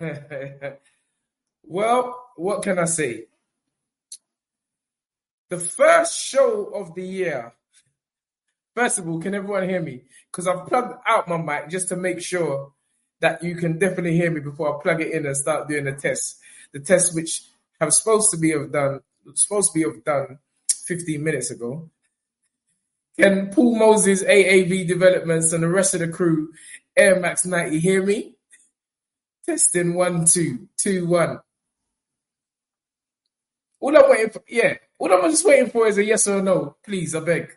well, what can I say? The first show of the year. First of all, can everyone hear me? Because I've plugged out my mic just to make sure that you can definitely hear me before I plug it in and start doing the test. The test which have supposed to be have done supposed to be have done 15 minutes ago. Can Paul Moses, AAV Developments, and the rest of the crew, Air Max 90, hear me? Testing one, two, two, one. All I'm waiting for, yeah, all I'm just waiting for is a yes or no. Please, I beg.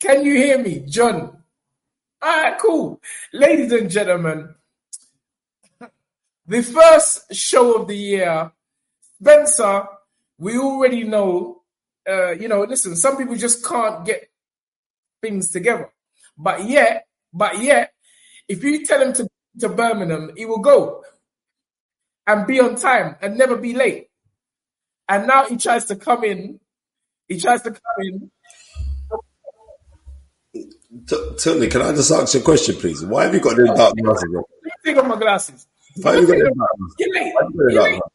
Can you hear me, John? All right, cool. Ladies and gentlemen, the first show of the year, Spencer, we already know, uh, you know, listen, some people just can't get things together. But yet, but yet, if you tell them to, to Birmingham, he will go and be on time and never be late. And now he tries to come in. He tries to come in T- Tony, can I just ask you a question, please? Why have you got them dark glasses on? Take off my glasses. Why have you got them dark glasses? You're late. Why have you got them You're dark late. glasses?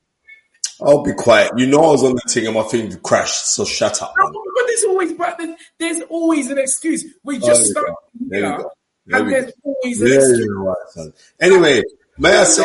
I'll be quiet. You know I was on the thing and my thing crashed, so shut up, No, but there's always, but there's, always an excuse. We oh, There just we started go. There we here, go. There and we go. there's always an Yeah, excuse. you're right, son. Anyway, may I say,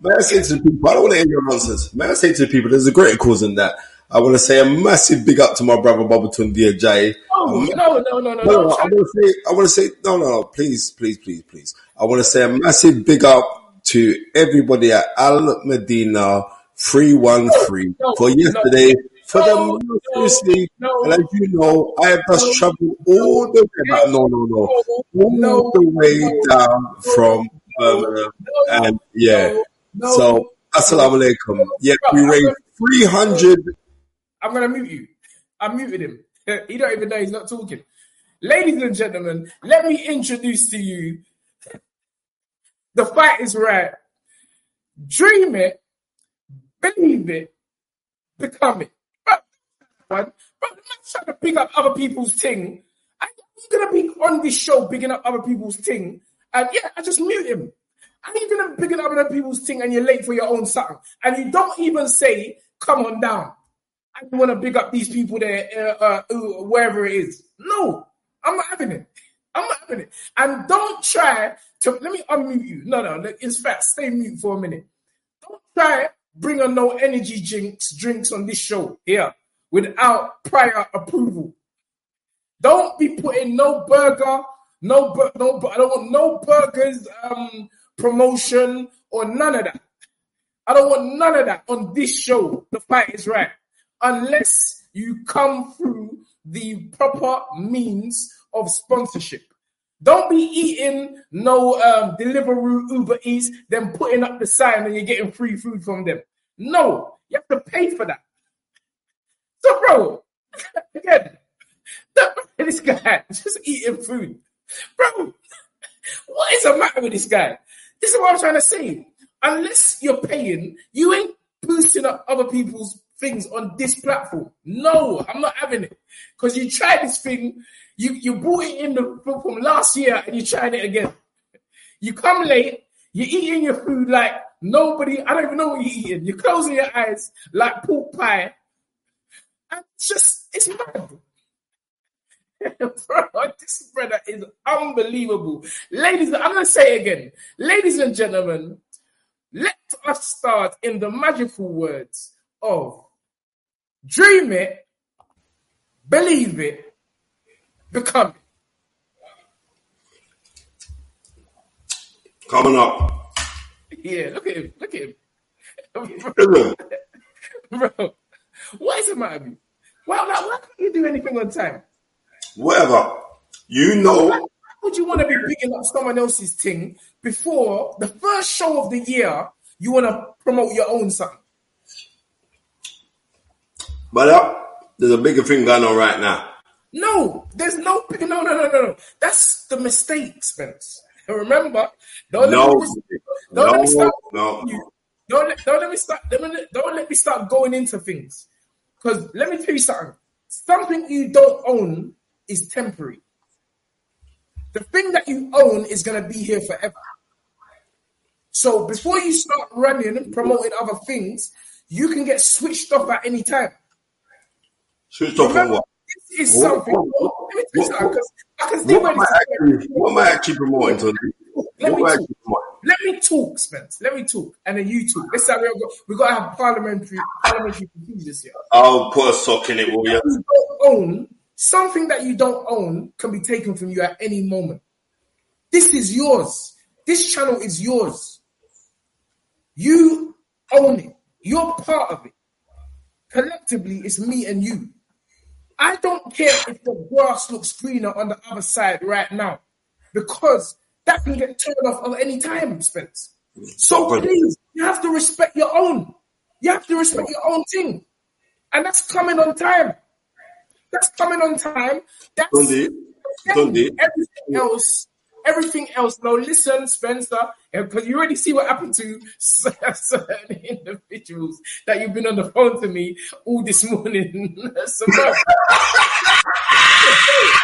may I say to the people, I don't want to end your nonsense. May I say to the people, there's a greater cause than that. I want to say a massive big up to my brother Babatunde Ajayi. No, A no, no, no, no, No, I want to say, I want to say, no, no, no, please, please, please, please. I want to say a massive big up to everybody at Al Medina 313 No, for yesterday. For no, the no, seriously, no, and as you know, I have just traveled all the way back. No, no, no, all no, the way down from Birmingham, um, no, and yeah. So, assalamu alaikum. Yeah, we raised 300. I'm gonna mute you. I'm muted him. He don't even know he's not talking. Ladies and gentlemen, let me introduce to you the fight is right. Dream it, believe it, become it. But I'm not trying to pick up other people's thing. I'm gonna be on this show picking up other people's thing. And yeah, I just mute him. I ain't gonna pick up other people's thing and you're late for your own something. And you don't even say, come on down. I want to big up these people there, uh, uh, wherever it is. No, I'm not having it. I'm not having it. And don't try to let me unmute you. No, no, it's fact. Stay mute for a minute. Don't try bring on no energy drinks drinks on this show here without prior approval. Don't be putting no burger, no bur- no. I don't want no burgers um promotion or none of that. I don't want none of that on this show. The fight is right. Unless you come through the proper means of sponsorship. Don't be eating no um, Deliveroo, Uber Eats, then putting up the sign and you're getting free food from them. No, you have to pay for that. So, bro, again, this guy just eating food. Bro, what is the matter with this guy? This is what I'm trying to say. Unless you're paying, you ain't boosting up other people's things on this platform. No, I'm not having it. Because you tried this thing, you, you bought it in the from last year and you tried it again. You come late, you're eating your food like nobody, I don't even know what you're eating. You're closing your eyes like pork pie. And it's just, it's mad. Bro, this brother is unbelievable. Ladies, I'm going to say it again. Ladies and gentlemen, let us start in the magical words of dream it, believe it, become it. Coming up. Yeah, look at him. Look at him. Bro, what is with you? Why, why, why can't you do anything on time? Whatever. You know, Why would you want to be picking up someone else's thing before the first show of the year? You want to promote your own something. But uh, there's a bigger thing going on right now. No, there's no no no no no no. That's the mistake, Spence. Remember, don't No, let me, don't let me no, start. no. you. Don't let, don't let me start. Don't let, don't let me start going into things. Because let me tell you something. Something you don't own is temporary. The thing that you own is going to be here forever. So before you start running and promoting other things, you can get switched off at any time. Switched off on what? this is What- something. what- Let me tell you what- I can see What am I this is going. actually, what am I actually promoting, Tony? Let me talk. Let me talk, Spence. Let me talk, and then you talk. This time we got we got to have parliamentary parliamentary procedures here. I'll oh, put a sock in it, will you? You don't own something that you don't own can be taken from you at any moment. This is yours. This channel is yours. You own it. You're part of it. Collectively, it's me and you. I don't care if the grass looks greener on the other side right now, because that can get turned off at any time, Spence. So please, you have to respect your own. You have to respect your own thing, and that's coming on time. That's coming on time. That's Tunde, Tunde, everything else. Everything else. Now listen, Spencer, eh, because you already see what happened to certain individuals that you've been on the phone to me all this morning.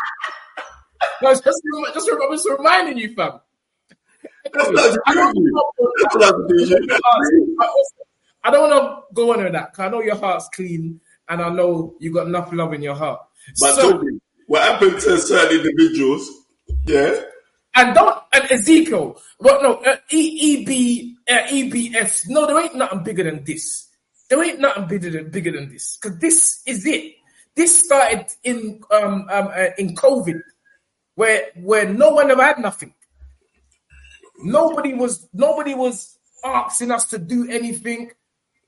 So, no. No, it's just, just, just reminding you, fam. That's not I don't issue. know- That's not the issue. I don't want to go on with that because I know your heart's clean and I know you got enough love in your heart. But So- Tony, what happened to certain individuals? Yeah, and don't and Ezekiel, well, no, uh, e, EB, uh, EBS, no, there ain't nothing bigger than this. There ain't nothing bigger than bigger than this because this is it. This started in um, um uh, in COVID, where where no one ever had nothing. Nobody was nobody was asking us to do anything.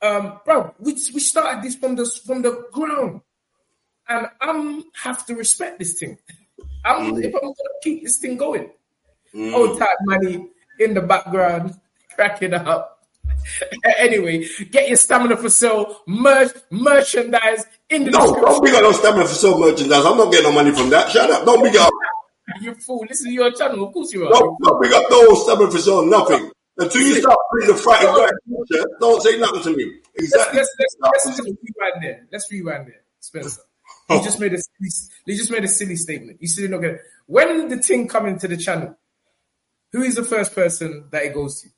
Um, bro, we we started this from the from the ground, and I'm have to respect this thing. I'm if I'm gonna keep this thing going. Old type money in the background, cracking up. anyway, get your stamina for sale, merch, merchandise in the no, don't big up no stamina for sale merchandise. I'm not getting no money from that. Shut up. Don't big up. You fool! Listen to your channel. Of course you are. Don't, don't big up no stamina for sale. Nothing. Until you start putting the fighting back, don't say nothing to me. Let's, Exactly. let's, let's, let's just rewind there. Let's rewind there, Spencer. You just made a silly, you just made a silly statement. You said you're not gonna. When the thing come into the channel, who is the first person that it goes to?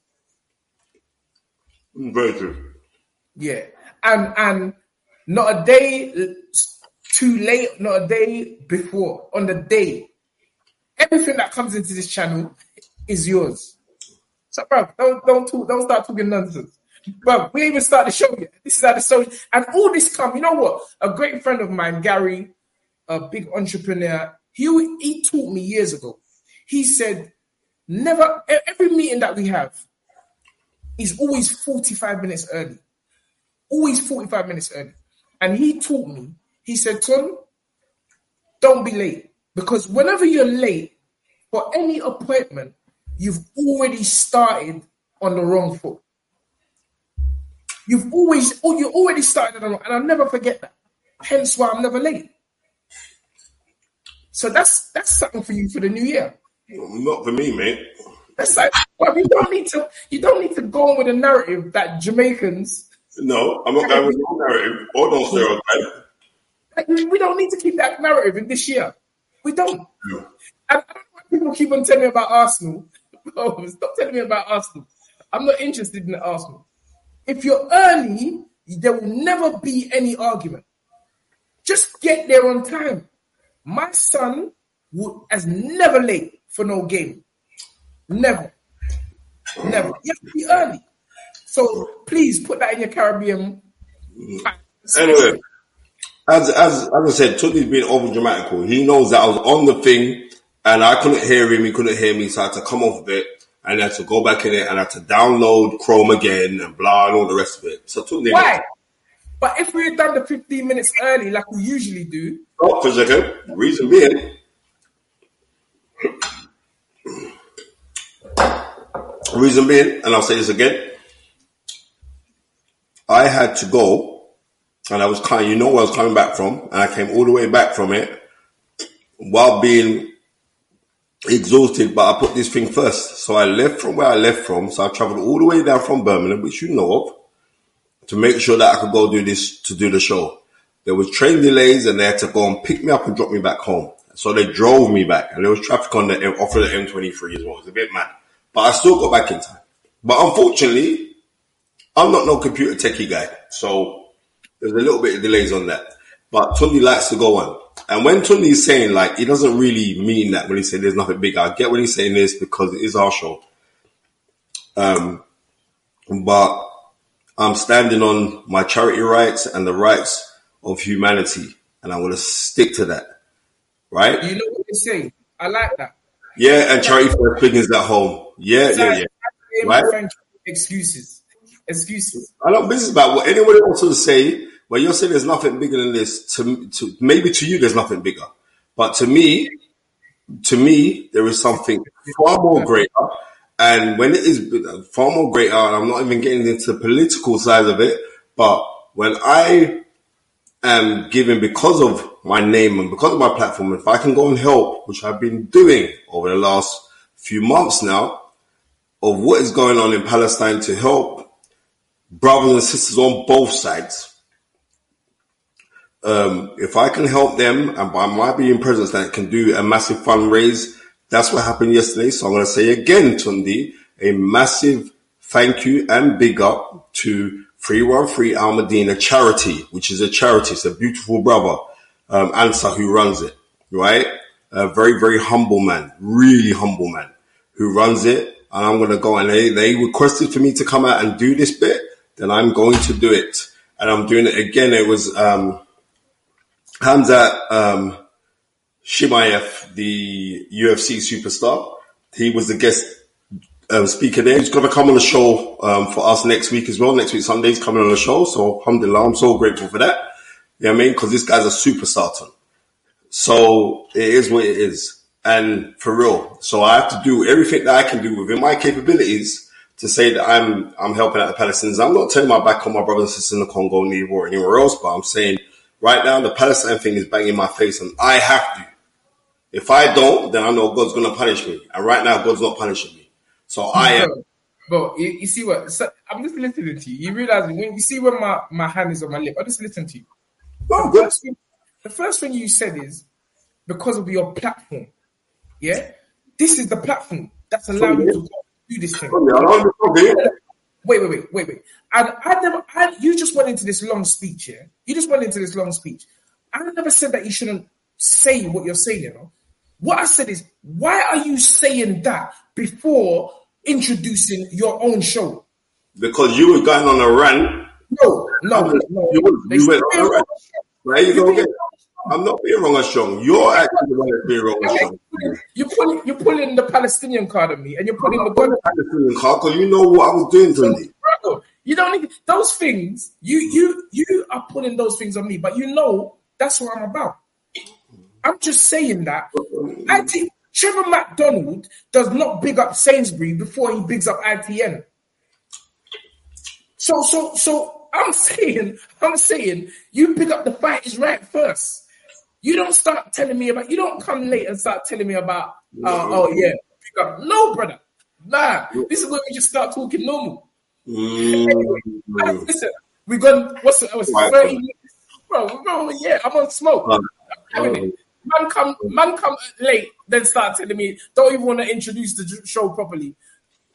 Mm, Very true. Yeah, and and not a day too late, not a day before. On the day, everything that comes into this channel is yours. So, bro, don't don't talk, don't start talking nonsense, bro. We even start the show yet. This is how the show, and all this come. You know what? A great friend of mine, Gary, a big entrepreneur, he he taught me years ago. He said, never every meeting that we have is always forty five minutes early always 45 minutes early. And he taught me, he said, Ton, don't be late. Because whenever you're late for any appointment, you've already started on the wrong foot. You've always, oh, you already started on the wrong, and I'll never forget that. Hence why I'm never late. So that's that's something for you for the new year. Not for me, mate. That's like, well, you don't need to you don't need to go on with a narrative that Jamaicans No, I'm not going with no narrative or no stereotype. Like, we don't need to keep that narrative in this year. We don't. And I don't people keep on telling me about Arsenal. Oh, stop telling me about Arsenal. I'm not interested in Arsenal. If you're early, there will never be any argument. Just get there on time. My son would, has never late for no game. Never. Never. You have to be early. So please put that in your Caribbean. Anyway, as as as I said, Tooty's been over. He knows that I was on the thing and I couldn't hear him. He couldn't hear me, so I had to come off of it and I had to go back in it and I had to download Chrome again and blah and all the rest of it. So Tooty, Why? But if we had done the 15 minutes early, like we usually do, Stop for a second. Reason being, Reason being, and I'll say this again, I had to go, and I was kind. You know where I was coming back from, and I came all the way back from it while being exhausted. But I put this thing first, so I left from where I left from. So I travelled all the way down from Birmingham, which you know of, to make sure that I could go do this to do the show. There was train delays, and they had to go and pick me up and drop me back home. So they drove me back, and there was traffic on the off of the M23 as well. It was a bit mad, but I still got back in time. But unfortunately, I'm not no computer techie guy, so there's a little bit of delays on that. But Tunde likes to go on. And when Tunde is saying like, he doesn't really mean that when he said there's nothing big. I get what he's saying this because it is our show. Um, but I'm standing on my charity rights and the rights of humanity, and I want to stick to that. Right? You know what you're saying. I like that. Yeah, and charity for the piggins at home. Yeah, yeah, yeah. Right? Excuses. Excuses. I know business about what anyone wants to say. But you're saying there's nothing bigger than this. To, to maybe to you, there's nothing bigger, but to me, to me, there is something far more greater. And when it is far more greater, and I'm not even getting into the political side of it, but when I am given because of my name and because of my platform, if I can go and help, which I've been doing over the last few months now, of what is going on in Palestine to help brothers and sisters on both sides. Um, if I can help them and by my being present that can do a massive fundraise, that's what happened yesterday. So I'm going to say again, Tunde, a massive thank you and big up to 313 Al Medina charity, which is a charity. It's a beautiful brother, um, who runs it, right? A very, very humble man, really humble man who runs it. And I'm going to go and they, they requested for me to come out and do this bit. Then I'm going to do it. And I'm doing it again. It was, um, Khamzat um, Chimaev, the UFC superstar, he was the guest um, speaker there. He's going to come on the show um, for us next week as well. Next week Sunday, he's coming on the show. So, alhamdulillah, I'm so grateful for that. You know what I mean? Because this guy's a superstar. So it is what it is. And for real. So I have to do everything that I can do within my capabilities to say that I'm I'm helping out the Palestinians. I'm not turning my back on my brothers and sisters in the Congo, or anywhere else, but I'm saying Right now, the Palestine thing is banging my face, and I have to. If I don't, then I know God's going to punish me. And right now, God's not punishing me. So I am. But you, you see what? So I'm just listening to you. You realize when you see when my, my hand is on my lip, I'm just listen to you. Oh, the, first thing, the first thing you said is because of your platform. Yeah, this is the platform that's allowing you to do this thing wait, wait, wait, wait, wait. And I never, I, you just went into this long speech, yeah? You just went into this long speech. I never said that you shouldn't say what you're saying, you know? What I said is, why are you saying that before introducing your own show? Because you were going on a rant. No, no, no. You, you went on a rant. There you again. I'm not being wrong or strong. You're actually the one that's being wrong or strong. You're pulling, you're pulling the Palestinian card on me, and you're pulling the gun. Palestinian card because you know what I was doing to me. You don't need those things. You you you are pulling those things on me, but you know that's what I'm about. I'm just saying that. I think Trevor McDonald does not big up Sainsbury before he bigs up ITN. So so so I'm saying I'm saying you pick up the fight is right first. You don't start telling me about. You don't come late and start telling me about. Uh, oh yeah, pick up. No, brother. Nah, this is where we just start talking normal. Mm. Anyway, listen, we got what's it? Was it thirty minutes, bro, bro? Yeah, I'm on smoke. I'm man come, man come late, then start telling me don't even want to introduce the show properly,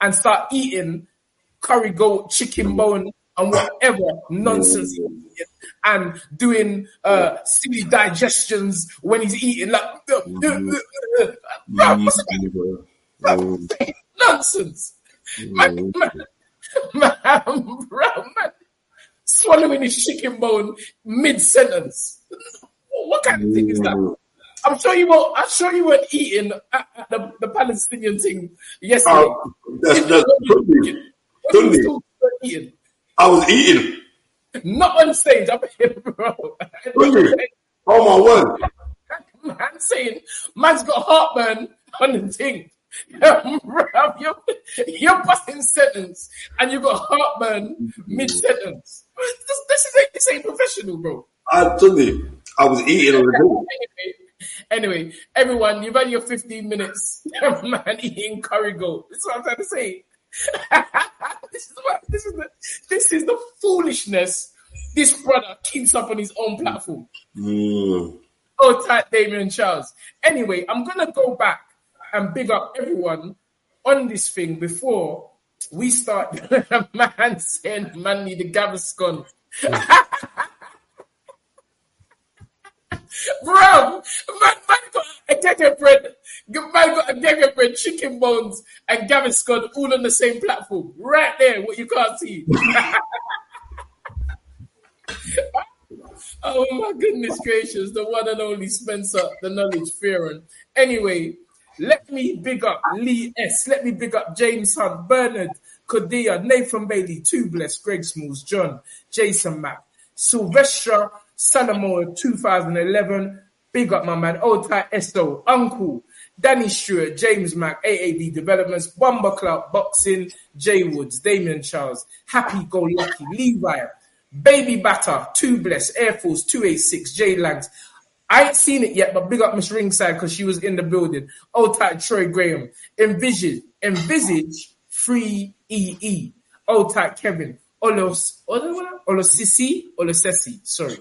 and start eating curry goat, chicken bone, and whatever nonsense and doing uh, silly digestions when he's eating like nonsense. Man, man, man, bro, man, swallowing his chicken bone mid sentence. What kind of thing is that? I'm sure you were. I'm sure you weren't eating at, at the, the, Palestinian thing yesterday. Uh, that's, that's, eating? I was eating. Not on stage. I'm here, bro. Oh my word. Man saying man's got heartburn on the thing. You're, you're busting sentence and you got heartburn mid sentence. This, this, is this ain't professional, bro. I told you, I was eating on the anyway, anyway, everyone, you've had your 15 minutes, man, eating curry goat. This is what I'm trying to say. this is what this is the this is the foolishness this brother keeps up on his own platform. Mm. Oh, tight Damien Charles. Anyway, I'm gonna go back and big up everyone on this thing before we start. man saying man need the Gaviscon. Bro, man, man got a gege bread, man got a gege bread, chicken bones, and Gaviscon all on the same platform. Right there, what you can't see. oh my goodness gracious, the one and only Spencer, the knowledge fearing. Anyway, let me big up Lee S. Let me big up James Hunt, Bernard, Kodia, Nathan Bailey, Two Bless, Greg Smalls, John, Jason Mack, Sylvester Salomon 2011. Big up my man, Old Tight Esto, Uncle, Danny Stewart, James Mack, AAV Developments, Bomber Club, Boxing, Jay Woods, Damian Charles, Happy Go Lucky, Levi, Baby Batter, Two Bless, Air Force 286, J Langs. I ain't seen it yet, but big up Miss Ringside because she was in the building. Old tight Troy Graham. Envision, envisage, free EE. Old tight Kevin. Olos, Olosisi, Olosesi, sorry.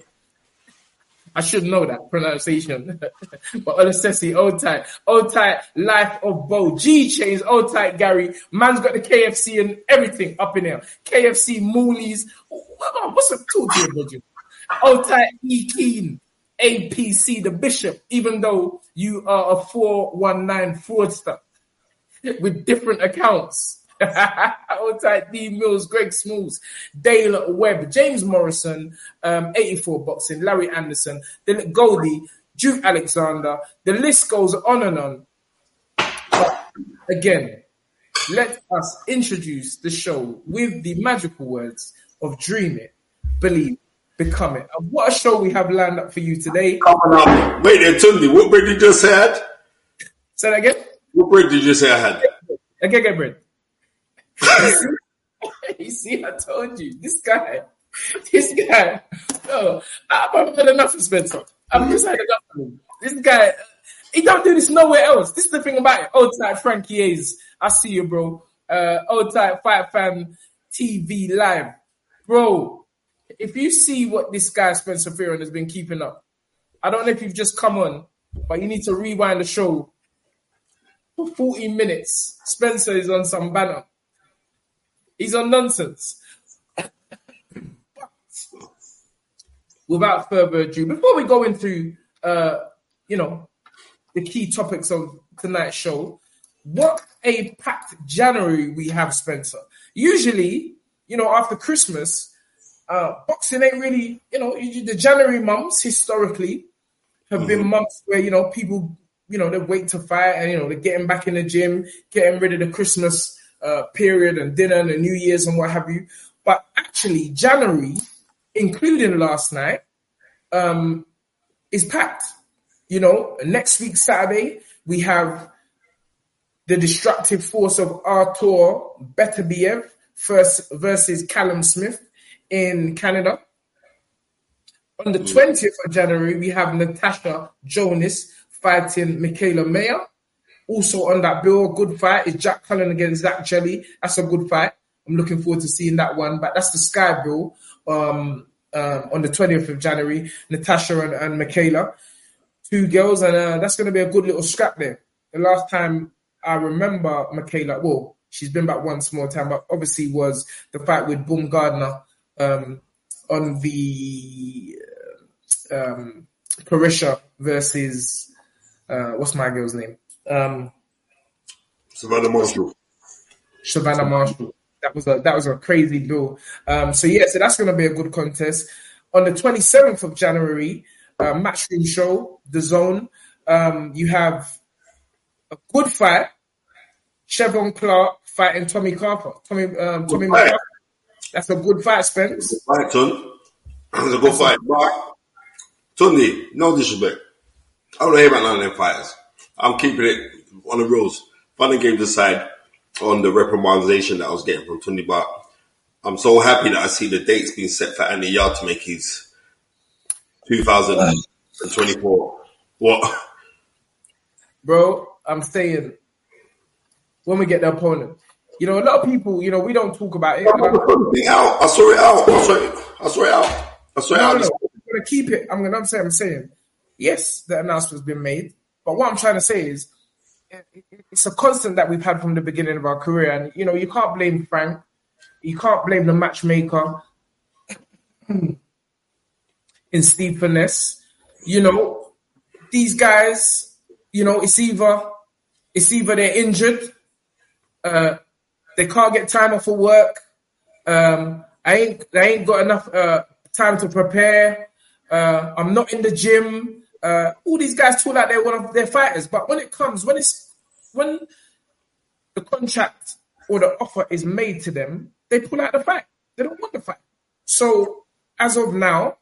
I should know that pronunciation. but Olosesi, old tight, old tight life of Bo, G chains, old tight Gary. Man's got the KFC and everything up in there. KFC, Moolies. What's a talk to you? Old tight E Keen, APC, the bishop, even though you are a 419 fraudster with different accounts. Old tight D Mills, Greg Smalls, Dale Webb, James Morrison, um, 84 Boxing, Larry Anderson, then Goldie, Duke Alexander. The list goes on and on. But again, let us introduce the show with the magical words of dream it, believe, become it. And what a show we have lined up for you today. On, wait, Tundi, what bread did you just had? Say that again. What bread did you just say I had? Again, get bread. you see, I told you, this guy, this guy, oh, I've had enough of Spencer. I've just had enough of. This guy, he don't do this nowhere else. This is the thing about it. Old tight Frankie A's. I see you, bro. Uh, old tight Fight Fan TV live. Bro, if you see what this guy Spencer Fearon has been keeping up, I don't know if you've just come on, but you need to rewind the show for 14 minutes. Spencer is on some banner. He's on nonsense. Without further ado, before we go into uh, you know, the key topics of tonight's show, what a packed January we have, Spencer. Usually, you know, after Christmas, uh, boxing ain't really, you know, the January months historically have mm-hmm. been months where, you know, people, you know, they wait to fight and, you know, they're getting back in the gym, getting rid of the Christmas uh, period and dinner and the New Year's and what have you. But actually, January, including last night, um, is packed. You know, next week, Saturday, we have the destructive force of Artur Beterbiev first versus Callum Smith in Canada. On the 20th hmm. of January, we have Natasha Jonas fighting Mikaela Mayer. Also on that bill, good fight is Jack Cullen against Zak Chelli. That's a good fight. I'm looking forward to seeing that one. But that's the Sky Bill um, um, on the 20th of January. Natasha and, and Mikaela, two girls, and uh, that's going to be a good little scrap there. The last time I remember Mikaela, well, she's been back one small time, but obviously was the fight with Baumgardner um, on the um, Parisha versus uh, what's my girl's name? Um, Savannah Marshall. Savannah Marshall. That was a that was a crazy bill. Um, so yeah, so that's going to be a good contest. On the 27th of January, uh, Matchroom Show, The Zone. Um, you have a good fight. Cheavon Clarke fighting Tommy Carper. Tommy um, Tommy McCarthy. That's a good fight, Spence. Good fight, Ton. It's a good fight. But Tony, no disrespect. I don't hear about none of them fighters. I'm keeping it on the rules. If Bunny gave the side on the reprimandation that I was getting from Tony, but I'm so happy that I see the dates being set for Andy Yarde to make his 2024. What? Bro, I'm saying when we get the opponent. You know, a lot of people, you know, we don't talk about it. I out. I saw it out. I saw it. I saw it out. I saw it no, out. No, I'm gonna keep it. I'm gonna I'm saying I'm saying, yes, the announcement's been made. But what I'm trying to say is it's a constant that we've had from the beginning of our career. And you know, you can't blame Frank. You can't blame the matchmaker in Steve Furness. You know, these guys, you know, it's either it's either they're injured, uh, they can't get time off of work. Um, I ain't I ain't got enough uh, time to prepare. Uh, I'm not in the gym. Uh, all these guys talk like they're one of their fighters, but when it comes, when it's when the contract or the offer is made to them, they pull out the fight. They don't want the fight. So as of now,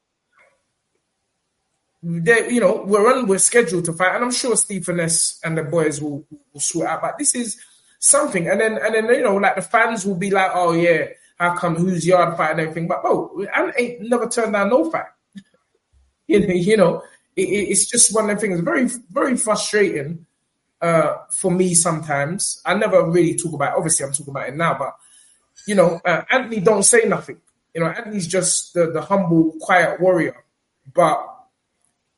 they you know we're on we're scheduled to fight, and I'm sure Steve Furness and the boys will, will sort out. But this is something, and then and then you know like the fans will be like, oh yeah, how come who's Yarde fight and everything? But oh, I ain't never turned down no fight. you know, you know, it, it's just one of the things. Very very frustrating uh, for me sometimes. I never really talk about. It. Obviously, I'm talking about it now, but you know, uh, Anthony don't say nothing. You know, Anthony's just the, the humble, quiet warrior. But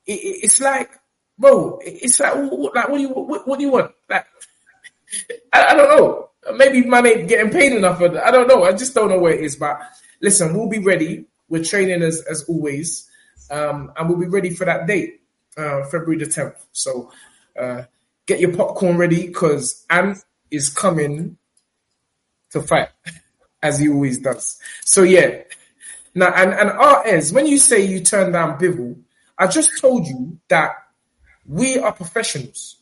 it, it's like, bro, it's like, like what do you what, what do you want? Like, I, I, don't know. Maybe man ain't getting paid enough. I don't know. I just don't know where it is. But listen, we'll be ready. We're training as as always, um, and we'll be ready for that date, uh, February the tenth. So. Uh, get your popcorn ready because Ant is coming to fight, as he always does. So yeah. Now and and RS, when you say you turn down Bivol, I just told you that we are professionals.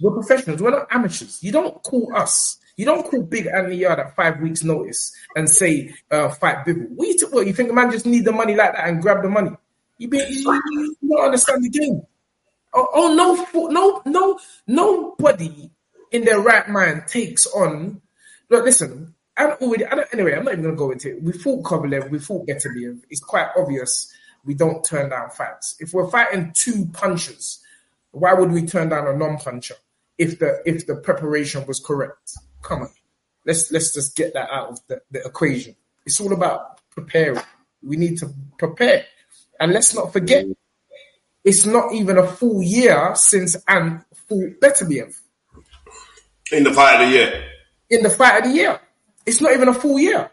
We're professionals. We're not amateurs. You don't call us. You don't call Big Anthony Yarde at five weeks' notice and say uh, fight Bivol. What you, what, you think the man just need the money like that and grab the money? You, be, you, you don't understand the game. Oh, oh no, no, no, nobody in their right mind takes on. Look, listen, I'm already. I don't, anyway, I'm not even gonna go into it. We fought Kovalev, we fought Beterbiev. It's quite obvious we don't turn down fights. If we're fighting two punchers, why would we turn down a non-puncher if the if the preparation was correct? Come on, let's let's just get that out of the, the equation. It's all about preparing. We need to prepare, and let's not forget it's not even a full year since Ant fought Beterbiev. In the fight of the year. In the fight of the year. It's not even a full year.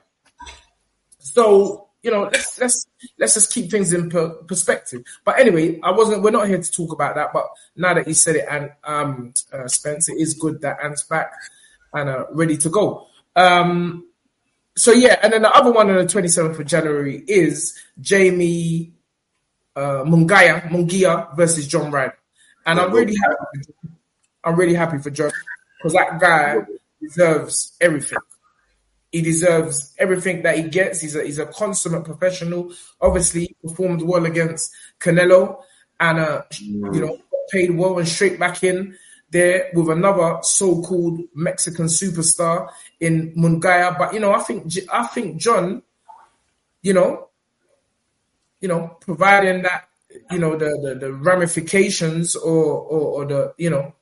So, you know, let's let's let's just keep things in per- perspective. But anyway, I wasn't we're not here to talk about that, but now that you said it and um uh, Spence, it is good that Ant's back and uh, ready to go. Um so yeah, and then the other one on the 27th of January is Jamie uh, Munguia, Munguia versus John Ryder. And I'm really happy. I'm really happy for John because that guy deserves everything. He deserves everything that he gets. He's a he's a consummate professional. Obviously, performed well against Canelo, and uh, you know paid well and straight back in there with another so-called Mexican superstar in Munguia. But you know, I think I think John, you know, you know, providing that you know the the, the ramifications or, or, or the you know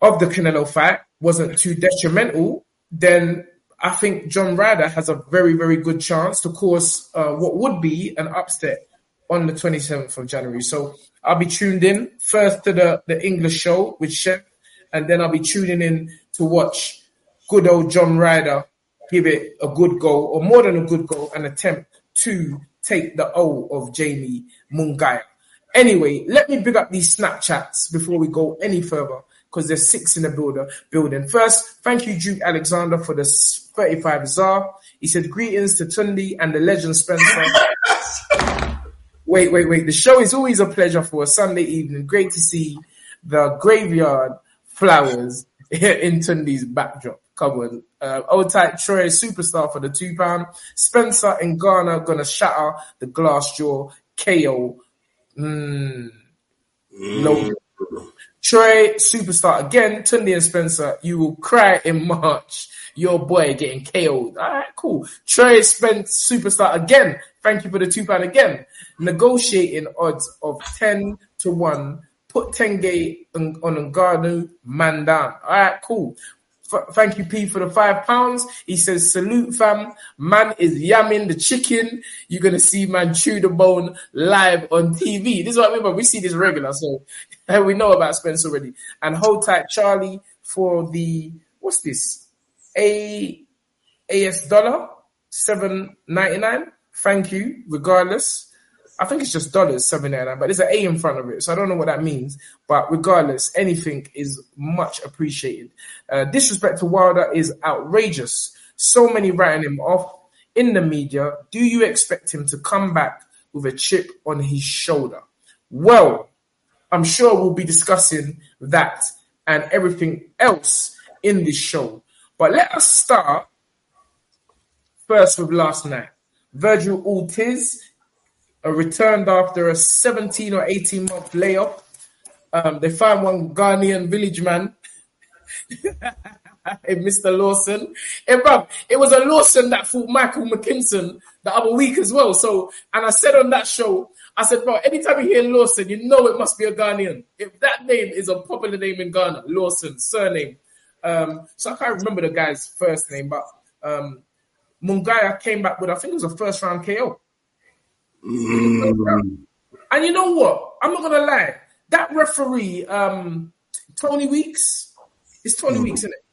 of the Canelo fight wasn't too detrimental, then I think John Ryder has a very very good chance to cause uh, what would be an upset on the 27th of January. So I'll be tuned in first to the the English show with Chef, and then I'll be tuning in to watch good old John Ryder give it a good go or more than a good go, an attempt to take the O of Jamie Munguia. Anyway, let me big up these Snapchats before we go any further because there's six in the builder building. First, thank you, Duke Alexander, for the 35 czar. He said, greetings to Tundi and the legend Spencer. wait, wait, wait. The show is always a pleasure for a Sunday evening. Great to see the graveyard flowers in Tundi's backdrop cupboard. Uh, old type Troy, superstar for the two pound. Spencer and Ghana gonna shatter the glass jaw. KO. Mm. No. Trey, superstar again. Tunde and Spencer, you will cry in March. Your boy getting KO'd. All right, cool. Trey Spence, superstar again. Thank you for the two pound again. Negotiating odds of 10 to 1. Put Tenge on, on Ngannou, man down. All right, cool. Thank you, P, for the five pounds. He says, salute, fam. Man is yamming the chicken. You're going to see man chew the bone live on TV. This is what I mean, but we see this regular, so we know about Spence already. And hold tight, Charlie, for the, what's this? A AS dollar, seven ninety nine. Thank you, regardless. I think it's just dollars, seven ninety nine, but there's an A in front of it, so I don't know what that means. But regardless, anything is much appreciated. Uh, disrespect to Wilder is outrageous. So many writing him off in the media. Do you expect him to come back with a chip on his shoulder? Well, I'm sure we'll be discussing that and everything else in this show. But let us start first with last night. Virgil Ortiz returned after a 17 or 18 month layoff. Um, they found one Ghanaian village man, Mr. Lawson. And, bro, it was a Lawson that fought Michael McKinson the other week as well. So, and I said on that show, I said, bro, anytime you hear Lawson, you know it must be a Ghanaian. If that name is a popular name in Ghana, Lawson, surname. Um, so I can't remember the guy's first name, but um, Munguia came back with, I think it was a first round KO. Mm. And you know what? I'm not gonna lie. That referee, um, Tony Weeks, it's Tony mm. Weeks, isn't it?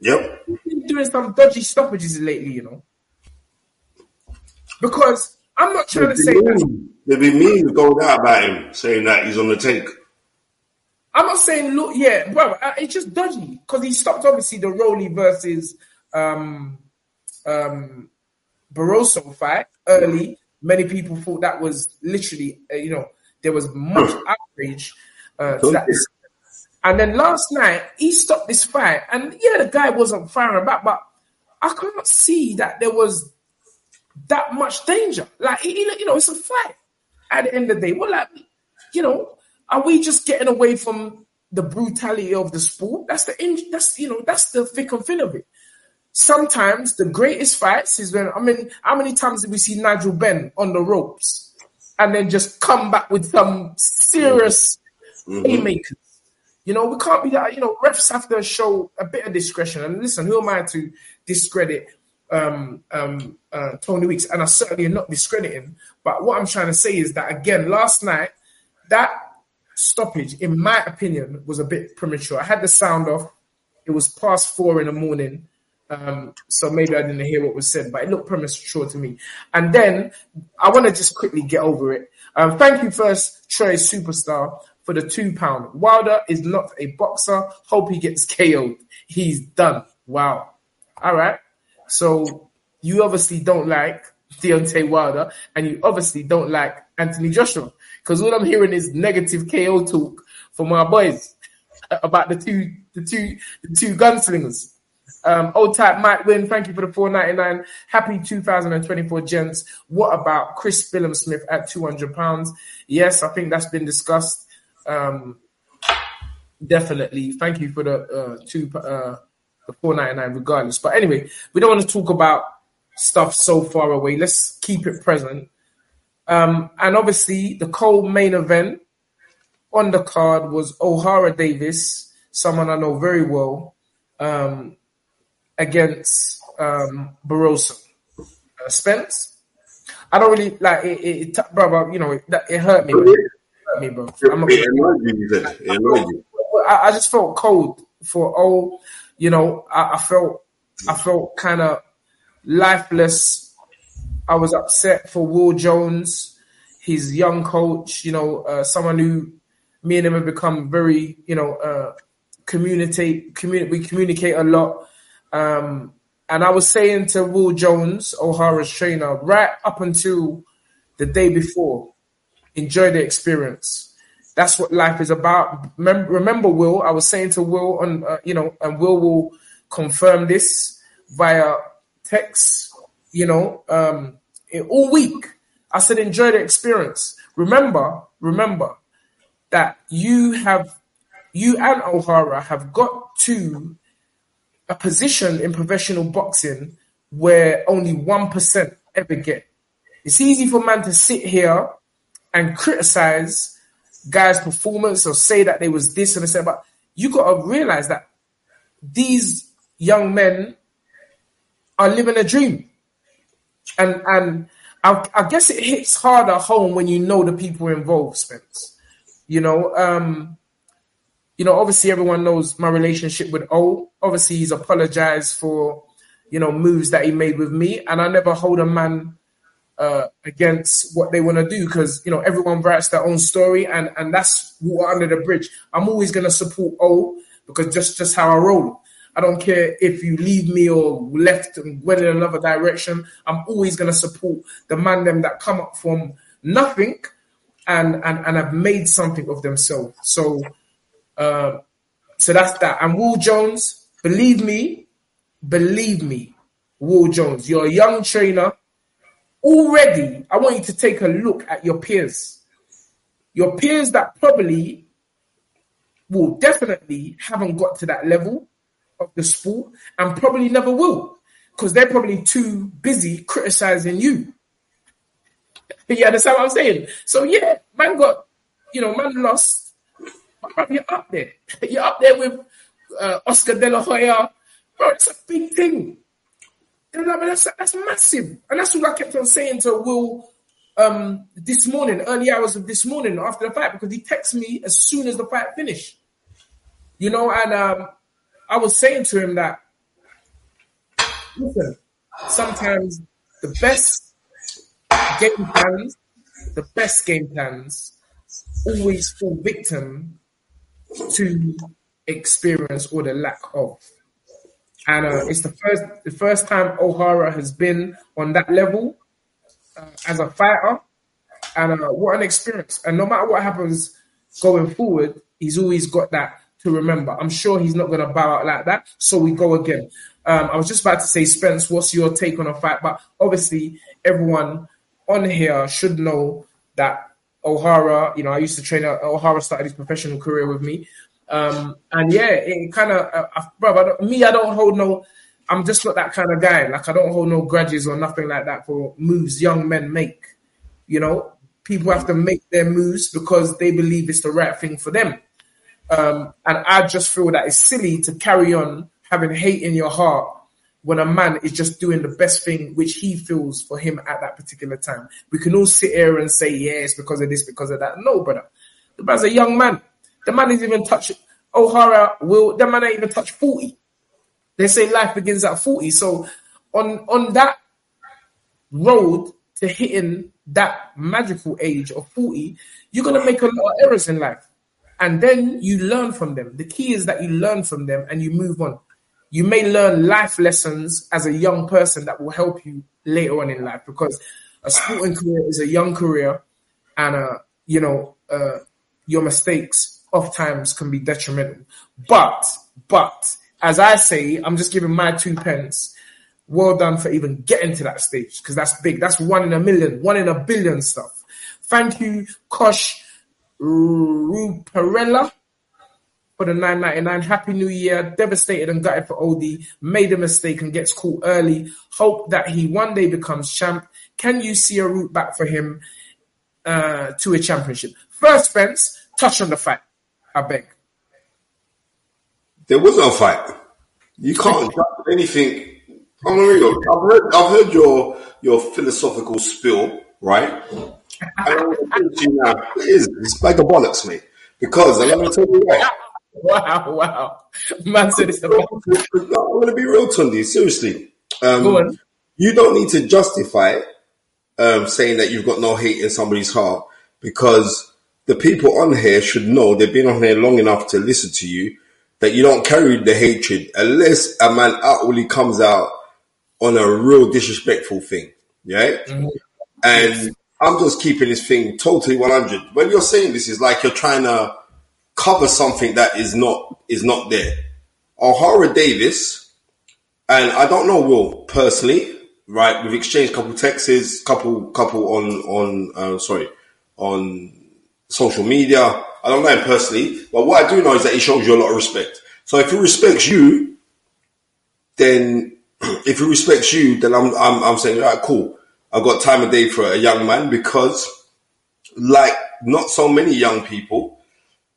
Yep. He's been doing some dodgy stoppages lately, you know. Because I'm not trying to say that. They've been mean going out about him, saying that he's on the take. I'm not saying look, yeah, bro. Uh, it's just dodgy because he stopped obviously the Rolly versus um um Barroso fight early. Many people thought that was literally, uh, you know, there was much outrage uh, to that. And then last night he stopped this fight, and yeah, the guy wasn't firing back, but I can't see that there was that much danger. Like he, you know, it's a fight. At the end of the day, well, like you know, are we just getting away from the brutality of the sport? That's the that's you know that's the thick and thin of it. Sometimes the greatest fights is when I mean, how many times did we see Nigel Benn on the ropes and then just come back with some serious mm-hmm. haymakers? You know, we can't be that. You know, refs have to show a bit of discretion. And listen, who am I to discredit um, um, uh, Tony Weeks? And I certainly am not discrediting. But what I'm trying to say is that again, last night that stoppage, in my opinion, was a bit premature. I had the sound off. It was past four in the morning. Um, so maybe I didn't hear what was said, but it looked premature to me. And then I want to just quickly get over it. Um, thank you first, Trey Superstar, for the two pound. Wilder is not a boxer. Hope he gets KO'd. He's done. Wow. All right. So you obviously don't like Deontay Wilder, and you obviously don't like Anthony Joshua because all I'm hearing is negative KO talk from my boys about the two, the two, the two gunslingers. Um, old type might win. Thank you for the 499. Happy 2024, gents. What about Chris Billam-Smith at 200 pounds? Yes, I think that's been discussed. Um, definitely. Thank you for the uh, two, uh, the 499 regardless. But anyway, we don't want to talk about stuff so far away. Let's keep it present. Um, and obviously, the co-main event on the card was O'Hara Davies, someone I know very well, um, against um, Barroso. Uh, Spence, I don't really like it, it, it bro, You know, it, it hurt me. Bro. It hurt me, bro. I, I, just felt cold for all. You know, I, I felt, I felt kind of lifeless. I was upset for Will Jones, his young coach. You know, uh, someone who me and him have become very, you know, uh, communicate. Communi- we communicate a lot. Um, and I was saying to Will Jones, O'Hara's trainer, right up until the day before, enjoy the experience. That's what life is about. Remember, Will, I was saying to Will, on uh, you know, and Will will confirm this via text, you know, um, all week. I said, enjoy the experience. Remember, remember that you have you and O'Hara have got to a position in professional boxing where only 1% ever get. It's easy for man to sit here and criticize guys' performance or say that they was this and this, but you got to realize that these young men are living a dream. And and I, I guess it hits harder home when you know the people involved, Spence. You know, um, you know, obviously everyone knows my relationship with O. Obviously, he's apologized for, you know, moves that he made with me, and I never hold a man uh, against what they want to do because you know everyone writes their own story, and and that's water under the bridge. I'm always gonna support O because just just how I roll. I don't care if you leave me or left and went in another direction. I'm always gonna support the man them that come up from nothing and and and have made something of themselves. So uh, so that's that. And Will Jones, believe me, believe me, Will Jones, you're a young trainer. Already, I want you to take a look at your peers. Your peers that probably will definitely haven't got to that level of the sport and probably never will because they're probably too busy criticizing you. you understand what I'm saying? So yeah, man got, you know, man lost. You're up there. You're up there with uh, Oscar De La Hoya. Bro, it's a big thing. I mean, that's, that's massive. And that's what I kept on saying to Will um, this morning, early hours of this morning after the fight, because he texted me as soon as the fight finished. You know, and um, I was saying to him that, listen, sometimes the best game plans, the best game plans always fall victim to experience or the lack of. And uh, it's the first the first time O'Hara has been on that level uh, as a fighter, and uh, what an experience! And no matter what happens going forward, he's always got that to remember. I'm sure he's not going to bow out like that. So we go again. Um, I was just about to say, Spence, what's your take on a fight? But obviously, everyone on here should know that O'Hara, you know, I used to train. O'Hara started his professional career with me. Um, and yeah, it kind of, uh, me, I don't hold no, I'm just not that kind of guy. Like, I don't hold no grudges or nothing like that for moves young men make. You know, people have to make their moves because they believe it's the right thing for them. Um, and I just feel that it's silly to carry on having hate in your heart when a man is just doing the best thing which he feels for him at that particular time. We can all sit here and say, yes, because of this, because of that. No, brother. The man's a young man. The man isn't even touch O'Hara will the man ain't even touch 40. They say life begins at 40. So on on that road to hitting that magical age of 40, you're gonna make a lot of errors in life and then you learn from them. The key is that you learn from them and you move on. You may learn life lessons as a young person that will help you later on in life because a sporting career is a young career, and uh, you know uh, your mistakes oftentimes can be detrimental. But but as I say, I'm just giving my two pence. Well done for even getting to that stage because that's big. That's one in a million, one in a billion stuff. Thank you, Kosh Ruparella for the 999. Happy New Year. Devastated and gutted for OD. Made a mistake and gets caught early. Hope that he one day becomes champ. Can you see a route back for him uh, to a championship? First, Spence, touch on the fight. I beg. There was no fight. You can't judge anything. I'm real. I've heard, I've heard your your philosophical spill, right? I don't want to you now. It is. It's like a bollocks, mate. Because I'm going to tell you why. Wow, wow. Man said it's a. I'm going to be real, Tundi. Seriously. Um, you don't need to justify um, saying that you've got no hate in somebody's heart because the people on here should know they've been on here long enough to listen to you that you don't carry the hatred unless a man outwardly comes out on a real disrespectful thing. Yeah. Mm-hmm. And I'm just keeping this thing totally 100. When you're saying this, is like you're trying to cover something that is not is not there. O'Hara Davies, and I don't know Will personally, right? We've exchanged a couple texts, couple couple on on uh, sorry on social media, I don't know him personally, but what I do know is that he shows you a lot of respect. So if he respects you, then if he respects you, then I'm I'm, I'm saying, all right, cool. I've got time of day for a young man because, like not so many young people,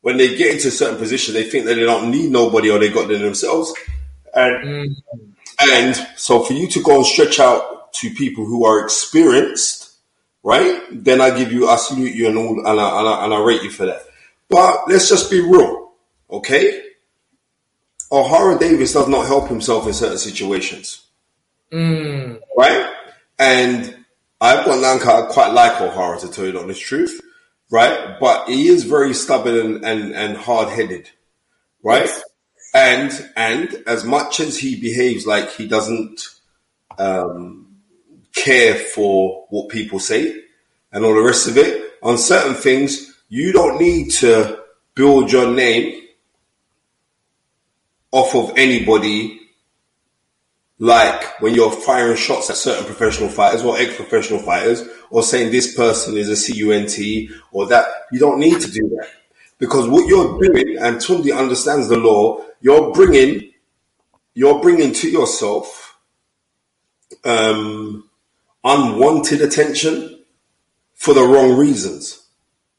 when they get into a certain position, they think that they don't need nobody or they got them themselves. And mm. and so for you to go and stretch out to people who are experienced, right? Then I give you, I salute you and all, and I, and I, and I rate you for that. But let's just be real, okay? O'Hara Davies does not help himself in certain situations. Mm. Right? And I've got Nanka, I quite like O'Hara to tell you the honest truth. Right? But he is very stubborn and, and, and hard headed. Right? Yes. And, and as much as he behaves like he doesn't, um, care for what people say and all the rest of it, on certain things, you don't need to build your name off of anybody like when you're firing shots at certain professional fighters or ex-professional fighters or saying this person is a CUNT or that you don't need to do that. Because what you're doing and Tunde understands the law you're bringing you're bringing to yourself um, unwanted attention for the wrong reasons.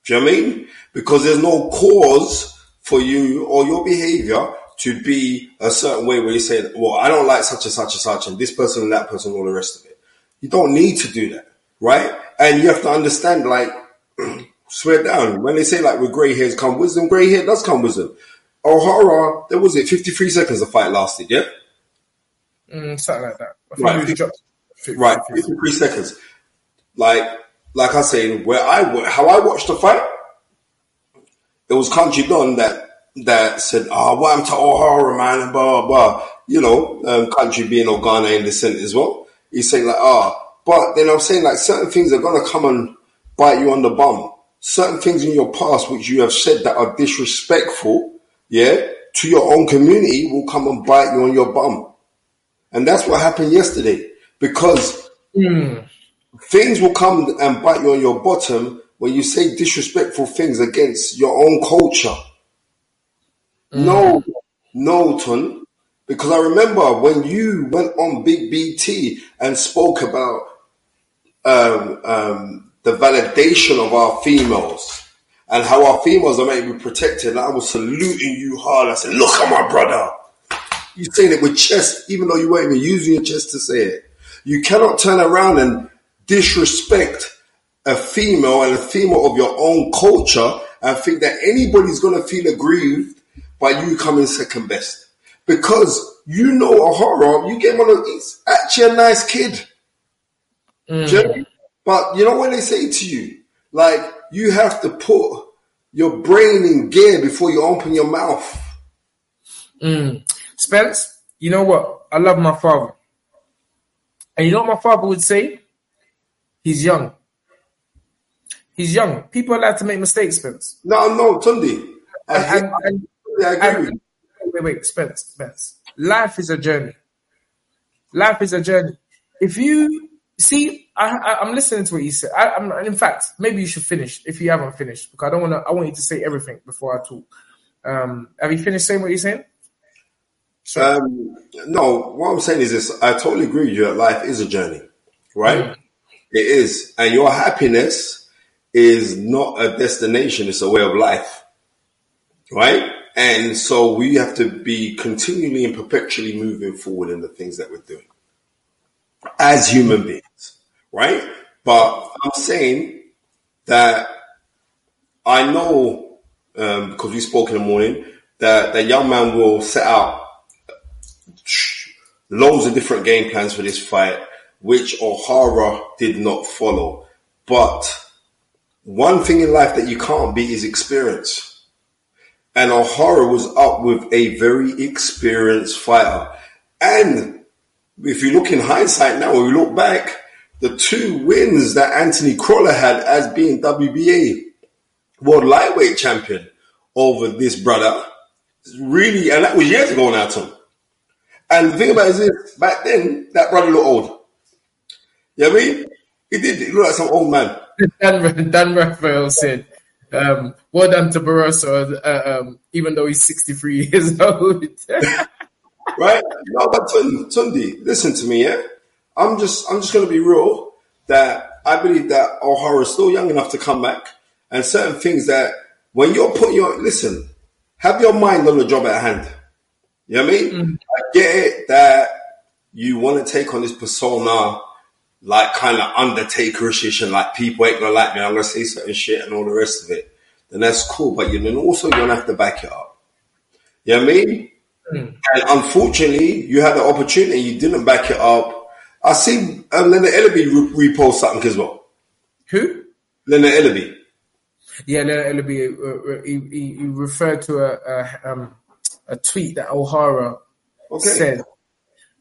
Do you know I mean? Because there's no cause for you or your behavior to be a certain way where you say, well, I don't like such and such and such and this person and that person, and all the rest of it. You don't need to do that, right? And you have to understand, like, swear down. When they say like with grey hairs come wisdom, grey hair does come wisdom. O'Hara, there was it, 53 seconds the fight lasted, yeah? Mm, something like that. Right, 50, right, 53 seconds. Like, like I say, where I, how I watched the fight, it was Country Don that that said, "Oh, what happened to O'Hara, man?" and blah blah blah. You know, um, country being Ghana in the Senate as well. He's saying like, "Ah," oh. but then I'm saying like certain things are gonna come and bite you on the bum. Certain things in your past which you have said that are disrespectful, yeah, to your own community will come and bite you on your bum, and that's what happened yesterday because. Mm. Things will come and bite you on your bottom when you say disrespectful things against your own culture. No, no, Ton. Because I remember when you went on Big BT and spoke about um, um, the validation of our females and how our females are meant to be protected. And I was saluting you hard. I said, look at my brother. You're saying it with chest, even though you weren't even using your chest to say it. You cannot turn around and disrespect a female and a female of your own culture and think that anybody's going to feel aggrieved by you coming second best. Because you know O'Hara, you get one of these actually a nice kid. Mm. But you know when they say to you, like you have to put your brain in gear before you open your mouth. Mm. Spence, you know what? I love my father. And you know what my father would say? He's young. He's young. People are allowed to make mistakes, Spence. No, no, Tunde. And, and, and, I agree. wait, wait, Spence, Spence. Life is a journey. Life is a journey. If you see, I, am listening to what you said. I, am in fact, maybe you should finish if you haven't finished, because I don't want to. I want you to say everything before I talk. Um, have you finished saying what you're saying? Um, no, what I'm saying is this: I totally agree with you. That life is a journey, right? Mm. It is, and your happiness is not a destination; it's a way of life, right? And so we have to be continually and perpetually moving forward in the things that we're doing as human beings, right? But I'm saying that I know, um, because we spoke in the morning, that the young man will set out loads of different game plans for this fight, which O'Hara did not follow. But one thing in life that you can't beat is experience and O'Hara was up with a very experienced fighter. And if you look in hindsight now, when you look back, the two wins that Anthony Crolla had as being WBA world lightweight champion over this brother, really, and that was years ago now, Tom. And the thing about it is, back then, that brother looked old. You know what I mean? He did. He looked like some old man. Dan, Dan Raphael said, Um, well done to Barroso, uh, um, even though he's 63 years old. right? No, but Tundi, listen to me, yeah. I'm just, I'm just going to be real. That I believe that O'Hara is still young enough to come back, and certain things that when you're putting your listen, have your mind on the job at hand. You know what I mean? Mm-hmm. I get it that you want to take on this persona, like kind of Undertaker-ish, and like people ain't gonna like me. I'm gonna say certain shit and all the rest of it. Then that's cool, but you then also you're gonna have to back it up. You know what I mean? Mm. And unfortunately, you had the opportunity, you didn't back it up. I see um, Leonard Ellerbe re- repost something as well. Who? Leonard Ellerbe. Yeah, Leonard Ellerbe. Uh, uh, he, he, he, referred to a a, um, a tweet that O'Hara okay. said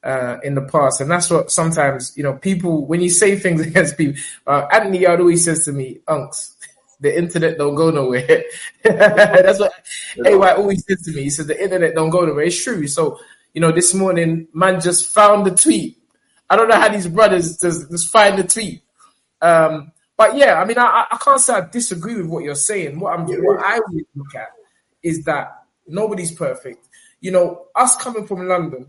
uh, in the past, and that's what sometimes you know people when you say things against people. Uh, Anthony Yarde always says to me, "Unks, the internet don't go nowhere." that's what AY always says to me. He says the internet don't go nowhere. It's true. So you know, this morning, man just found the tweet. I don't know how these brothers just, just find the tweet. Um, but yeah, I mean, I, I can't say I disagree with what you're saying. What I'm, yeah. what I would look at is that nobody's perfect. You know, us coming from London,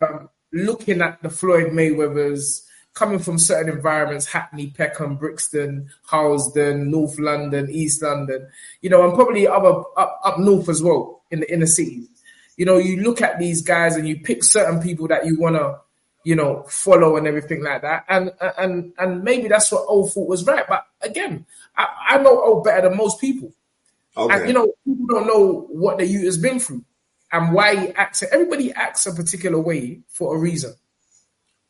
um, looking at the Floyd Mayweathers, coming from certain environments, Hackney, Peckham, Brixton, Harlesden, North London, East London, you know, and probably other up, up north as well in the inner cities. You know, you look at these guys and you pick certain people that you want to, you know, follow and everything like that. And and and maybe that's what O thought was right. But again, I, I know O better than most people. Okay. And you know, people don't know what the youth has been through and why he acts. Everybody acts a particular way for a reason.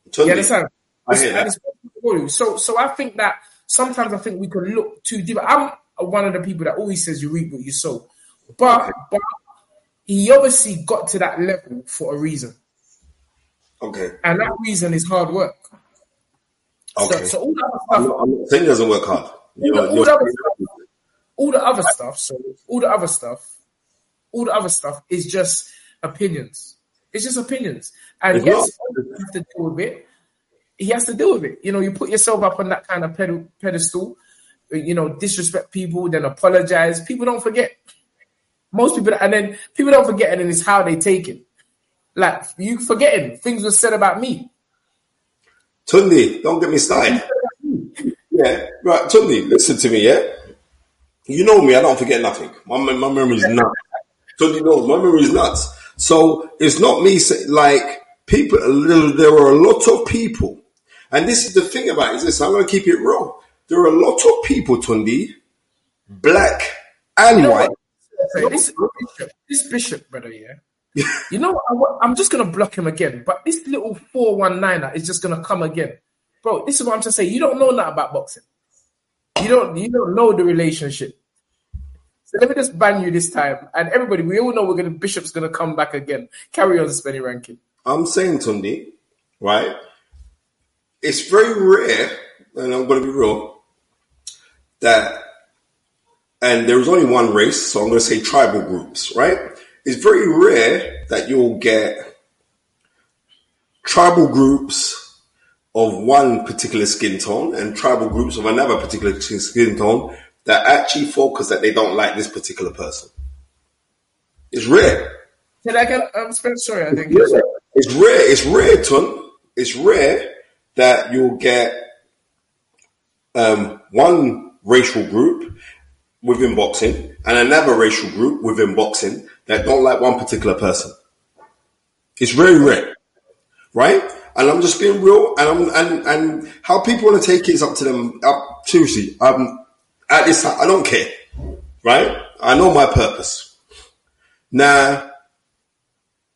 Totally. You understand? I hear that. So, so I think that sometimes I think we can look too deep. I'm one of the people that always says you reap what you sow, but okay. but he obviously got to that level for a reason. Okay. And that reason is hard work. Okay. So, so all that stuff. I'm not, I'm not saying it doesn't work hard. All, the, all, the other stuff, all the other stuff. So all the other stuff all the other stuff is just opinions. It's just opinions. And it's yes, he has to deal with it. He has to deal with it. You know, you put yourself up on that kind of pedestal, you know, disrespect people, then apologize. People don't forget. Most people, and then people don't forget, and then it's how they take it. Like you forgetting things were said about me. Tundi, don't get me started. yeah, right, Tundi, listen to me, yeah. You know me, I don't forget nothing. My my memory is not. Tony knows my memory is nuts. So it's not me saying like people. There are a lot of people, and this is the thing about it, is this. I'm going to keep it real. There are a lot of people, Tundi, black and you know white. This, bishop, this bishop, brother, yeah. you know, I, am just gonna block him again. But this little four one niner is just gonna come again, bro. This is what I'm just saying. You don't know nothing about boxing. You don't. You don't know the relationship. Let me just ban you this time. And everybody, we all know we're gonna Bishop's gonna come back again. Carry on, Spenny Ranking. I'm saying, Tundi, right? It's very rare, and I'm gonna be real, that and there was only one race, so I'm gonna say tribal groups, right? It's very rare that you'll get tribal groups of one particular skin tone and tribal groups of another particular skin tone that actually focus that they don't like this particular person. It's rare. Did I get? I'm sorry. I think it's rare. It's rare. It's rare, Ton. It's rare that you'll get um, one racial group within boxing and another racial group within boxing that don't like one particular person. It's very rare, right? And I'm just being real, and I'm and and how people want to take it is up to them. Up seriously, um, at this time, I don't care, right? I know my purpose. Now,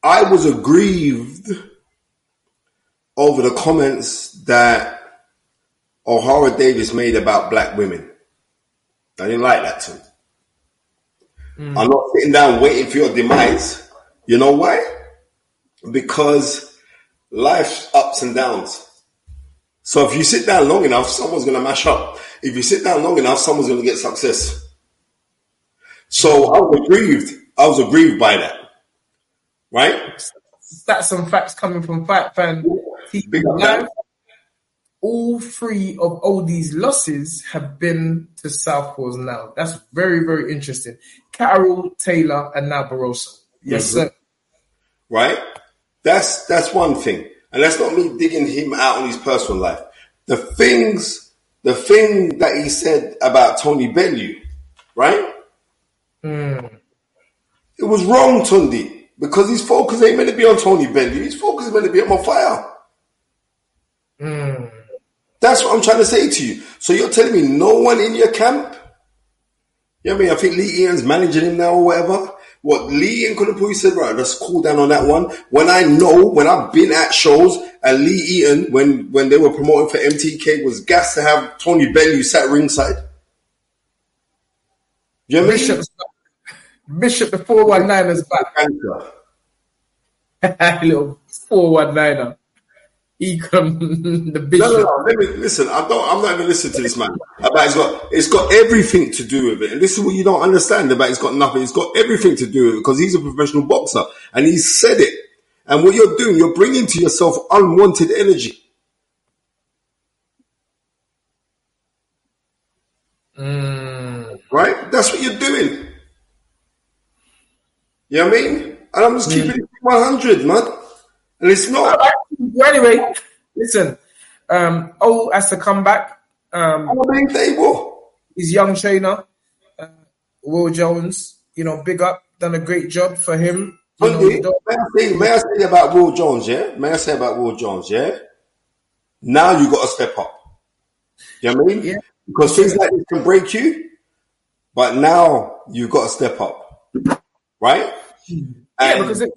I was aggrieved over the comments that O'Hara Davies made about black women. I didn't like that too. Mm. I'm not sitting down waiting for your demise. You know why? Because life's ups and downs. So if you sit down long enough, someone's going to mash up if you sit down long enough, someone's going to get success. So I was aggrieved. I was aggrieved by that. Right? That's some facts coming from Fight Fan. All three of OD's losses have been to Southpaws now. That's very, very interesting. Carol, Taylor, and now Barroso. Yes, mm-hmm. sir. Right? That's that's one thing. And that's not me digging him out on his personal life. The things, the thing that he said about Tony Bellew, right? Mm. It was wrong, Tundi, because his focus ain't meant to be on Tony Bellew. His focus is meant to be on my fire. Mm. That's what I'm trying to say to you. So you're telling me no one in your camp? You know what I mean? I think Lee Eaton's managing him now or whatever. What Lee and have said, right, let's cool down on that one. When I know, when I've been at shows, and Lee Eaton, when, when they were promoting for MTK, was gas to have Tony Bellew sat ringside. You know Bishop, Bishop, the 419 is back. Little 419er he come the bishop. No, no, no. Let me listen. I don't. I'm not even listening to this man. About it's got it's got everything to do with it. And this is what you don't understand about. It's got nothing. It's got everything to do with it because he's a professional boxer and he said it. And what you're doing, you're bringing to yourself unwanted energy. Mm. Right? That's what you're doing. You know what I mean? And I'm just keeping mm. it 100, man. And it's not. Well, anyway, listen. Um, oh, has to come back. Um, table. His young trainer, uh, Will Jones. You know, big up, done a great job for him. You know, may, I say, may I say about Will Jones? Yeah, may I say about Will Jones? Yeah. Now you got to step up. You know what I mean? Yeah. Because things like this can break you, but now you've got to step up, right? Yeah, and, because it,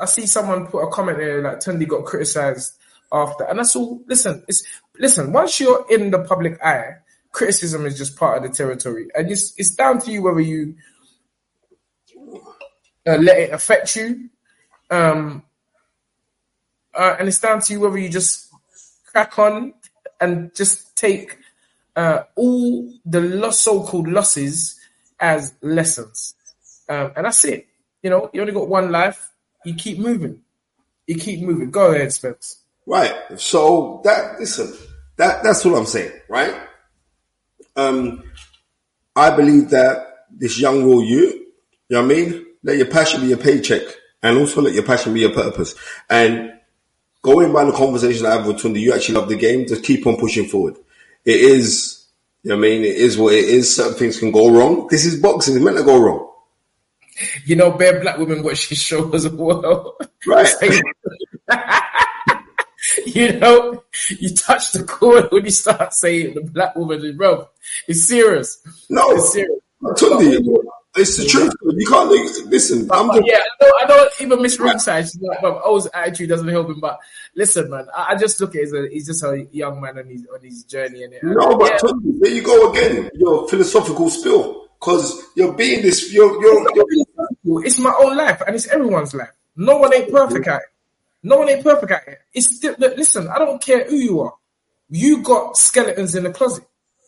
I see someone put a comment there like Tundi got criticized after, and that's all. Listen, it's listen. Once you're in the public eye, criticism is just part of the territory, and it's it's down to you whether you uh, let it affect you, um, uh, and it's down to you whether you just crack on and just take uh, all the loss, so-called losses as lessons, um, and that's it. You know, you only got one life you keep moving. You keep moving. Go ahead, Spence. Right. So that listen, that that's what I'm saying, right? Um, I believe that this young will you, you know what I mean? Let your passion be your paycheck, and also let your passion be your purpose. And going by the conversation I have with Tundi, you actually love the game. Just keep on pushing forward. It is, you know what I mean? It is what it is. Certain things can go wrong. This is boxing. It's meant to go wrong you know, bare black women watch his show as well. Right. you know, you touch the chord when you start saying the black woman is bro. It's serious. No, it's serious. it's the truth. You can't listen. But, I'm yeah, I don't, I don't even miss ringside. She's like, but O's attitude doesn't help him. But listen, man, I, I just look at it he's just a young man on his on his journey. And no, but yeah. there you go again. Your philosophical spill because you're being this. You're, you're, you're, It's my own life, and it's everyone's life. No one ain't perfect at it. No one ain't perfect at it. It's still, listen. I don't care who you are. You got skeletons in the closet.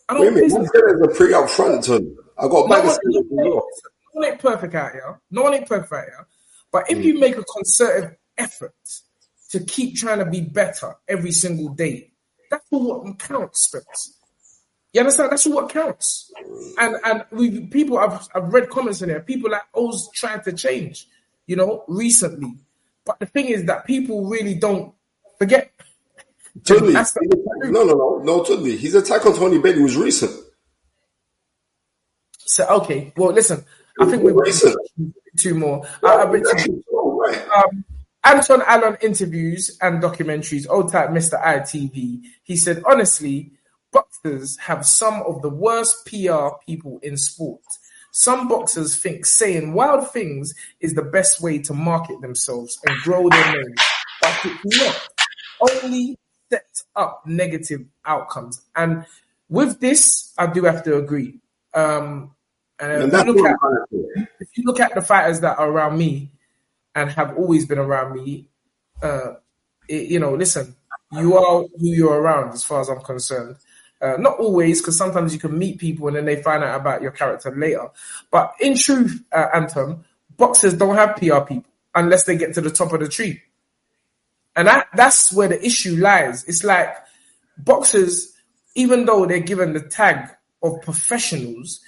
I don't. Wait a minute, skeletons are pretty upfront. To I got no one, no one ain't perfect out here. No one ain't perfect out here. But if mm. you make a concerted effort to keep trying to be better every single day, that's what counts, Spence. You understand? That's what counts. And and we people I've I've read comments in there. People like O's trying to change, you know, recently. But the thing is that people really don't forget. Totally. No, no, no, no, totally. His attack on Tony Bellew was recent. So okay, well, listen. I think we've recent. two more. Yeah, I, right. um, Anton Allen interviews and documentaries. Old type Mr. ITV. He said, honestly, boxers have some of the worst PR people in sport. Some boxers think saying wild things is the best way to market themselves and grow their name, but it's not. Only set up negative outcomes. And with this, I do have to agree. Um, and, if, you look at, if you look at the fighters that are around me and have always been around me, uh, it, you know, listen, you are who you're around, as far as I'm concerned. Uh, not always, because sometimes you can meet people and then they find out about your character later. But in truth, uh, Anton, boxers don't have PR people unless they get to the top of the tree. And that, that's where the issue lies. It's like boxers, even though they're given the tag of professionals,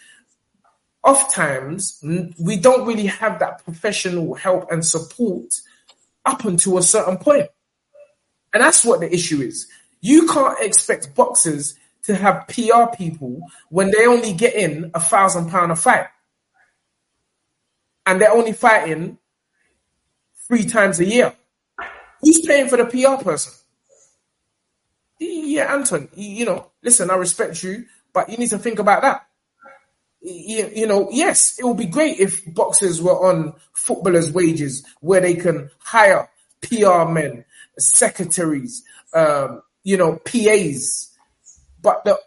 oftentimes we don't really have that professional help and support up until a certain point. And that's what the issue is. You can't expect boxers to have PR people when they only get in a thousand pound a fight. And they're only fighting three times a year. Who's paying for the PR person? Yeah, Anton, you know, listen, I respect you, but you need to think about that. You, you know, yes, it would be great if boxers were on footballers' wages where they can hire PR men, secretaries, um, you know, PAs. But the,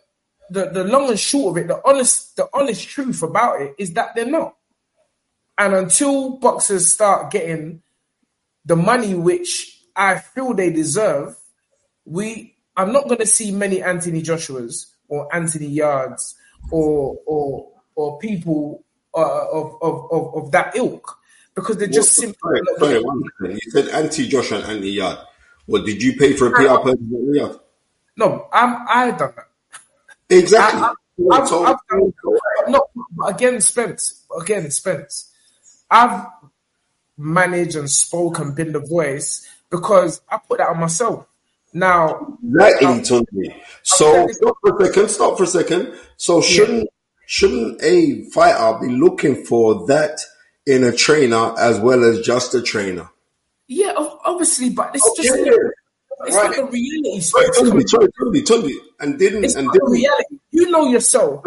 the the long and short of it, the honest the honest truth about it is that they're not. And until boxers start getting the money which I feel they deserve, we I'm not going to see many Anthony Joshua's or Anthony Yardes or or or people uh, of, of, of of that ilk because they're just simply. Sorry, sorry, you said Anthony Joshua and Anthony Yarde. What did you pay for a PR person at Riyadh? No, I'm I done that. Exactly. I, I've, I've, I've done, no, again, Spence. Again, Spence. I've managed and spoken, been the voice because I put that on myself. Now, exactly, Tony. So stop for a second. Stop for a second. So shouldn't yeah. shouldn't a fighter be looking for that in a trainer as well as just a trainer? Yeah, obviously, but it's okay. just it's right. like a reality. Right, Tony, Tony, Tony, Tony, and didn't it's and didn't reality. You know yourself.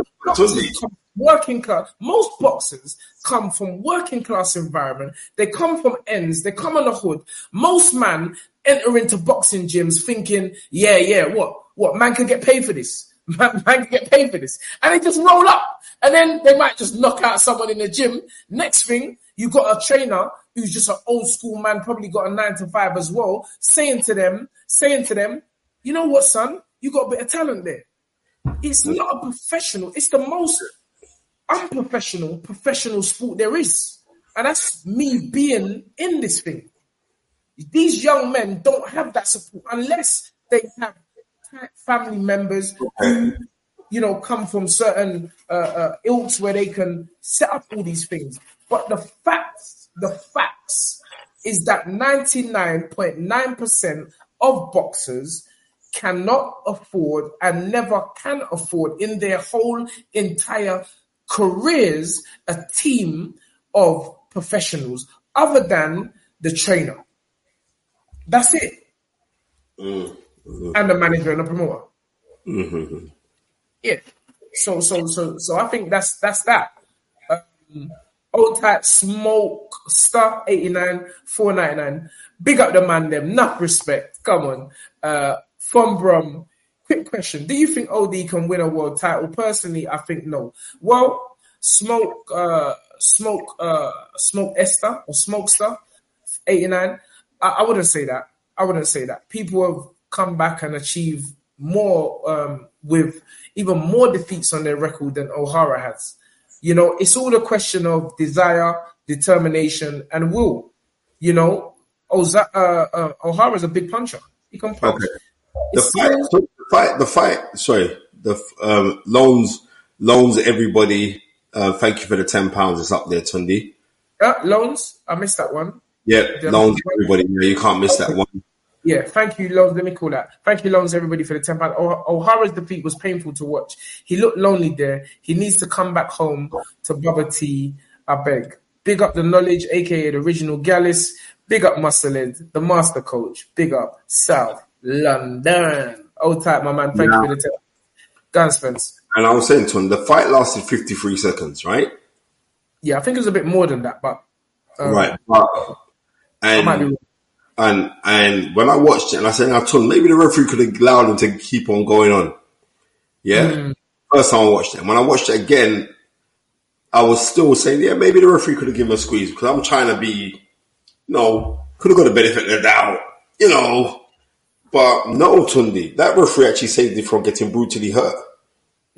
Working class. Most boxers come from working class environment. They come from ends. They come on the hood. Most man enter into boxing gyms thinking, yeah, yeah, what, what man can get paid for this. Man, man can get paid for this, and they just roll up, and then they might just knock out someone in the gym. Next thing, you got a trainer who's just an old school man, probably got a nine to five as well, saying to them, saying to them, you know what, son, you got a bit of talent there. It's not a professional. It's the most unprofessional professional sport there is, and that's me being in this thing. These young men don't have that support unless they have family members who, you know, come from certain uh, uh, ilks where they can set up all these things. But the facts, the facts is that 99.9% of boxers cannot afford and never can afford in their whole entire careers a team of professionals other than the trainer. That's it. Mm-hmm. And the manager and the promoter. Mm-hmm. Yeah. So so so so I think that's that's that. Um, old type smoke star 89 499. Big up the man them, enough respect. Come on. Uh from Brum. Quick question. Do you think OD can win a world title? Personally, I think no. Well, smoke uh smoke uh smoke Esther or Smokester 89 I, I, wouldn't say that. I wouldn't say that. People have come back and achieved more um, with even more defeats on their record than O'Hara has. You know, it's all a question of desire, determination, and will. You know, Oza- uh, uh, O'Hara's a big puncher. He can punch. Okay. The fight, so the fight, the fight. Sorry, the um, loans, loans. Everybody, uh, thank you for the ten pounds. It's up there, Tundi. Uh, loans. I missed that one. Yeah, loans everybody. Yeah, you can't miss that one. Yeah, thank you, Loans. Let me call that. Thank you, Loans, everybody, for the 10 pounds. O'Hara's defeat was painful to watch. He looked lonely there. He needs to come back home to Bubba T. I beg. Big up the knowledge, aka the original Gallus. Big up Musclehead, the master coach. Big up South London. Old type, my man. Thank yeah. you for the 10 Guns. And I was saying to him, the fight lasted 53 seconds, right? Yeah, I think it was a bit more than that, but. Um, right. But and and and when I watched it, and I said, I told him maybe the referee could have allowed him to keep on going on. Yeah. Mm. First time I watched it. And when I watched it again, I was still saying, yeah, maybe the referee could have given a squeeze because I'm trying to be, you know, could have got a benefit of the doubt, you know. But no, Tundi, that referee actually saved him from getting brutally hurt.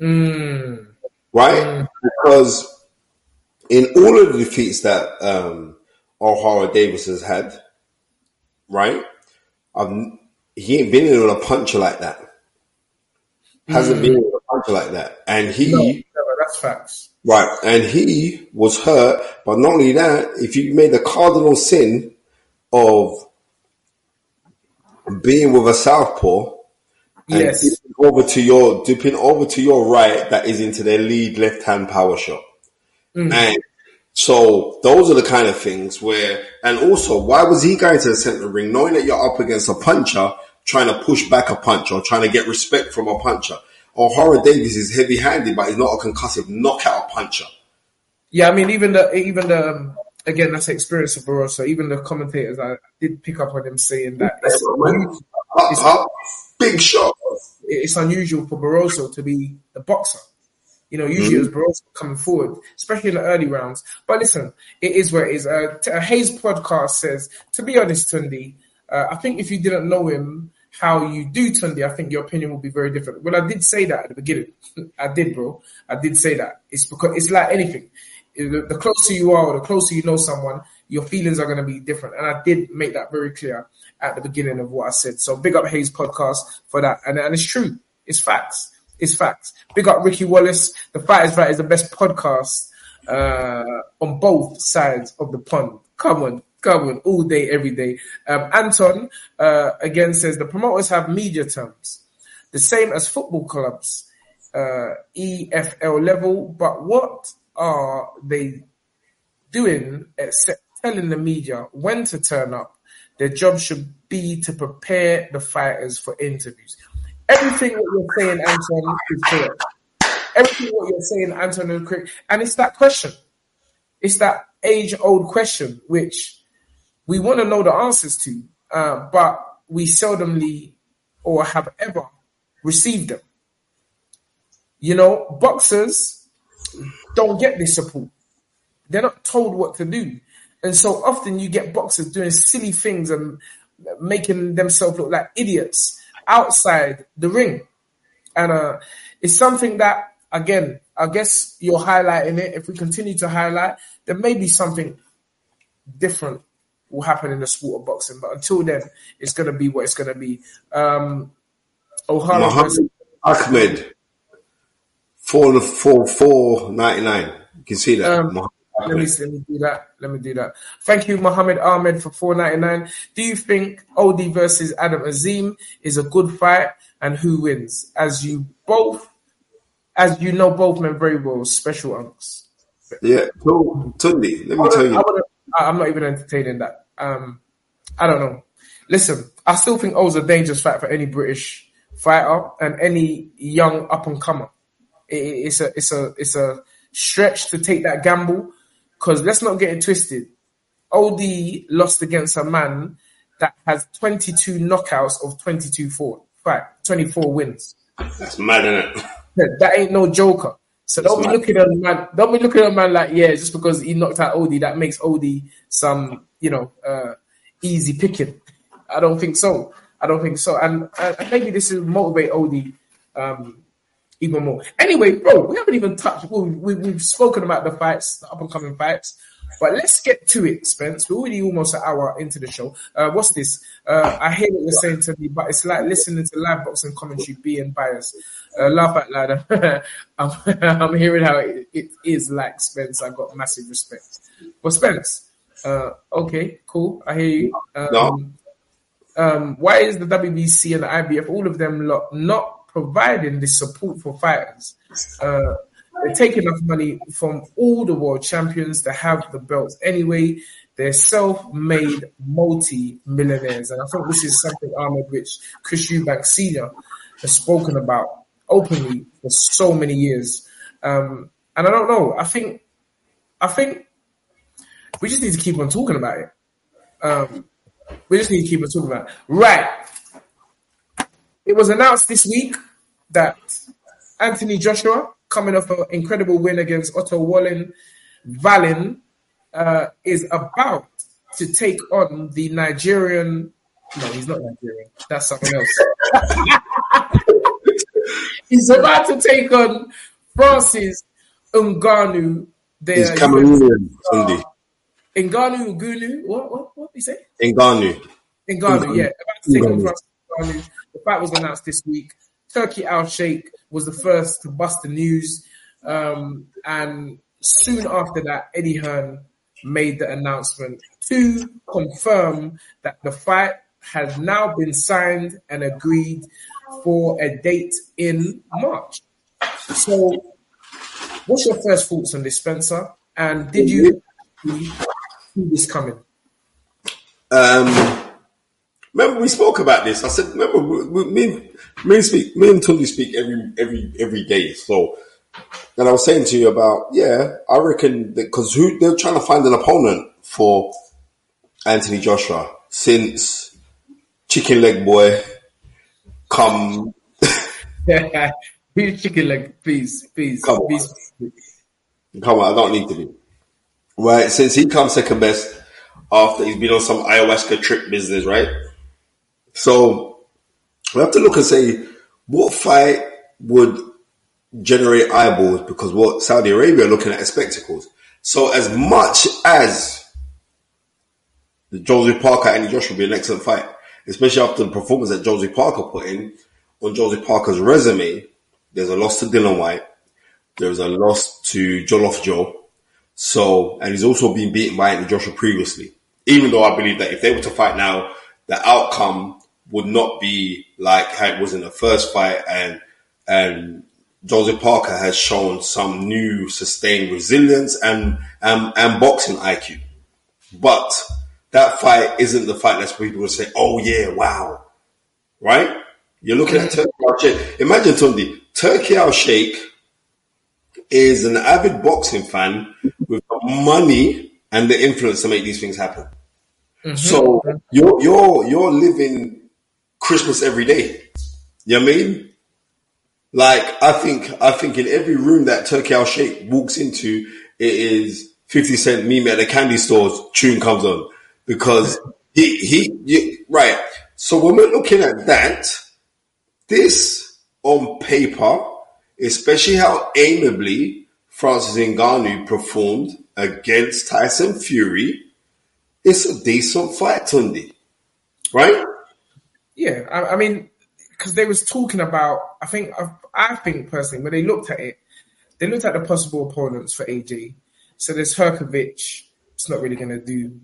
Mm. Right? Mm. Because in all of the defeats that um, O'Hara Davies has had, right? I've, he ain't been in on a puncher like that. hasn't hmm. been with a puncher like that, and he. No, never, that's facts. Right, and he was hurt, but not only that, if you made the cardinal sin of being with a southpaw and Yes. dipping over to your dipping over to your right, that is into their lead left hand power shot, hmm. and so those are the kind of things where, and also, why was he going to the center ring, knowing that you're up against a puncher, trying to push back a puncher or trying to get respect from a puncher? O'Hara Davies is heavy handed, but he's not a concussive knockout puncher. Yeah, I mean, even the even the um, again, that's the experience of Barroso. Even the commentators, I did pick up on him saying that it's, Up, up, big shot. it's unusual for Barroso to be a boxer. You know, usually it's Barroso coming forward, especially in the early rounds. But listen, it is what it is. Uh, t- uh, Hayes podcast says, to be honest, Tundi, uh, I think if you didn't know him, how you do Tundi, I think your opinion will be very different. Well, I did say that at the beginning. I did, bro. I did say that. It's because it's like anything. The closer you are, or the closer you know someone, your feelings are going to be different. And I did make that very clear at the beginning of what I said. So big up Hayes podcast for that. And, and it's true. It's facts. It's facts. Big up Ricky Wallace. The Fight is Right is the best podcast uh, on both sides of the pond. Come on, come on, all day, every day. Um, Anton uh, again says the promoters have media terms, the same as football clubs, uh, EFL level. But what are they doing except telling the media when to turn up? Their job should be to prepare the fighters for interviews. Everything that you're saying, Anton, is correct. Everything what you're saying, Anton, is correct. And it's that question. It's that age-old question which we want to know the answers to, uh, but we seldomly or have ever received them. You know, boxers don't get this support. They're not told what to do. And so often you get boxers doing silly things and making themselves look like idiots outside the ring. And uh, it's something that, again, I guess you're highlighting it. If we continue to highlight, there may be something different will happen in the sport of boxing. But until then, it's going to be what it's going to be. Um, O'Hara versus- Ahmed, four four four ninety nine. You can see that. Um, Let me, let me do that. Let me do that. Thank you, Mohammed Ahmed, for four ninety nine. Do you think Odie versus Adam Azim is a good fight, and who wins? As you both, as you know, both men very well. Special unks. Yeah, totally. Let me tell you. I I'm not even entertaining that. Um, I don't know. Listen, I still think O's a dangerous fight for any British fighter and any young up and comer. It- it's a it's a it's a stretch to take that gamble because let's not get it twisted. OD lost against a man that has 22 knockouts of 22 for fight, 24 wins. That's mad, isn't it? That ain't no joker. So don't be mad. looking at a man. Don't be looking at a man like yeah, just because he knocked out Odie, that makes Odie some you know uh, easy picking. I don't think so. I don't think so. And, and maybe this will motivate Odie um, even more. Anyway, bro, we haven't even touched. We, we, we've spoken about the fights, the up and coming fights. But let's get to it, Spence. We're already almost an hour into the show. Uh, what's this? Uh, I hear what you're saying to me, but it's like listening to live boxing commentary being biased. Uh, laugh out loud. I'm, I'm hearing how it, it is like Spence. I've got massive respect. But Spence, uh, okay, cool. I hear you. Um, No. um, why is the WBC and the IBF, all of them, lot, not providing this support for fighters? Uh, they take enough money from all the world champions to have the belts anyway. They're self-made multi-millionaires, and I think this is something Ahmed, which Chris Eubank Senior has spoken about openly for so many years. Um, and I don't know. I think, I think we just need to keep on talking about it. Um, we just need to keep on talking about it. Right. It was announced this week that Anthony Joshua, coming off an incredible win against Otto Wallin Valin, uh, is about to take on the Nigerian. No, he's not Nigerian. That's something else. he's about to take on Francis Ngannou. He's Cameroonian, Tundi. Ngannou Ngunu. What? What? What did he say? Ngannou. Ngannou, Ngannou. yeah. About to take on Francis The fight was announced this week. Turki Al Sheikh was the first to bust the news. Um, and soon after that, Eddie Hearn made the announcement to confirm that the fight has now been signed and agreed for a date in March. So, what's your first thoughts on this, Spencer? And did you see this coming? Um, remember we spoke about this. I said, remember we, me, me and speak, me and Tunde speak every every every day. So, and I was saying to you about yeah, I reckon because who they're trying to find an opponent for Anthony Joshua since Chicken Leg Boy come. yeah, chicken leg, please, please, Come on. please. Come on, I don't need to be. Right, since he comes second best after he's been on some ayahuasca trip business, right? So we have to look and say what fight would generate eyeballs because what Saudi Arabia are looking at is spectacles. So as much as the Josie Parker and Joshua would be an excellent fight, especially after the performance that Josie Parker put in on Josie Parker's resume, there's a loss to Dillian Whyte. There's a loss to Jollof Joe. So, and he's also been beaten by Anthony Joshua previously. Even though I believe that if they were to fight now, the outcome would not be like how it was in the first fight and, and Joseph Parker has shown some new sustained resilience and, and, and boxing IQ. But that fight isn't the fight that's people will say, oh yeah, wow. Right? You're looking at Turki Al Sheikh. Imagine Tunde, Turki Al Sheikh is an avid boxing fan with the money and the influence to make these things happen. Mm-hmm. So you're you're you're living Christmas every day. You know what I mean? Like I think I think in every room that Turki Al Sheikh walks into, it is fifty cent meme at the candy stores tune comes on because he he right. So when we're looking at that, this on paper, especially how amiably Francis Ngannou performed against Tyson Fury, it's a decent fight, Tunde. Right? Yeah, I, I mean, because they was talking about. I think I, I think personally, when they looked at it, they looked at the possible opponents for AJ. So there's Hrgovic. It's not really going to do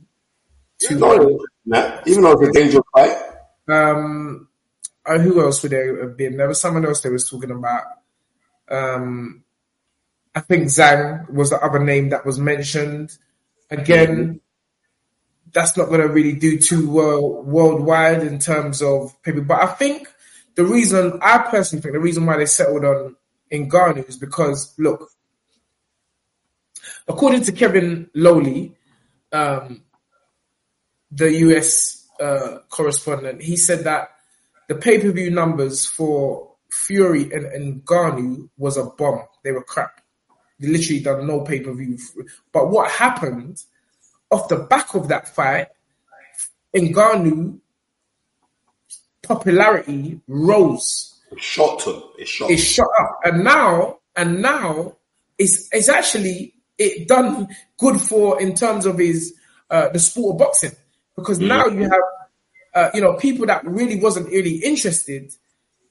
too well. Nah, even though it's a dangerous fight. Um, uh, who else would there have been? There was someone else they was talking about. Um, I think Zhang was the other name that was mentioned. Again, that's not going to really do too well worldwide in terms of people. But I think the reason, I personally think the reason why they settled on Ngannou is because, look, according to Kevin Iole, um, the US uh, correspondent, he said that the pay per view numbers for Fury and, and was a bomb. They were crap. They literally done no pay per view. But what happened off the back of that fight, Ngannou popularity rose. It's shot him. It's shot. It shot up, and now and now it's it's actually it done good for in terms of his uh, the sport of boxing because now you have uh, you know people that really wasn't really interested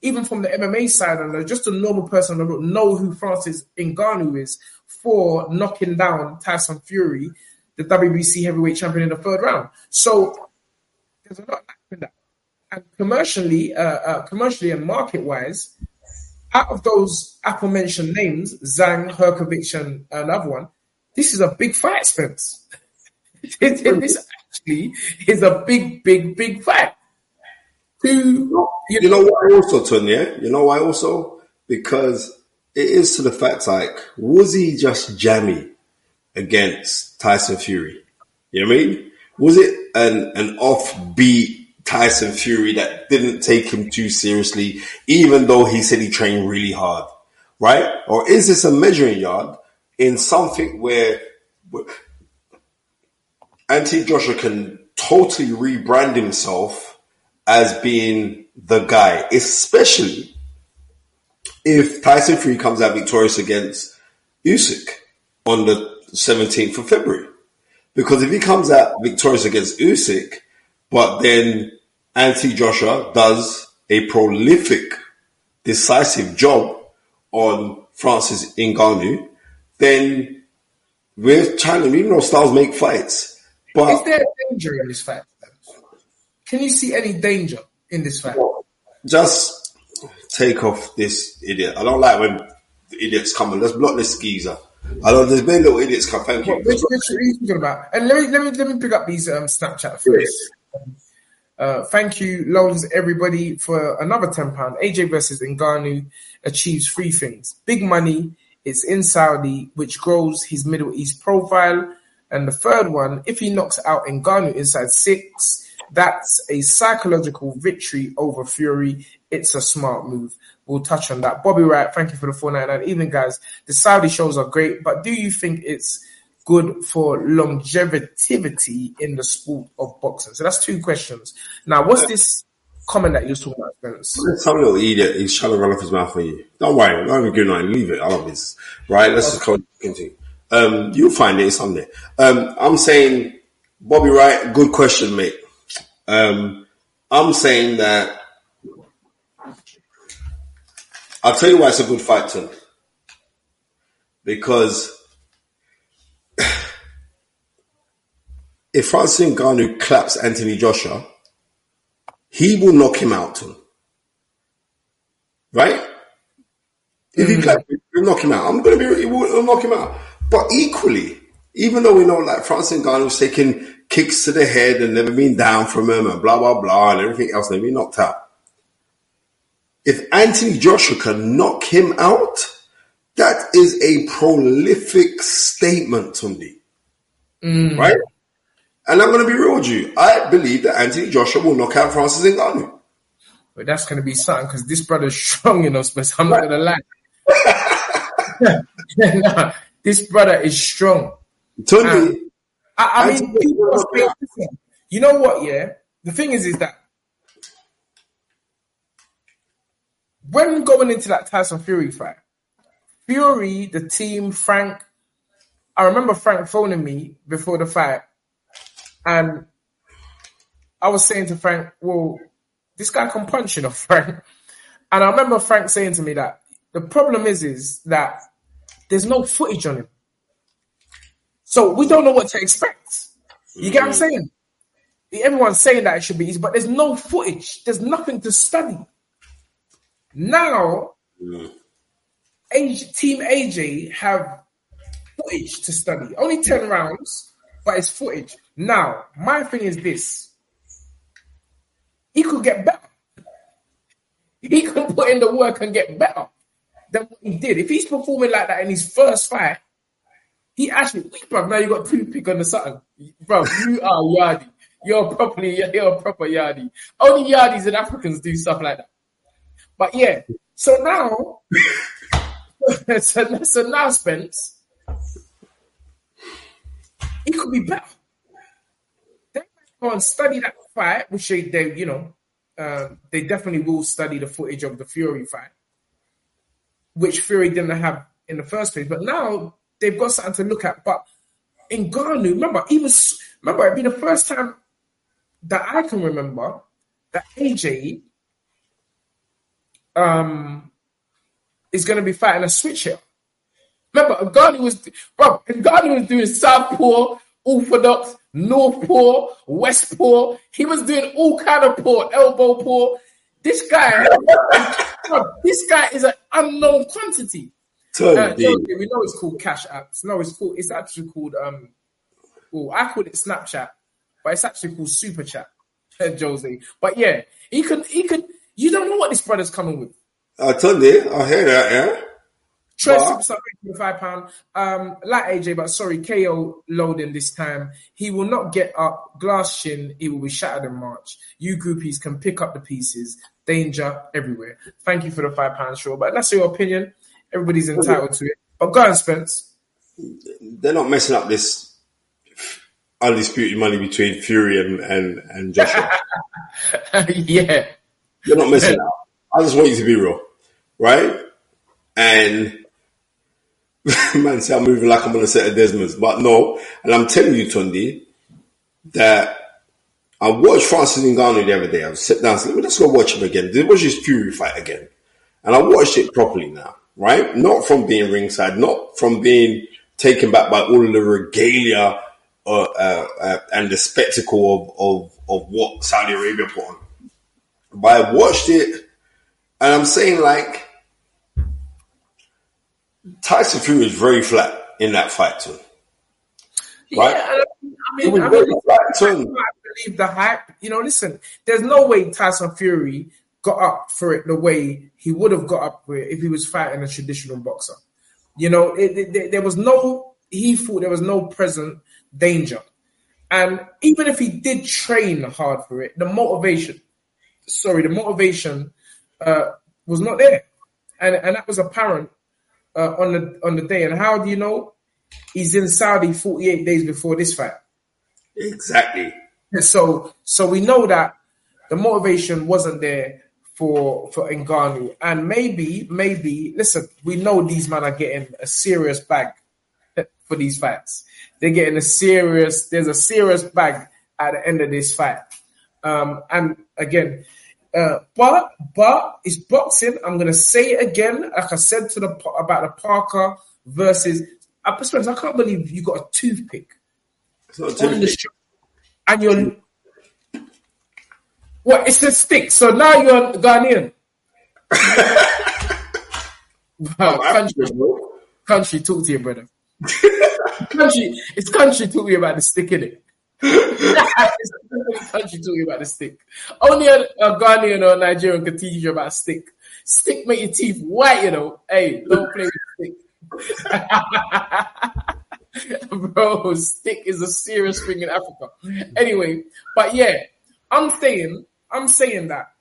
even from the MMA side and just a normal person that don't know who Francis Ngannou is for knocking down Tyson Fury, the WBC heavyweight champion in the third round. So there's a lot in that. And commercially, uh, uh, commercially and market wise, out of those aforementioned names, Zhang, Hrgovic, and another one, this is a big fight, Spence. this actually is a big, big, big fight. Who You know why also, Tonya? You know why also? Because it is to the fact like, was he just jammy against Tyson Fury? You know what I mean? Was it an, an offbeat Tyson Fury that didn't take him too seriously, even though he said he trained really hard? Right? Or is this a measuring yard in something where Anthony Joshua can totally rebrand himself as being the guy, especially if Tyson Fury comes out victorious against Usyk on the 17th of February. Because if he comes out victorious against Usyk, but then Anthony Joshua does a prolific decisive job on Francis Ngannou, then with China, we know Styles make fights. But Is there danger in this fight? Can you see any danger in this fight? just take off this idiot. I don't like when idiots come and let's block this geezer. I don't, there's been little idiots come, thank you. What, which, which are you talking about? And let me let me let me pick up these um, Snapchat first. Uh, thank you, loads everybody for another ten pound. AJ versus Ngannou achieves three things: big money. It's in Saudi, which grows his Middle East profile. And the third one, if he knocks out Ngannou inside six, that's a psychological victory over Fury. It's a smart move. We'll touch on that. Bobby Wright, thank you for the 499. Even guys. The Saudi shows are great, but do you think it's good for longevity in the sport of boxing? So that's two questions. Now, what's this comment that you're talking about, Spence? Some little idiot, he's trying to run off his mouth for you. Don't worry, don't even go on, leave it. I love this. Right, let's just continue. Um, you'll find it, there. Um, I'm saying, Bobby Wright, good question, mate. Um, I'm saying that I'll tell you why it's a good fight, Ton. Because if Francis Ngannou claps Anthony Joshua, he will knock him out. Right? If he mm. claps, he'll knock him out. I'm gonna be, he will he'll knock him out. But equally, even though we know like Francis Ngannou's taking kicks to the head and never been down from him and blah blah blah and everything else, never been knocked out. If Anthony Joshua can knock him out, that is a prolific statement, Tunde. Mm. Right? And I'm going to be real with you. I believe that Anthony Joshua will knock out Francis Ngannou. But that's going to be something because this brother's strong, you know, Spence. I'm not going to lie. Nah, this brother is strong. Tunde, I, I mean, you know what? Yeah, the thing is, is that when going into that Tyson Fury fight, Fury, the team, Frank, I remember Frank phoning me before the fight, and I was saying to Frank, "Well, this guy can punch, you know, Frank." And I remember Frank saying to me that the problem is, is that there's no footage on him. So we don't know what to expect. You get what I'm mm. saying? Everyone's saying that it should be easy, but there's no footage. There's nothing to study. Now, mm. AJ, Team AJ have footage to study. Only 10 rounds, but it's footage. Now, my thing is this. He could get better. He can put in the work and get better than what he did. If he's performing like that in his first fight, he actually, wait, bro, now you got two pick on the something. Bro, you are yardy. You're properly, you're a proper yardy. Only yardies and Africans do stuff like that. But yeah, so now, so, so now, Spence, he could be better. They go and study that fight, which they, they you know, um, they definitely will study the footage of the Fury fight, which Fury didn't have in the first place. But now they've got something to look at. But in Ghana, remember, was remember it'd be the first time that I can remember that AJ um is going to be fighting a switch here. Remember, Ngannou was bro, Ngannou was doing southpaw, orthodox, northpaw, westpaw. He was doing all kind of paw, elbow paw. This guy, bro, this guy is an unknown quantity. Uh, we know it's called Cash Apps. No, it's called. It's actually called. Um, well, I call it Snapchat, but it's actually called Super Chat, Jose. But yeah, he could. He could. You don't know what this brother's coming with. uh, you, I hear that, yeah? Trey Wow. For five pound. Um, like AJ, but sorry, KO loading this time. He will not get up. Glass shin. He will be shattered in March. You groupies can pick up the pieces. Danger everywhere. Thank you for the five pound show, but that's your opinion. Everybody's entitled to it. But go on, Spence. They're not messing up this undisputed money between Fury and, and, and Joshua. yeah. They're not messing it up. I just want you to be real, right? And man, say I'm moving like I'm on a set of Desmond's, but no. And I'm telling you, Tunde, that I watched Francis Ngannou the other day. I was sitting down, so let me just go watch him again. This was his Fury fight again. and I watched it properly now, right? Not from being ringside, not from being taken back by all of the regalia uh, uh, uh, and the spectacle of, of, of what Saudi Arabia put on. But I watched it, and I'm saying like Tyson Fury is very flat in that fight too. Right? Yeah, I mean, I, mean, I believe the hype. You know, listen, there's no way Tyson Fury got up for it the way he would have got up for it if he was fighting a traditional boxer. You know, it, it, there was no, he thought there was no present danger. And even if he did train hard for it, the motivation, sorry, the motivation uh, was not there. And, and that was apparent uh, on the on the day. And how do you know? He's in Saudi 48 days before this fight. Exactly. So so we know that the motivation wasn't there for for Ngannou. And maybe, maybe, listen, we know these men are getting a serious bag for these fights. They're getting a serious, there's a serious bag at the end of this fight. Um, and again, uh, but but it's boxing. I'm gonna say it again, like I said to the about the Parker versus. I, I can't believe you got a toothpick on the show, and you're what? It's a stick. So now you're Ghanaian. wow, country, country, talk to your brother. country, it's country talking about the stick in it. Country talking about the stick. Only a, a Ghanaian or Nigerian can teach you about stick. Stick make your teeth white, you know. Hey, don't play with stick. Bro, stick is a serious thing in Africa. Anyway, but yeah, I'm saying, I'm saying that.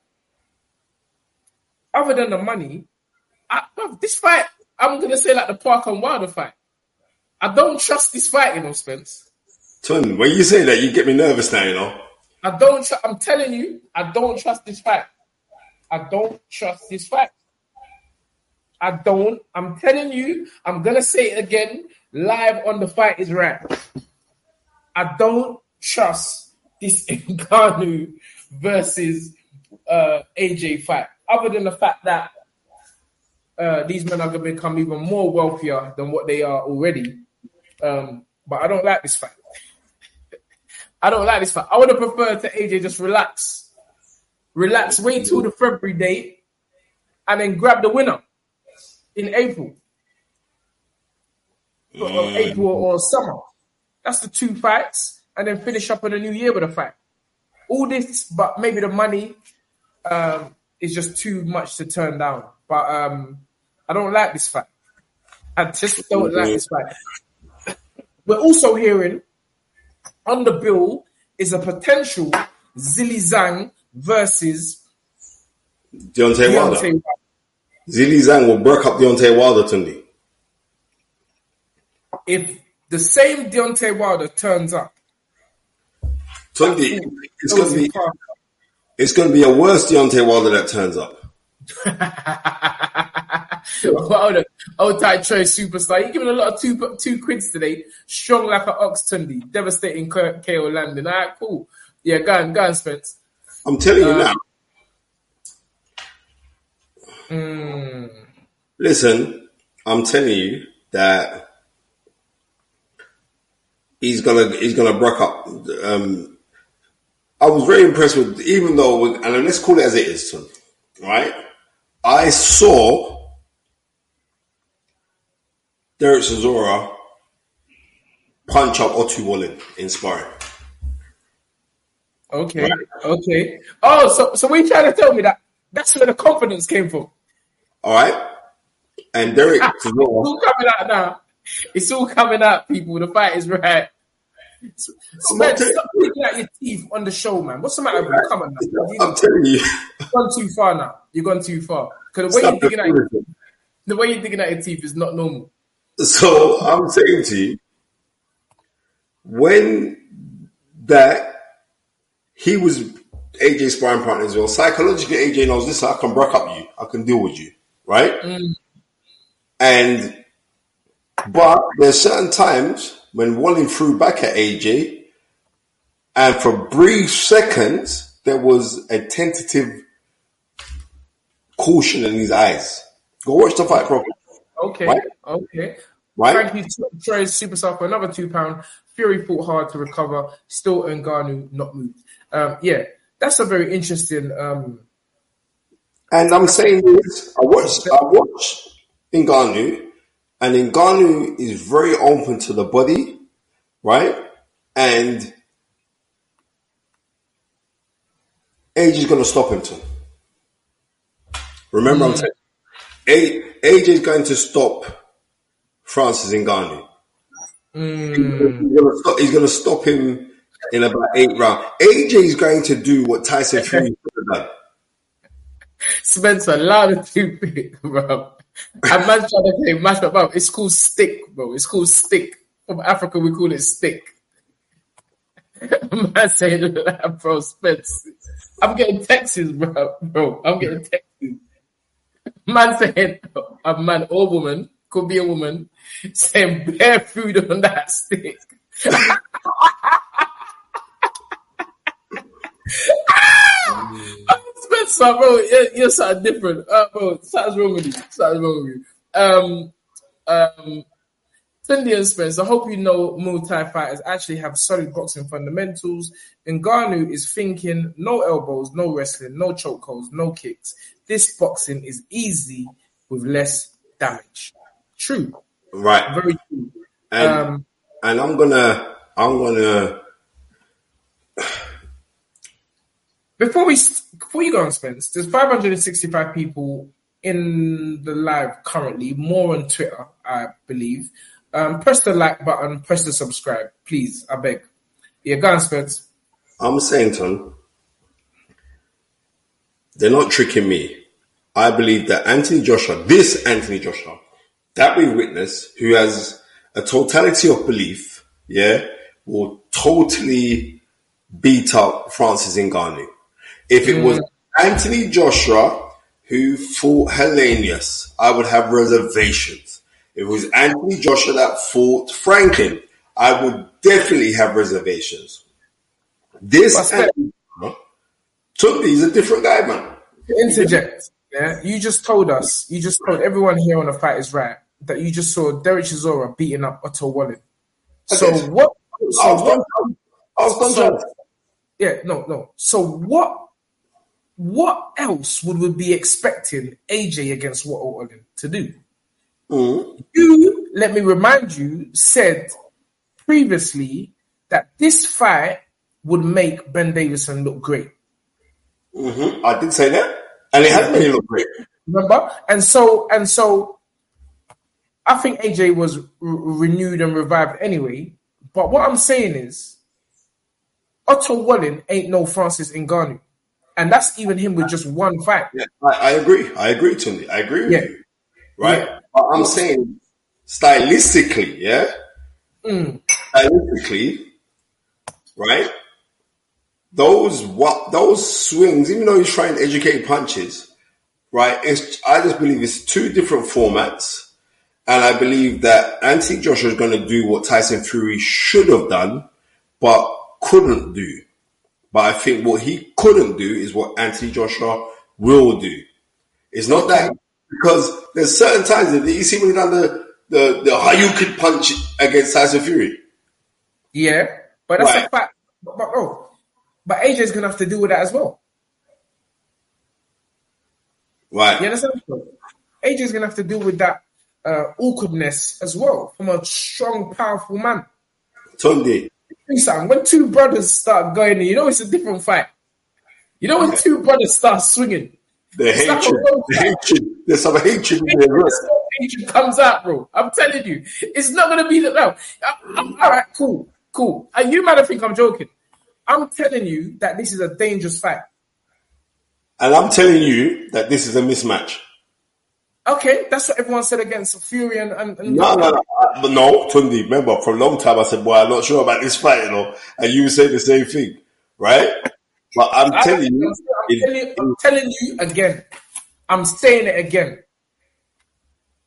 Other than the money, I, this fight, I'm gonna say like the Park and Wilder fight. I don't trust this fight, you know, Spence. When you say that, you get me nervous now, you know. I don't. Tr- I'm telling you, I don't trust this fight. I don't trust this fight. I don't. I'm telling you. I'm gonna say it again, live on the fight is right. I don't trust this Ngannou versus uh, AJ fight. Other than the fact that uh, these men are going to become even more wealthier than what they are already. Um, but I don't like this fight. I don't like this fight. I would have preferred to AJ just relax, relax, wait till the February date, and then grab the winner in April, mm. or April or summer. That's the two fights, and then finish up in the new year with a fight. All this, but maybe the money um, is just too much to turn down. But um, I don't like this fight. I just don't like this fight. We're also hearing on the bill is a potential Zhilei Zhang versus Deontay, Wilder. Wilder. Zhilei Zhang will break up Deontay Wilder, Tunde. If the same Deontay Wilder turns up, Tunde, it's going to be it's going to be a worse Deontay Wilder that turns up. well, old tight Trey superstar. You're giving a lot of two two quids today. Strong like an ox Tunde. Devastating KO landing. All right, cool. Yeah, go on, go on, Spence. I'm telling you uh, now. Mm. Listen, I'm telling you that he's gonna he's gonna break up. Um, I was very impressed with, even though, and let's call it as it is, right? I saw Derek Chisora punch up Otto Wallin in sparring. Okay, right. okay. Oh, so so we trying to tell me that that's where the confidence came from. All right, and Derek Chisora. it's all coming out now. It's all coming out, people. The fight is right. So, man, stop picking out your teeth on the show, man. What's the matter with you? Come on, now. I'm telling you, you've gone too far now. You've gone too far. Because the way you're digging your, the way you're digging out your teeth is not normal. So I'm saying to you, when that he was AJ sparring partner as well, psychologically AJ knows this. I can break up you. I can deal with you, right? Mm. And but there's certain times when Wallin threw back at AJ, and for brief seconds there was a tentative caution in his eyes. Go watch the fight properly. Okay, Right. Okay. Right? Thank you, Trey Super Sub for another two pound. Fury fought hard to recover. Still Ngannou not moved. Um, yeah, that's a very interesting. Um, And I'm saying this, I watched, I watched Ngannou, and Ngannou is very open to the body, right? And Age is going to stop him too. Remember, I'm saying A- Age is going to stop Francis Ngannou. Hmm. He's gonna stop- He's going to stop him in about eight rounds. AJ is going to do what Tyson Fury should have done. Spencer, louder too big, bro. I'm not trying to say mash up, bro. It's called stick, bro. It's called stick. From Africa, we call it stick. Man saying that, bro, Spence. I'm getting texts, bro. Bro, I'm getting texts. Man saying a man or woman, could be a woman, saying bare food on that stick. Spencer, bro, you're, something different. Uh, bro, something's wrong with you. Something's wrong with you. Um, um, Cindy and Spence, I hope you know Muay Thai fighters actually have solid boxing fundamentals. Ngannou is thinking no elbows, no wrestling, no chokeholds, no kicks. This boxing is easy with less damage. True. Right. Very true. And, Um, and I'm gonna, I'm gonna, Before we before you go on, Spence, there's 565 people in the live currently, more on Twitter, I believe. Um, press the like button, press the subscribe, please. I beg. Yeah, go on, Spence. I'm saying, Ton, they're not tricking me. I believe that Anthony Joshua, this Anthony Joshua, that we witness, who has a totality of belief, yeah, will totally beat up Francis Ngannou. If it was mm. Anthony Joshua who fought Helenius, I would have reservations. If it was Anthony Joshua that fought Franklin, I would definitely have reservations. This? Anthony Joshua, Tunde is a different guy, man. Interject. Yeah, you just told us, you just told everyone here on the fight is right that you just saw Derek Chisora beating up Otto Wallin. So Okay. what? I So was what? done. I was done. So, yeah, no, no. So what? What else would we be expecting AJ against Otto Wallin to do? Mhm. You, let me remind you, said previously that this fight would make Ben Davison look great. Mhm. I did say that, and it has made him look great. Remember? And so, and so, I think AJ was re- renewed and revived anyway. But what I'm saying is, Otto Wallin ain't no Francis Ngannou, and that's even him with just one fight. Yeah, I, I agree. I agree, Tunde. I agree with Yeah. you. Right? Yeah. But I'm saying stylistically, yeah? Mm. Stylistically, right? Those what those swings, even though he's trying to educate punches, right? It's I just believe it's two different formats. And I believe that Anthony Joshua is going to do what Tyson Fury should have done, but couldn't do. But I think what he couldn't do is what Anthony Joshua will do. It's not that because there's certain times that you see when he done the the the Hayukin punch against Tyson Fury. Yeah, but that's Right. a fact. But, but oh, but AJ's gonna have to deal with that as well. Right. You understand? AJ's gonna have to deal with that uh, awkwardness as well from a strong, powerful man. Tunde. When two brothers start going, you know it's a different fight. You know when two brothers start swinging, The It's like a hatred, the hatred, there's some hatred in there. Hatred comes out, bro. I'm telling you, it's not gonna be that. No, I- I'm- all right, cool, cool. And you might think I'm joking. I'm telling you that this is a dangerous fight. And I'm telling you that this is a mismatch. Okay, that's what everyone said against Fury and, and, and No, no, no. I- no, Tunde, remember, for a long time I said, boy, I'm not sure about this fight, you know, and you say the same thing, right? But I'm I- telling you, I'm, telling I'm telling you again. I'm saying it again.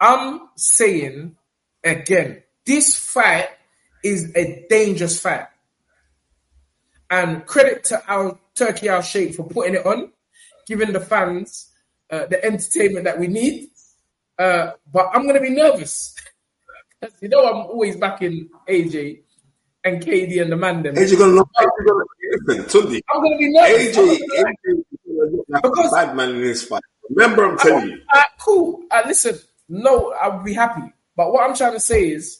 I'm saying again. This fight is a dangerous fight. And credit to our Turki Al Sheikh for putting it on, giving the fans uh, the entertainment that we need. Uh, but I'm gonna be nervous. you know, I'm always backing AJ and KD and the man. Them. AJ gonna look, AJ Tunde. I'm gonna be nervous. AJ, AJ like Because- bad man in this fight. Remember, I'm telling you. Uh, cool. Uh, listen, no, I'll be happy. But what I'm trying to say is,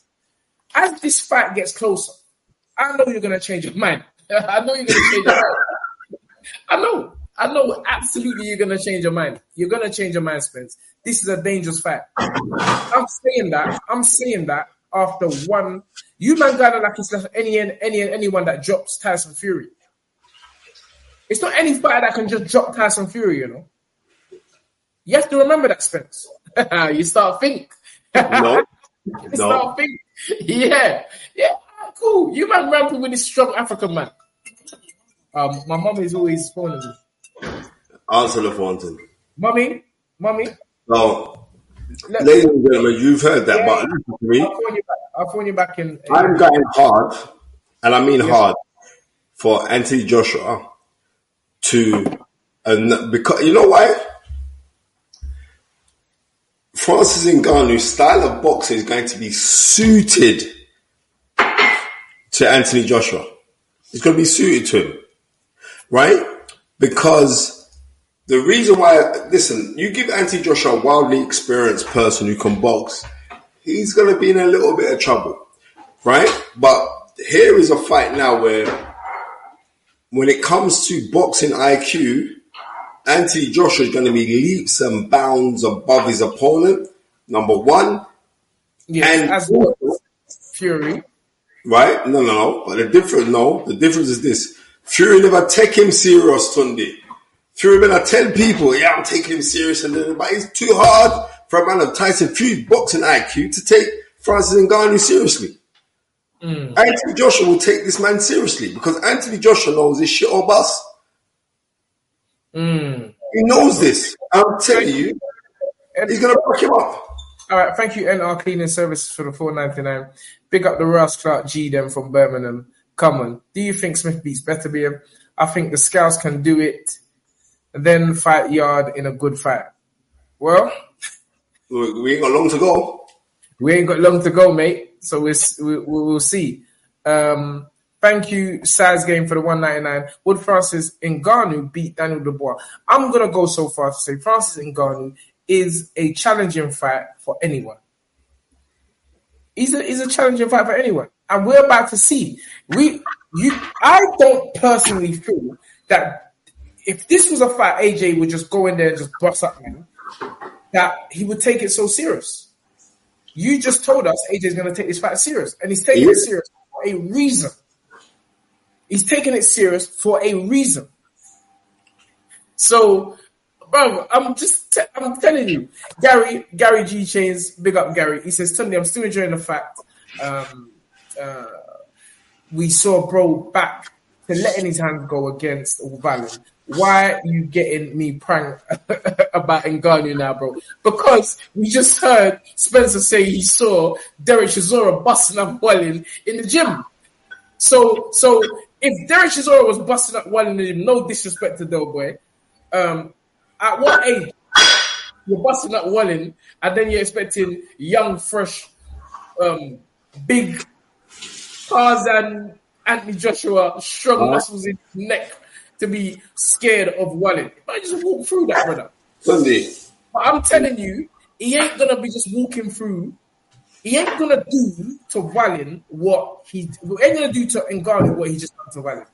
as this fight gets closer, I know you're gonna change your mind. I know you're gonna change your mind. I know. I know absolutely you're gonna change your mind. You're gonna change your mind, Spence. This is a dangerous fight. I'm saying that. I'm saying that after one, you man gotta like it's like any and any and anyone that drops Tyson Fury. It's not any fighter that can just drop Tyson Fury, you know. You have to remember that, Spence. you start think. No, You no. start think. Yeah, yeah, cool. You man ramping with this strong African man. Um, my mum is always phoning me. Answer the phone to me. Mommy, mommy, So, let, ladies and gentlemen, you've heard that, Yeah. but listen to me. I'll phone you back. I'll phone you back in. I'm going hard, and I mean hard, for Anthony Joshua to, and because you know why? Francis Ngannou's style of boxing is going to be suited to Anthony Joshua. It's going to be suited to him, right? Because the reason why, listen, you give Anthony Joshua a wildly experienced person who can box, he's going to be in a little bit of trouble, right? But here is a fight now where, when it comes to boxing IQ, Anthony Joshua is going to be leaps and bounds above his opponent. Number one, yeah, and as Fury. Right? No, no, no. But the difference, no, the difference is this: Fury never take him serious, Tunde. Fury never tell people, "Yeah, I'm taking him serious," and then, but it's too hard for a man of Tyson Fury's boxing IQ to take Francis Ngannou seriously. Hmm. Anthony Joshua will take this man seriously because Anthony Joshua knows this shit or bust. Hmm. He knows this. I'm telling you, he's gonna fuck him up. All right, thank you, NR Cleaning Services for the four ninety nine. Big up the Ross Clark G them from Birmingham. Come on, do you think Smith beats Beterbiev I think the Scouts can do it. Then fight Yarde in a good fight. Well, We ain't got long to go. we ain't got long to go, mate. So we'll we, we will see. Um, thank you, Size Game for the one ninety nine. Would Francis Ngannou beat Daniel Dubois? I'm gonna go so far to say Francis Ngannou is a challenging fight for anyone. He's a, he's a challenging fight for anyone, and we're about to see. We you I don't personally feel that if this was a fight, AJ would just go in there and just bust up, man. That he would take it so serious. You just told us AJ is going to take this fight serious, and he's taking it serious for a reason. He's taking it serious for a reason. So, bro, I'm just te- I'm telling you, Gary Gary G Chains, big up Gary. He says, "Tell me, I'm still enjoying the fact um, uh, we saw bro back to letting his hands go against Wallin. Why are you getting me pranked about Ngannou now, bro? Because we just heard Spencer say he saw Derek Chisora busting up Wallin in the gym. So, so if Derek Chisora was busting up Wallin in the gym, no disrespect to Doughboy, um, at what age you're busting up Wallin and then you're expecting young, fresh, um, big Tarzan Anthony Joshua, strong muscles in his neck to be scared of Wallin. I just walk through that, brother. Sunday. But I'm telling you, he ain't gonna be just walking through. He ain't gonna do to Wallin what he he ain't gonna do to Ngannou what he just done to Wallin.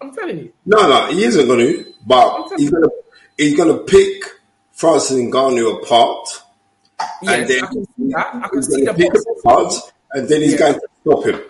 I'm telling you. No, no, he isn't going to. But he's to he's going to pick Francis Ngannou apart, Yes, then I can see that. I can see the apart, and then he's Yeah. going to stop him.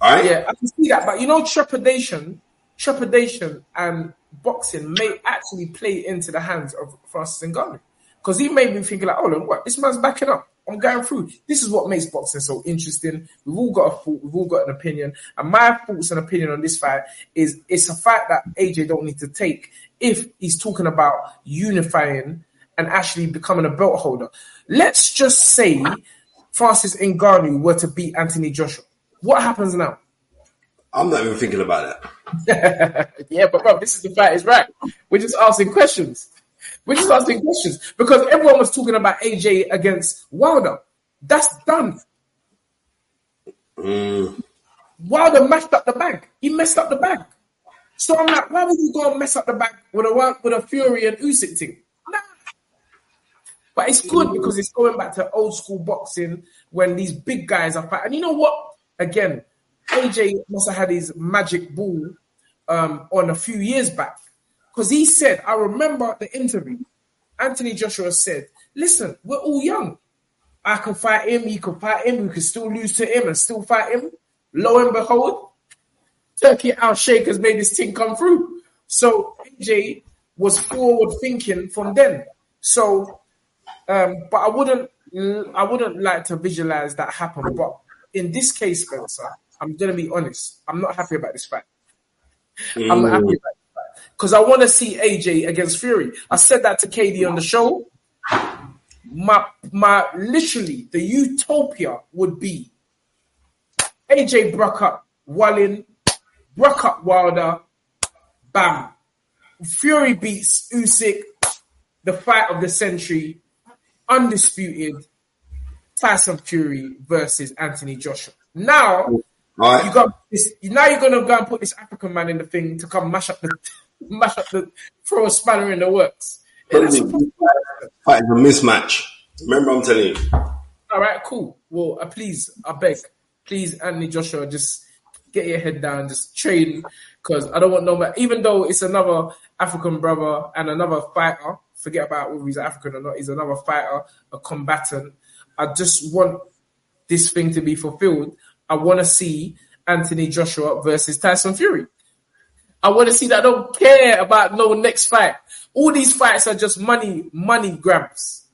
All right? Yeah, I can see that. But you know, trepidation, trepidation, and boxing may actually play into the hands of Francis Ngannou because he made me think like, oh, look, what this man's backing up. I'm going through. This is what makes boxing so interesting. We've all got a thought. We've all got an opinion. And my thoughts and opinion on this fight is it's a fight that AJ don't need to take if he's talking about unifying and actually becoming a belt holder. Let's just say Francis Ngannou were to beat Anthony Joshua. What happens now? I'm not even thinking about that. yeah, but bro, this is the fight is right. We're just asking questions. We're just asking questions because everyone was talking about AJ against Wilder. That's done. Mm. Wilder messed up the bag. He messed up the bag. So I'm like, why would you go and mess up the bag with a with a Fury and Usyk thing? Nah. But it's good because it's going back to old school boxing when these big guys are fighting. And you know what? Again, AJ must have had his magic ball um, on a few years back because he said, I remember the interview. Anthony Joshua said, "Listen, we're all young. I can fight him. He can fight him. We can still lose to him and still fight him." Lo and behold, Turki Al Sheikh has made this thing come through. So AJ was forward thinking from then. So, um, but I wouldn't, I wouldn't like to visualize that happen. But in this case, Spencer, I'm gonna be honest. I'm not happy about this fight. Mm. I'm not happy about this because I want to see AJ against Fury. I said that to KD on the show. My, my, literally, the utopia would be AJ Brock up, Wallin, Brock up Wilder, bam. Fury beats Usyk, the fight of the century, undisputed. Tyson Fury versus Anthony Joshua. Now right. you got this. Now you're gonna go and put this African man in the thing to come mash up the mash up the throw a spanner in the works. Fighting a mismatch. Remember, I'm telling you. All right, cool. Well, uh, please, I beg please, Anthony Joshua, just get your head down, just train, because I don't want no matter Even though it's another African brother and another fighter, forget about whether he's African or not. He's another fighter, a combatant. I just want this thing to be fulfilled. I want to see Anthony Joshua versus Tyson Fury. I want to see that. I don't care about no next fight. All these fights are just money, money grabs.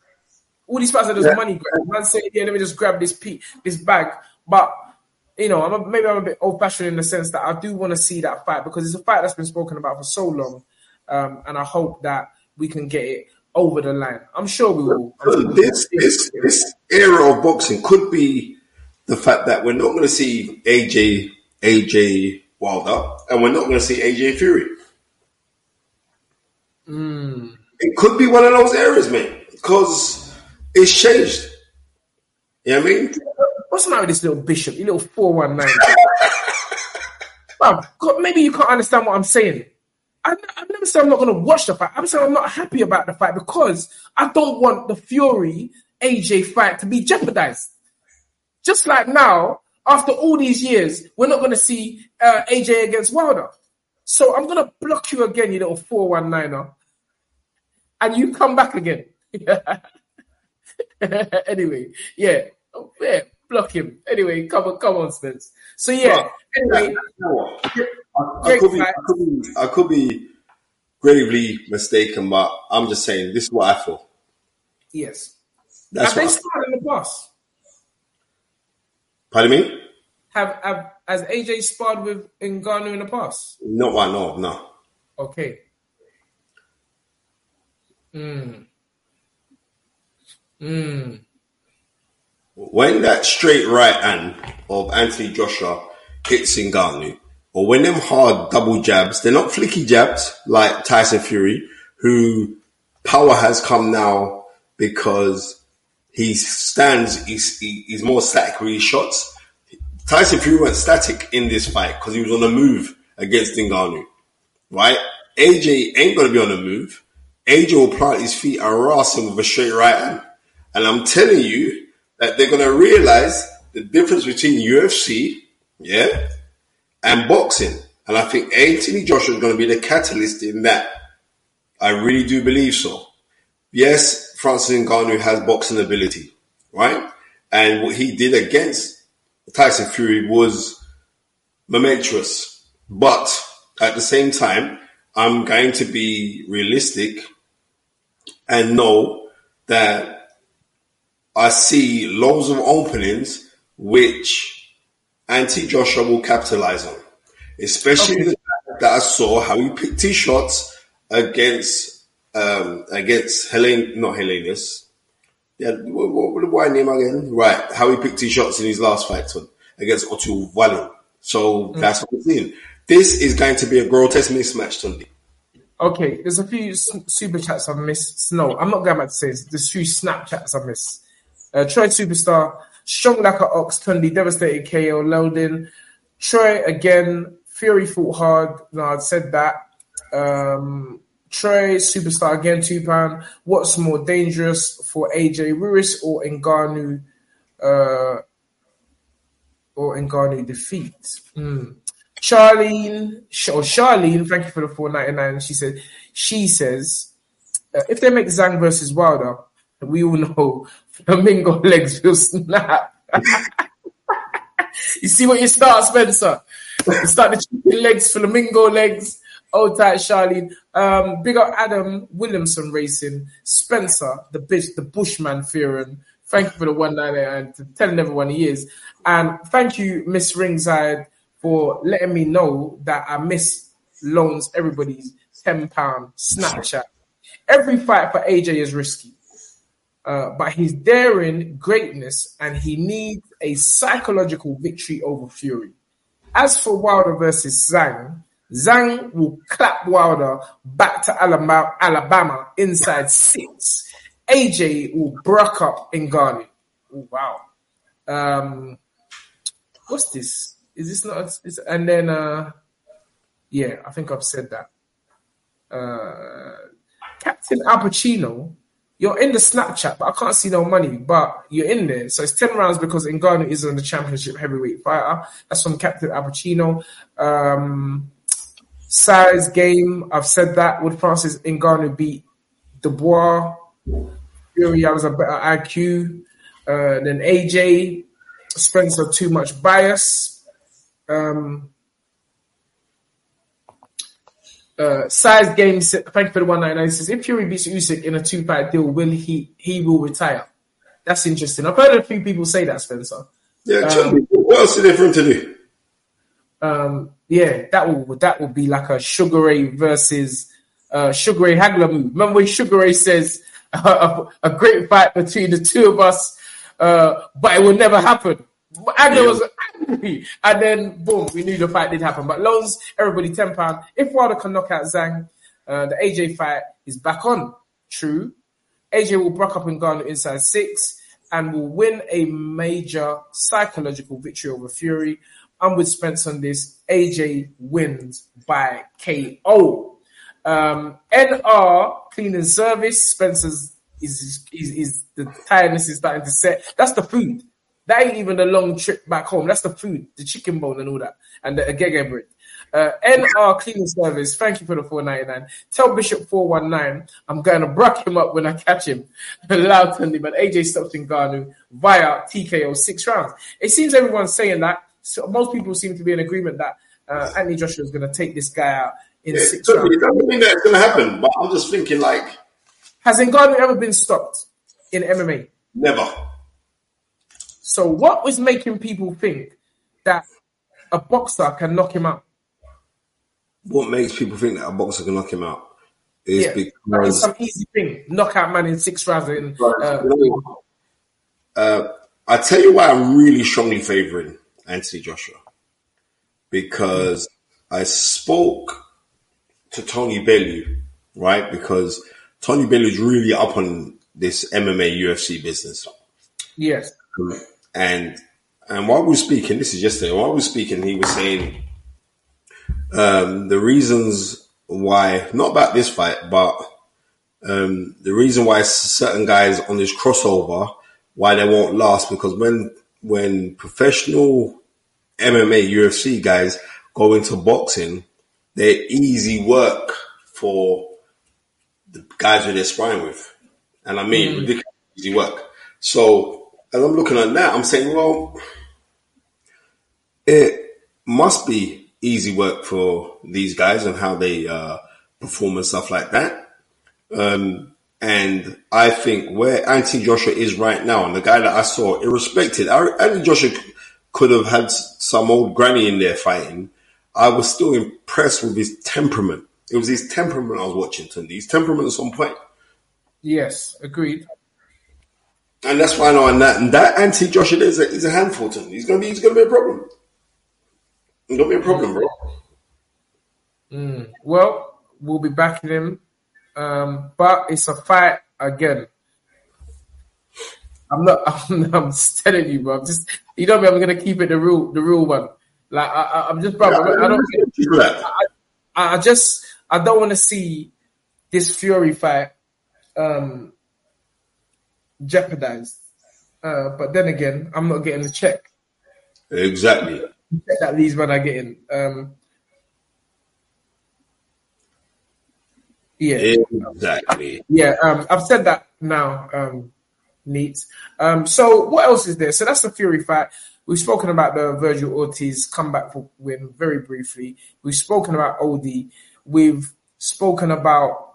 All these fights are just yeah. money grabs. Man say, yeah, let me just grab this pe- this bag. But you know, I'm a, maybe I'm a bit old fashioned in the sense that I do want to see that fight because it's a fight that's been spoken about for so long, um, and I hope that we can get it over the line. I'm sure we will. Sure this, this this era of boxing could be the fact that we're not going to see AJ AJ Wilder and we're not going to see AJ Fury. Mm. It could be one of those areas, man, because it's changed. You know what I mean? What's the matter with this little bishop, you little 419? well, maybe you can't understand what I'm saying. I, I never said I'm not going to watch the fight. I'm saying I'm not happy about the fight because I don't want the Fury AJ fight to be jeopardized. Just like now, after all these years, we're not going to see uh, AJ against Wilder. So I'm going to block you again, you little 419er. And you come back again. anyway, yeah. Oh, yeah block him. Anyway, come on, come on, Spence. So yeah. anyway, I, I, could be, I, could be, I could be gravely mistaken, but I'm just saying this is what I feel. Yes. That's have they sparred in the past? Pardon me? Have, have has AJ sparred with Ngannou in the past? No, I know, no. Okay. Hmm. Hmm when that straight right hand of Anthony Joshua hits Ngannou, or when them hard double jabs, they're not flicky jabs like Tyson Fury, who power has come now because he stands, he's, he's more static with his shots. Tyson Fury went static in this fight because he was on the move against Ngannou, right? AJ ain't going to be on the move. AJ will plant his feet and ras him with a straight right hand. And I'm telling you, that they're going to realize the difference between UFC, yeah, and boxing. And I think Anthony Joshua is going to be the catalyst in that. I really do believe so. Yes, Francis Ngannou has boxing ability, right? And what he did against Tyson Fury was momentous. But at the same time, I'm going to be realistic and know that I see loads of openings which Anthony Joshua will capitalize on, especially okay. the fact that I saw how he picked his shots against um, against Helen, not Helenius. Yeah, what, what, what name again? Right, how he picked his shots in his last fight against Otto Wallin. So mm. that's what I'm seeing. This is going to be a grotesque mismatch, Tunde. Okay, there's a few super chats I've missed. No, I'm not going back to say this. There's a few Snapchats I've missed. Uh, Troy Superstar, Strong like a ox, Tunde, devastated KO, Loudon. Troy again, Fury fought hard. No, I'd said that. Um, Troy Superstar again, two pound. What's more dangerous for AJ Ruiz or Ngannou? Uh, or Ngannou defeat? Mm. Charlene, or Charlene, thank you for the four ninety nine. She said, she says, uh, if they make Zhang versus Wilder, we all know flamingo legs will snap. you see what you start, Spencer? You start the chicken legs, flamingo legs. Oh, tight, Charlene. Um, big up Adam Williamson Racing, Spencer, the bitch, the Bushman Fearon. Thank you for the one ninety and telling everyone he is. And thank you, Miss Ringside, for letting me know that I miss loans everybody's ten pound Snapchat. Every fight for AJ is risky. Uh, but he's daring greatness and he needs a psychological victory over Fury. As for Wilder versus Zhang, Zhang will clap Wilder back to Alabama, Alabama inside six. AJ will brock up Ngannou. Oh, wow. Um, what's this? Is this not? And then, uh, yeah, I think I've said that. Uh, Captain Al Pacino you're in the Snapchat, but I can't see no money. But you're in there, so it's ten rounds because Ngannou is on the championship heavyweight fighter. That's from Captain Al Um, size game, I've said that. Would Francis Ngannou beat Dubois? Fury has a better IQ uh, than AJ. Spencer too much bias. Um, uh, size game. Thank you for the one ninety nine. Says if Fury beats Usyk in a two fight deal, will he he will retire? That's interesting. I've heard a few people say that, Spencer. Yeah, um, what else is there for him to do? Um, yeah, that will that will be like a Sugar Ray versus uh, Sugar Ray Hagler move. Remember when Sugar Ray says uh, a, a, great fight between the two of us, uh, but it will never happen. Hagler yeah. was And then, boom, we knew the fight did happen. But loans, everybody £10. If Wilder can knock out Zhang, uh, the AJ fight is back on. True. AJ will break up Ngannou inside six and will win a major psychological victory over Fury. I'm with Spence on this. AJ wins by KO. Um, NR cleaning service. Spencer's is, is, is the tiredness is starting to set. That's the food. That ain't even a long trip back home. That's the food, the chicken bone and all that, and the agege bread. Uh, NR cleaning service. Thank you for the 499. Tell Bishop 419 I'm going to bruck him up when I catch him. Loud Tunde, but AJ stops Ngannou via TKO six rounds. It seems everyone's saying that. So most people seem to be in agreement that uh, Anthony Joshua is going to take this guy out in yeah, six rounds. It doesn't mean that's going to happen, but I'm just thinking like. Has Ngannou ever been stopped in MMA? Never. So what was making people think that a boxer can knock him out? What makes people think that a boxer can knock him out is yeah, because it's some easy thing, knockout man in six rounds. In, uh, uh, I tell you why I'm really strongly favouring Anthony Joshua because I spoke to Tony Bellew, right? Because Tony Bellew is really up on this MMA UFC business. Yes. And and while we were speaking, this is yesterday, while we were speaking, he was saying um, the reasons why, not about this fight, but um, the reason why certain guys on this crossover, why they won't last, because when when professional MMA, UFC guys go into boxing, they're easy work for the guys who they're sparring with. And I mean, mm. ridiculous easy work. So as I'm looking at that, I'm saying, well, it must be easy work for these guys and how they uh, perform and stuff like that. Um, and I think where Anthony Joshua is right now, and the guy that I saw, irrespective, Anthony Joshua could have had some old granny in there fighting. I was still impressed with his temperament. It was his temperament I was watching, Tunde. His temperament at some point. Yes, agreed. And that's why I know. And that, and that anti Joshua is a, is a handful to him. He's gonna be he's gonna be a problem. He's gonna be a problem, bro. Mm. Well, will be backing him. Um, but it's a fight again. I'm not. I'm, I'm just telling you, bro. I'm just you know me. I'm gonna keep it the real, the real one. Like I, am just, bro. I, I don't. I, I just. I don't want to see this Fury fight um, jeopardized. Uh, but then again, I'm not getting the check. Exactly. That these men are getting. Um, yeah. Exactly. Yeah. Um, I've said that now. Um, neat. Um, so what else is there? So that's the Fury fight. We've spoken about the Virgil Ortiz comeback win very briefly. We've spoken about Odie. We've spoken about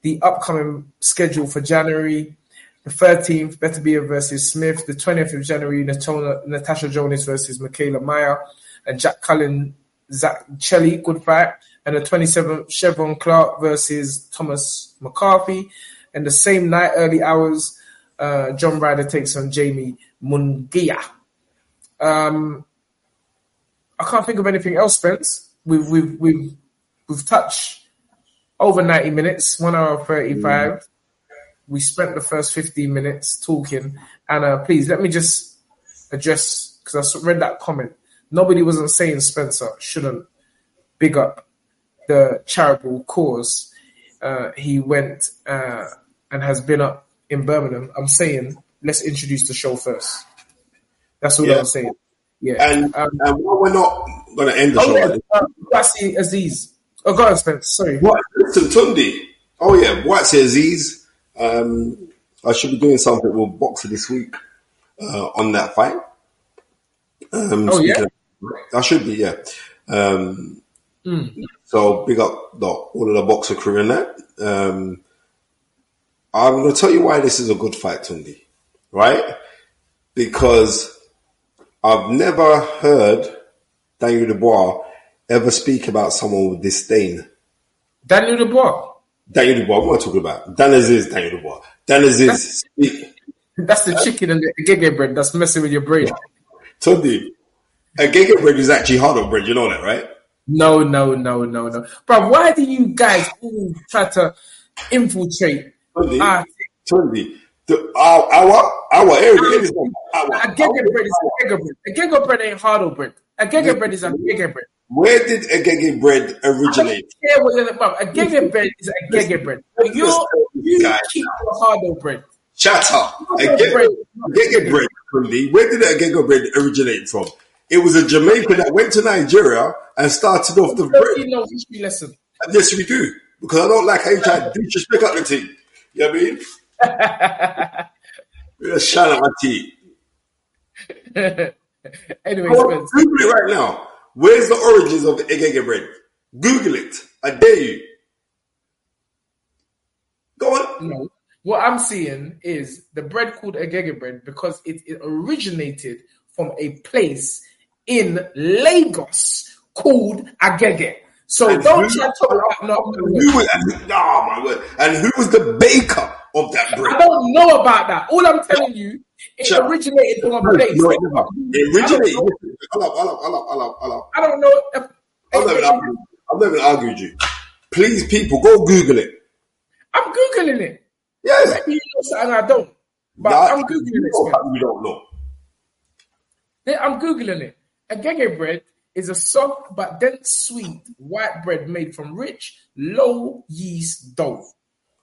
the upcoming schedule for January. The 13th, Beterbiev versus Smith. The 20th of January, Natona, Natasha Jonas versus Mikaela Mayer. And Jack Cullen, Zak Chelli, good fight. And the 27th, Cheavon Clarke versus Thomas McCarthy. And the same night, early hours, uh, John Ryder takes on Jaime Munguia. Um, I can't think of anything else, Spence. We've we've we've we've touched over ninety minutes, one hour thirty five. Mm. We spent the first fifteen minutes talking, and uh, please let me just address because I read that comment. Nobody wasn't saying Spencer shouldn't big up the charitable cause. Uh, he went uh, and has been up in Birmingham. I'm saying let's introduce the show first. That's all yeah. I'm saying. Yeah. And, um, and we're not going to end the oh, show, yeah. uh, Azeez. Oh, go on, Spence. Sorry. What? Listen, Tunde. Oh yeah, Buatsi Azeez. Um, I should be doing something with Boxxer this week uh, on that fight. Um, oh yeah. I should be, yeah. Um, mm. So big up the, all of the boxer crew in that. Um, I'm going to tell you why this is a good fight, Tunde, right? Because I've never heard Daniel Dubois ever speak about someone with disdain. Daniel Dubois? Daniel Dubois, what am I talking about? Dan Azeez, Daniel Dubois. Dan Azeez. That's, that's the chicken and the gege bread that's messing with your brain. Tunde, a gege bread is actually harder bread, you know that, right? No, no, no, no, no. But why do you guys all try to infiltrate? Tunde, the, our, our, our area is our, a gege bread is a gege bread. A gege bread ain't hard bread. A gege bread is a gege bread. Where did a gege bread originate? I care what you're about. A gege bread is a gege bread. You, you keep the hard bread. Shut up. A gege bread, gege where did a gege bread originate from? It was a Jamaican that went to Nigeria and started off the bread. Know history lesson. Yes, we do. Because I don't like how you try to disrespect up the team. You know what I mean? Just shut up my teeth. anyway, Google it right now. Where's the origins of the egg bread? Google it. I dare you. Go on. No. What I'm seeing is the bread called agege bread because it, it originated from a place in Lagos called Agege. So and don't who, try to talk about no. Who was, and, oh my word! And who was the baker of that bread? I don't know about that. All I'm telling you, it Shut originated from a place. No, it originated. I don't know. If, I'm, not even, I'm not arguing with you. Please, people, go Google it. I'm googling it. Yes. Maybe you know something I don't, but nah, I'm googling it. You don't know. I'm googling it. Agege bread is a soft but dense sweet white bread made from rich, low yeast dough.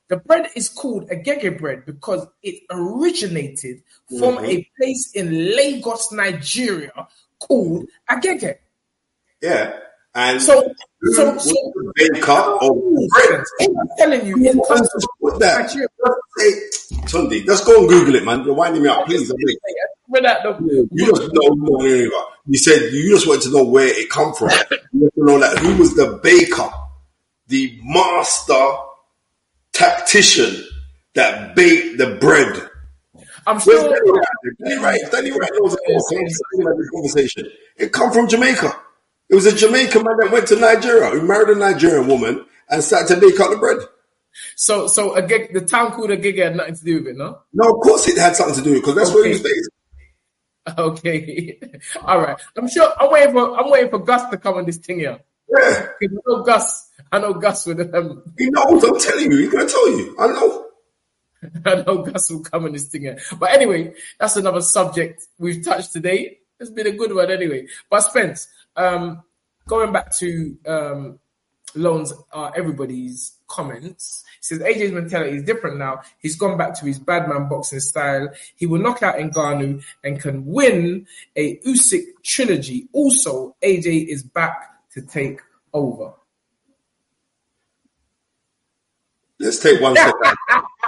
The bread is called agege bread because it originated from mm-hmm. a place in Lagos, Nigeria called Agege. Yeah. And so, so, so baker of bread. I'm telling you, it comes from Nigeria. Hey, Tunde, let's go and Google it, man. You're winding me up, please. We're the, you just know, no, no, no, you said you just wanted to know where it come from. you want to know that who was the baker, the master tactician that baked the bread. I'm sure. Danny Wright, Danny Wright knows this conversation. It come from Jamaica. It was a Jamaican man that went to Nigeria who married a Nigerian woman and started to bake out the bread. So, so a gig, the town called Agege had nothing to do with it, no? No, of course it had something to do with it because that's okay. where he was based. Okay, all right. I'm sure. I'm waiting for. I'm waiting for Gus to come on this thing here. Yeah. Know Gus. I know Gus with um, He knows, I'm telling you. He's going to tell you. I know. I know Gus will come in this thing. But anyway, that's another subject we've touched today. It's been a good one anyway. But Spence, um, going back to um, loans, uh, everybody's comments. He says AJ's mentality is different now. He's gone back to his badman boxing style. He will knock out Ngannou and can win a Usyk trilogy. Also, AJ is back to take over. Let's take one back.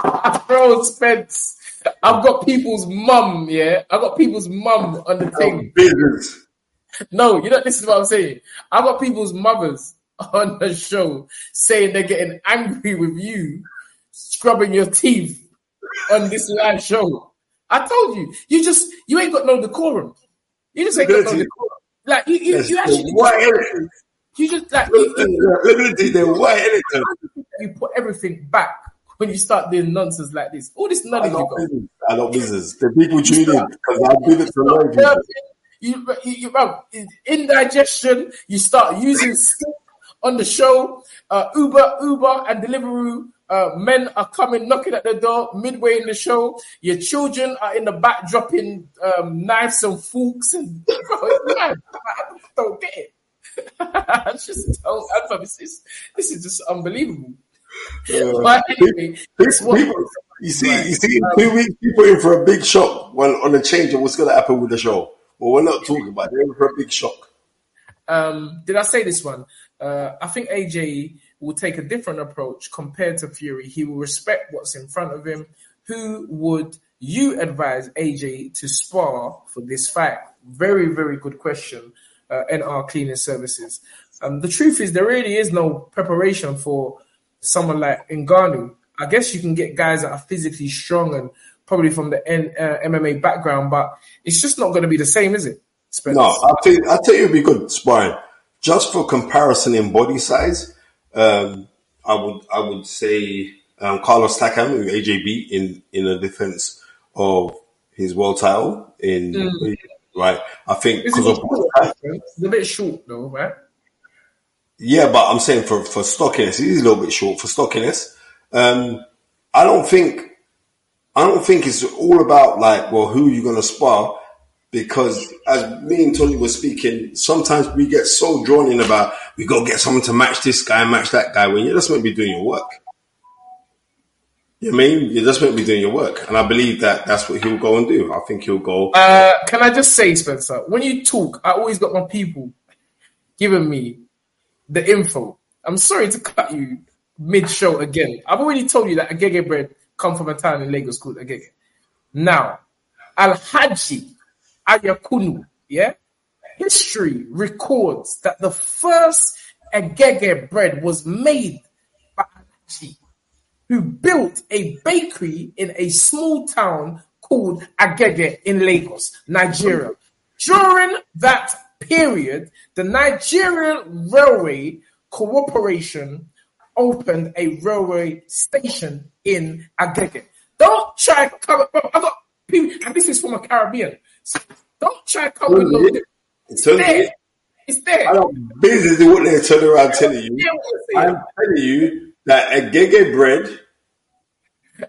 Bro, Spence, I've got people's mum, yeah? I've got people's mum on the thing. Business. No, you know, this is what I'm saying. I've got people's mothers on the show saying they're getting angry with you scrubbing your teeth on this live show. I told you, you just, you ain't got no decorum. You just ain't got no decorum. Like, you, you, you actually. You just, like, Look at the the white you put everything back when you start doing nonsense like this. All this I knowledge you got. business. I know business. The people tune in because I did it to learn people. You, you, you, bro, indigestion. You start using skip on the show. Uh, Uber, Uber, and Deliveroo. Uh, men are coming knocking at the door midway in the show. Your children are in the back dropping um, knives and forks and bro, mad. I don't get it. I just don't. I this is this is just unbelievable. But anyway, it's people, people- you see, you see, in two weeks, people in for a big shock when, on the change of what's going to happen with the show. Well, we're not talking about it. They're in for a big shock. Um, did I say this one? Uh, I think AJ will take a different approach compared to Fury. He will respect what's in front of him. Who would you advise AJ to spar for this fight? Very, very good question. Uh, NR Cleaning Services. Um, the truth is, there really is no preparation for someone like Ngannou. I guess you can get guys that are physically strong and probably from the N, uh, MMA background, but it's just not going to be the same, is it? Spence? No, I'll tell you, I'll tell you it'd be good sparring. Just for comparison in body size, um, I would I would say um, Carlos Takam, who AJ beat in in a defense of his world title in right. I think It's because a, of bit short, it's a bit short, though, right? Yeah, but I'm saying for for stockiness, it is a little bit short for stockiness. Um, I don't think I don't think it's all about like, well, who you gonna spar? Because as me and Tony were speaking, sometimes we get so drawn in about we go get someone to match this guy, match that guy, when you're just meant to be doing your work. You know what I mean? You're just meant to be doing your work, and I believe that that's what he'll go and do. I think he'll go. Uh, can I just say, Spencer, when you talk, I always got my people giving me the info. I'm sorry to cut you mid show again. I've already told you that Agege bread come from a town in Lagos called Agege. Now, Al Haji Ayakunu, yeah, history records that the first Agege bread was made by Al Haji who built a bakery in a small town called Agege in Lagos, Nigeria. During that period, the Nigerian Railway Corporation opened a railway station in Agege. Don't try to cover. I got people, and this is from a Caribbean. So don't try to cover. no- It's Tony, there. It's there. I don't business is what they're around telling you. Yeah, I'm. I'm telling you that a gege bread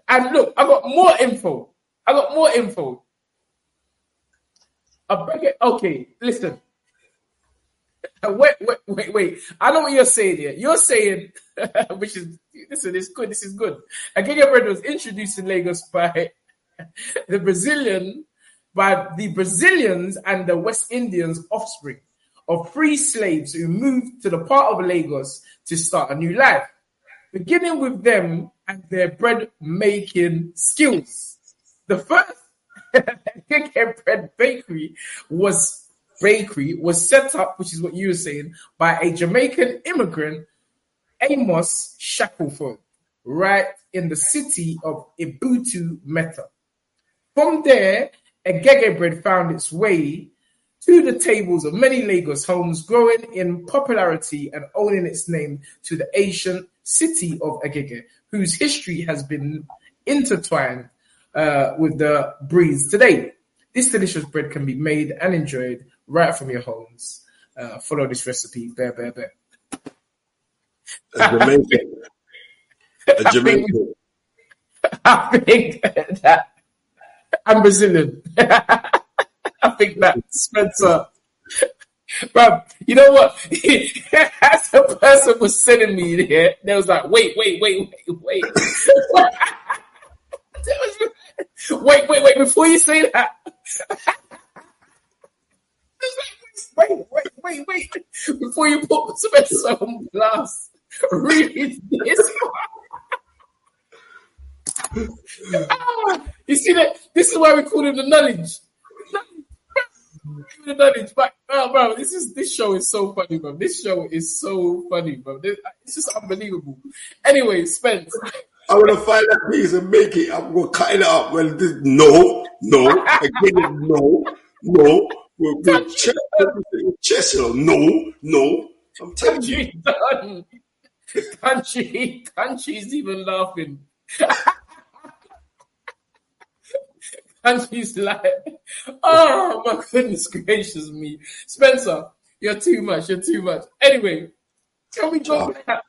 And look, I got more info. I got more info. Beg it. Okay, listen. Wait, wait, wait, wait. I know what you're saying here. You're saying, which is, listen, it's good. This is good. Agege bread was introduced in Lagos by the Brazilian, by the Brazilians and the West Indians offspring of free slaves who moved to the part of Lagos to start a new life beginning with them and their bread making skills. The first Gege bread bakery was bakery was set up, which is what you were saying, by a Jamaican immigrant, Amos Shackleford, right in the city of Ebute Metta. From there, a Gege bread found its way to the tables of many Lagos homes, growing in popularity and owning its name to the ancient city of Agege, whose history has been intertwined uh, with the breeze today. This delicious bread can be made and enjoyed right from your homes. Uh, follow this recipe, bear, bear, bear. A Jamaican. A Jamaican. I think that I'm Brazilian. I think that Spencer. Bro, you know what? As the person was sending me here, they was like, wait, wait, wait, wait, wait. wait, wait, wait, before you say that. wait, wait, wait, wait. Before you put Spencer on blast, read this ah, you see that? This is why we call him the knowledge. The knowledge, but oh, bro, this is this show is so funny, bro. This show is so funny, bro. It's just unbelievable. Anyway, Spence. I'm gonna find that piece and make it. I'm gonna cut it up. Well, this, no, no, again, no, no. We're, we're chess, chess, no, no. I'm telling you. Done. Country, country's even laughing. And she's like, oh my goodness gracious me. Spencer, you're too much, you're too much. Anyway, can we go back?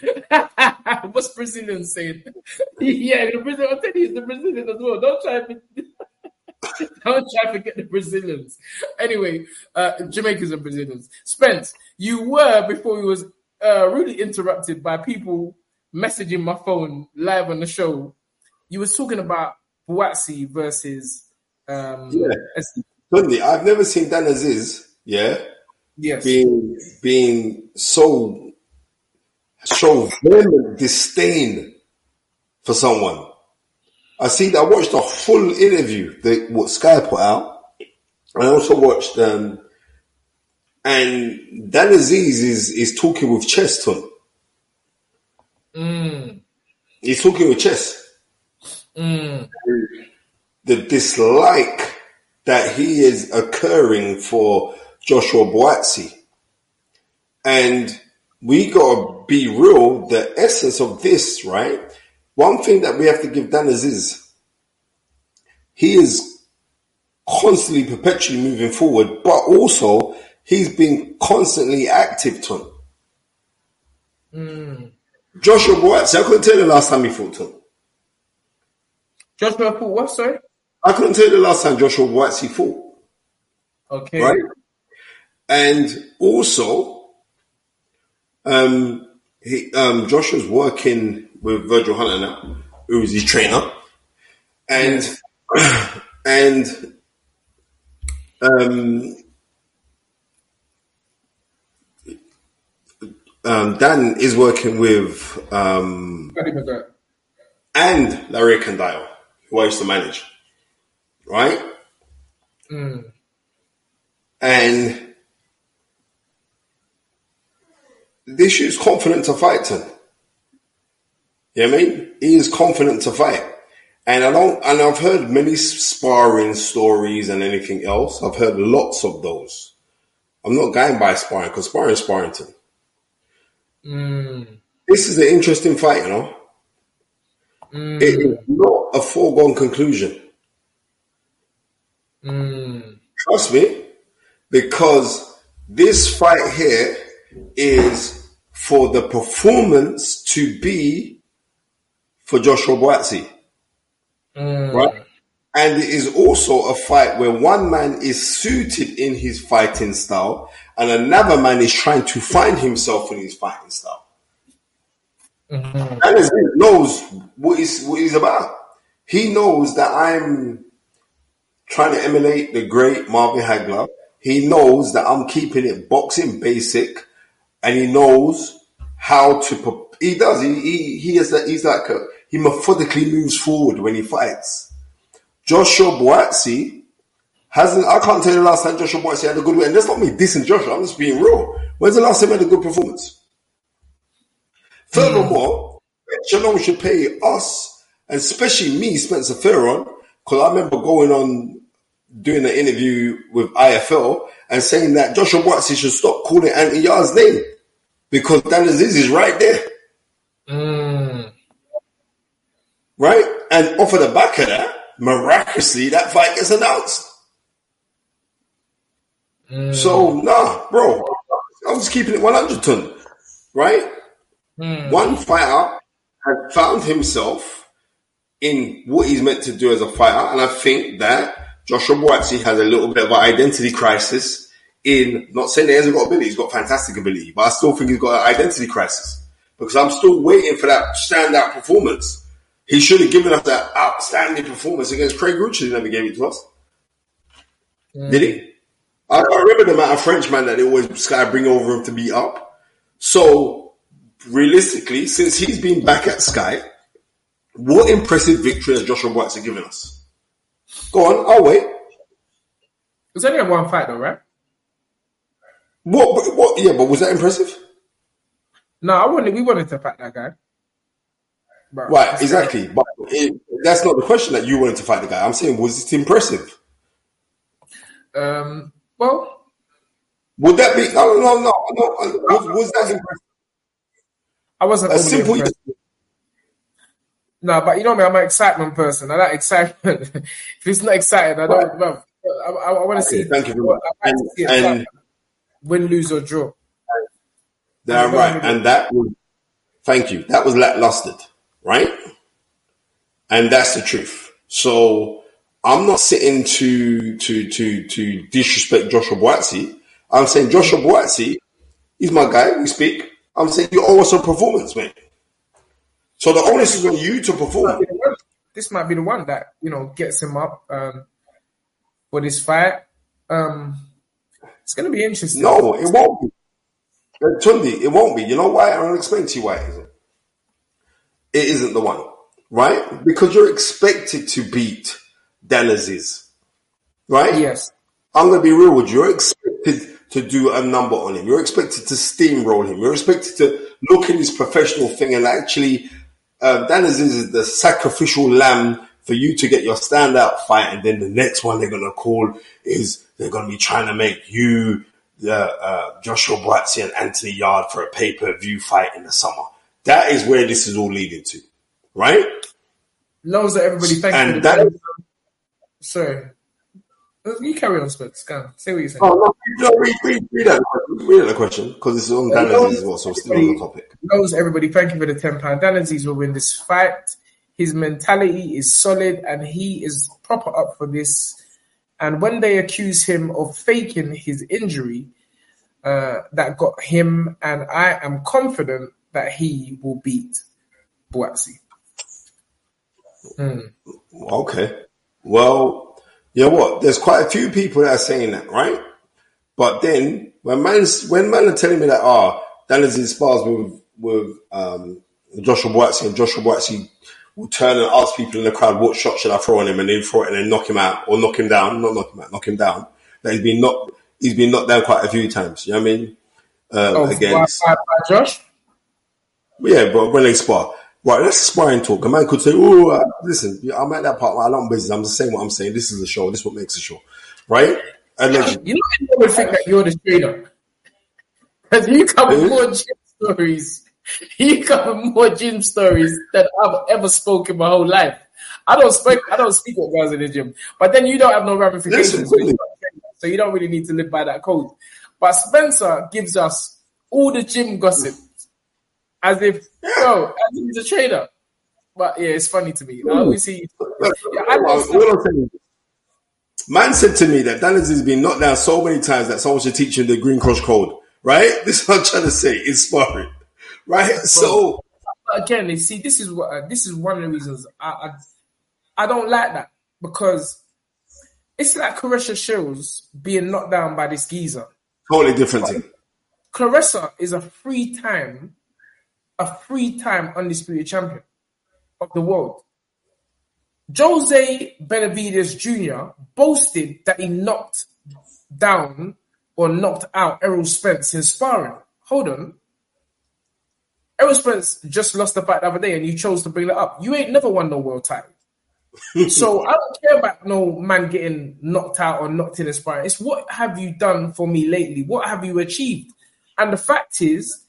What's Brazilian saying? yeah, the Brazilian, I'll tell you, the Brazilian as well. Don't try to, don't try to forget the Brazilians. Anyway, uh, Jamaicans and Brazilians. Spence, you were, before you was uh, really interrupted by people messaging my phone live on the show. You was talking about Buatsi versus um yeah. Suddenly, I've never seen Dan Azeez, yeah, yes, being being so show vehement disdain for someone. I see that I watched a full interview that what Sky put out. I also watched um and Dan Azeez is is talking with Cheston. Mm. He's talking with Chess. Mm. The dislike that he is occurring for Joshua Buatsi. And we gotta be real, the essence of this, right? One thing that we have to give Dan is he is constantly perpetually moving forward, but also he's been constantly active to mm. Joshua Buatsi, I couldn't tell you the last time he fought to him. Joshua fought what? Sorry, I couldn't tell you the last time Joshua Buatsi fought. Okay, right, and also, um, he um, Joshua's working with Virgil Hunter now, who is his trainer, and and um. Um, Dan is working with um, and Larry Condile who I used to manage, right? Mm. And this is confident to fight him. You know what I mean? He is confident to fight. And I don't, and I've heard many sparring stories and anything else. I've heard lots of those. I'm not going by sparring because sparring is Sparrington. Mm. This is an interesting fight, you know. Mm. It is not a foregone conclusion. Mm. Trust me, because this fight here is for the performance to be for Joshua Buatsi. Mm. Right? And it is also a fight where one man is suited in his fighting style and another man is trying to find himself in his fighting style. Mm-hmm. Dennis knows what he's, what he's about. He knows that I'm trying to emulate the great Marvin Hagler. He knows that I'm keeping it boxing basic, and he knows how to. He does. He he, he is. He's like a, he methodically moves forward when he fights. Joshua Buatsi hasn't. I can't tell you the last time Joshua Buatsi had a good win. And that's not me dissing Joshua. I'm just being real. When's the last time he had a good performance? Furthermore, Shalom should pay us, and especially me, Spencer Fearon, because I remember going on doing an interview with IFL and saying that Joshua Buatsi should stop calling Anthony Yarde's name because Dan Azeez is right there. Mm. Right? And off of the back of that, miraculously, that fight gets announced. Mm. So, nah, bro, I'm just keeping it 100 ton, right? Hmm. One fighter had found himself in what he's meant to do as a fighter, and I think that Joshua Buatsi has a little bit of an identity crisis. In not saying he hasn't got ability, he's got fantastic ability, but I still think he's got an identity crisis because I'm still waiting for that standout performance. He should have given us that outstanding performance against Craig Rucci. He never gave it to us. Hmm. Did he? I, remember the amount of Frenchman that they always Sky bring over him to beat up. So realistically, since he's been back at Sky, what impressive victory has Joshua Buatsi given us? Go on, I'll wait. It's only a one fight though, right? What? but- What? Yeah, but was that impressive? No, I wanted. We wanted to fight that guy. But Right, exactly. But it, that's not the question that you wanted to fight the guy. I'm saying, was it impressive? Um. Well, Would that be? No, no, no, no. Was, was that impressive? I wasn't. A simple. impressed. No, but you know me. I'm an excitement person. I like excitement. if it's not exciting, I don't. Well, I, I, I want to see. Okay, thank you very much. like And, see and win, lose or draw. Damn right. And that was, thank you. That was lackluster, right? And that's the truth. So I'm not sitting to, to, to, to disrespect Joshua Buatsi. I'm saying Joshua Buatsi, he's my guy. We speak. I'm saying you owe us a performance, mate. So the onus is on you to perform. This might be the one that you know gets him up um, for this fight. Um, it's going to be interesting. No, it won't be. Uh, Tunde, it won't be. You know why? I'll explain to you why it isn't. It isn't the one, right? Because you're expected to beat Dan right? Yes. I'm going to be real with you. You're expected to do a number on him. You're expected to steamroll him. You're expected to look at his professional thing and actually, uh, Dan Azeez is the sacrificial lamb for you to get your standout fight. And then the next one they're going to call is they're going to be trying to make you, uh, uh, Joshua Buatsi and Anthony Yarde for a pay-per-view fight in the summer. That is where this is all leading to, right? Loads of everybody. Thank you. And the that- Sorry. You carry on, Spence. Go on. Say what you're saying. Oh, no, read, read, read question, read the question because it's on Dan as well, so still on the topic. knows everybody. Thank you for the ten pound. Dan will win this fight. His mentality is solid, and he is proper up for this. And when they accuse him of faking his injury, uh, that got him, and I am confident that he will beat Buatsi. Okay. Well, you know what? There's quite a few people that are saying that, right? But then when man's when man are telling me that ah, Dan Azeez spars with with um, Joshua Buatsi and Joshua Buatsi will turn and ask people in the crowd what shot should I throw on him and then throw it and then knock him out or knock him down, not knock him out, knock him down. That he's been knocked he's been knocked down quite a few times. You know what I mean? Um, Oh, against by, by Josh. yeah, but when they spar, right? Let's sparring talk. A man could say, "Oh, uh, listen, I'm at that part. I'm not busy. I'm just saying what I'm saying. This is a show. This is what makes a show, right?" Allegedly. You know, people would think that you're the trainer because you cover Who? more gym stories. You cover more gym stories than I've ever spoken in my whole life. I don't speak. I don't speak with girls in the gym, but then you don't have no ramifications, Listen, so so you don't really need to live by that code. But Spencer gives us all the gym gossip as if, yo, as if he's a trainer. But yeah, it's funny to me. I always see. Yeah, I know What I'm saying is, Man said to me that Dan Azeez has been knocked down so many times that someone should teach him the Green Cross Code, right? This is what I'm trying to say. It's sparring, right? So, But again, you see, this is what uh, this is one of the reasons I, I I don't like that because it's like Claressa Shields being knocked down by this geezer. totally different thing. Claressa is a three time, a three time undisputed champion of the world. Jose Benavidez Jr. boasted that he knocked down or knocked out Errol Spence in sparring. Hold on. Errol Spence just lost the fight the other day and you chose to bring that up. You ain't never won no world title. so I don't care about no man getting knocked out or knocked in a sparring. It's what have you done for me lately? What have you achieved? And the fact is,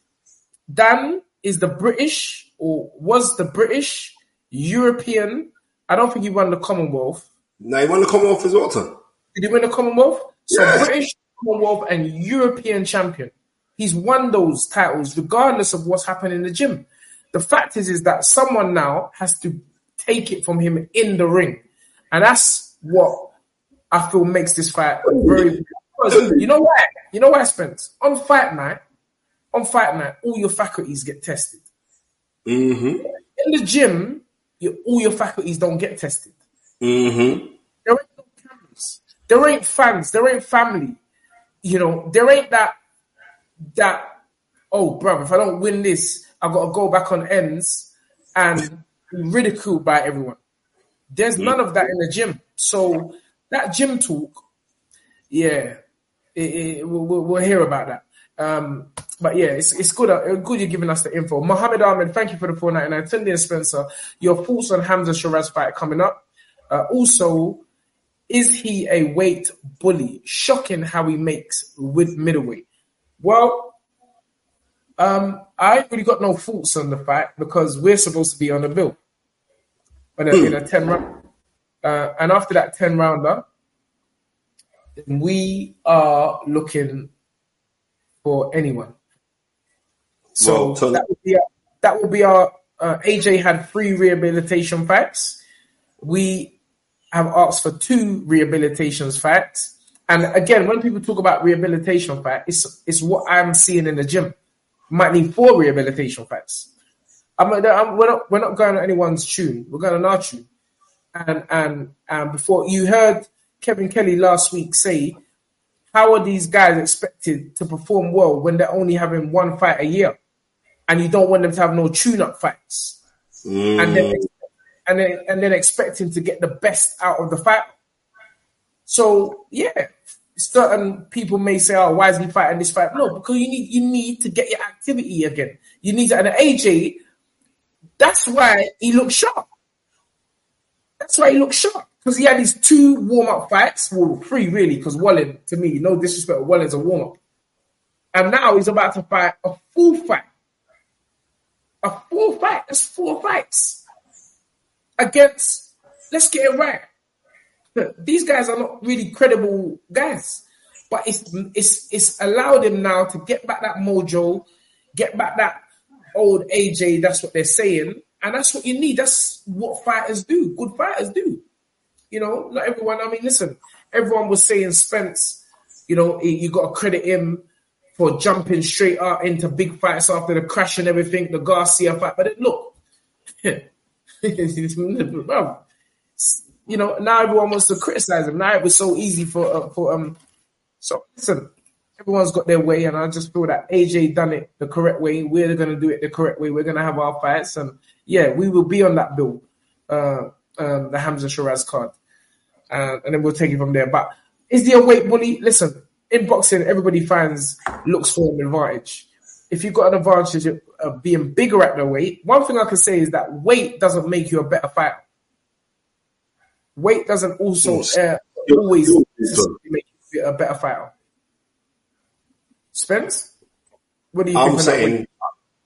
Dan is the British or was the British European. I don't think he won the Commonwealth. No, he won the Commonwealth as well, son? Did he win the Commonwealth? So Yes. British Commonwealth and European champion. He's won those titles regardless of what's happened in the gym. The fact is, is that someone now has to take it from him in the ring, and that's what I feel makes this fight very. You know why? You know why, Spence? On fight night, on fight night, all your faculties get tested. Mm-hmm. In the gym, you, all your faculties don't get tested. Mm-hmm. There ain't no cameras. There ain't fans. There ain't family. You know, there ain't that that. Oh, bro, if I don't win this, I've got to go back on ends and be ridiculed by everyone. There's none of that in the gym. So that gym talk, yeah, it, it, we'll, we'll hear about that. Um, but yeah, it's, it's good. Uh, good you're giving us the info. Mohammed Ahmed, thank you for the 499. Tunde and Spencer, your thoughts on Hamzah Sheeraz fight coming up. Uh, also, is he a weight bully? Shocking how he makes with middleweight. Well, um, I really got no thoughts on the fight because we're supposed to be on the bill a, in a 10 round. Uh, and after that 10 rounder, we are looking for anyone. So Well, Tony- that would be our, that would be our uh, AJ had three rehabilitation fights. We have asked for two rehabilitations fights. And again, when people talk about rehabilitation fight, it's it's what I'm seeing in the gym. Might need four rehabilitation fights. I'm, I'm, we're not we're not going on anyone's tune. We're going on our tune. And and and before you heard Kevin Kelly last week say, how are these guys expected to perform well when they're only having one fight a year, and you don't want them to have no tune-up fights, and then mm. and then and then expecting to get the best out of the fight. So yeah, certain people may say, "Oh, why is he fighting this fight?" No, because you need you need to get your activity again. You need to, and AJ, that's why he looks sharp. That's why he looks sharp because he had these two warm up fights, well, three really, because Wallin, to me, no disrespect, Wallin's a warm up, and now he's about to fight a full fight. A full fight. That's four fights against. Let's get it right. Look, These guys are not really credible guys, but it's it's it's allowed him now to get back that mojo, get back that old AJ. That's what they're saying, and that's what you need. That's what fighters do. Good fighters do. You know, not everyone. I mean, listen, everyone was saying Spence. You know, you got to credit him for jumping straight out into big fights after the crash and everything, the Garcia fight. But it, look, you know, now everyone wants to criticize him. Now it was so easy for uh, for um. So listen, everyone's got their way, and I just feel that AJ done it the correct way. We're gonna do it the correct way. We're gonna have our fights, and yeah, we will be on that bill, uh, um, the Hamzah Sheeraz card, uh, and then we'll take it from there. But is he a weight bully? Listen, in boxing, everybody finds looks for an advantage. If you've got an advantage of, being bigger at the weight, one thing I can say is that weight doesn't make you a better fighter. Weight doesn't also uh, always make you a better fighter. Spence, what do you I'm think? of that weight? saying,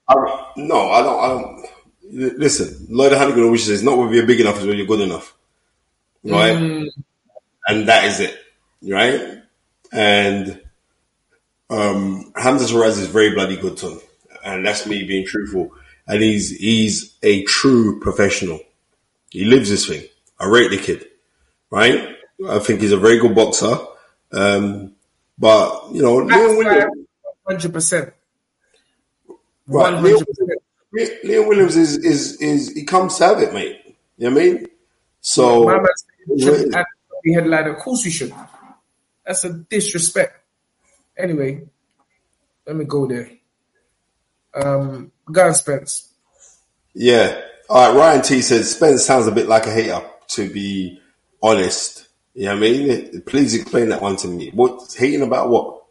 I, no, I don't. I don't. li- Listen, Lloyd Honeyghan always says, "Not whether you're big enough, is when you're good enough." Right, Mm. and that is it. Right, and um, Hamzah Sheeraz is very bloody good, son, and that's me being truthful. And he's he's a true professional. He lives this thing. I rate the kid. Right, I think he's a very good boxer. Um, but you know, Leon Williams. Hundred percent. Right, Leon, hundred percent. Leon Williams is, is is he comes to have it, mate. You know what I mean? So said we should add the headline. Of course we should. That's a disrespect. Anyway, let me go there. Um, go on, Spence. yeah. All right, Ryan T says Spence sounds a bit like a hater, to be honest. You know what I mean? Please explain that one to me. What hating about what?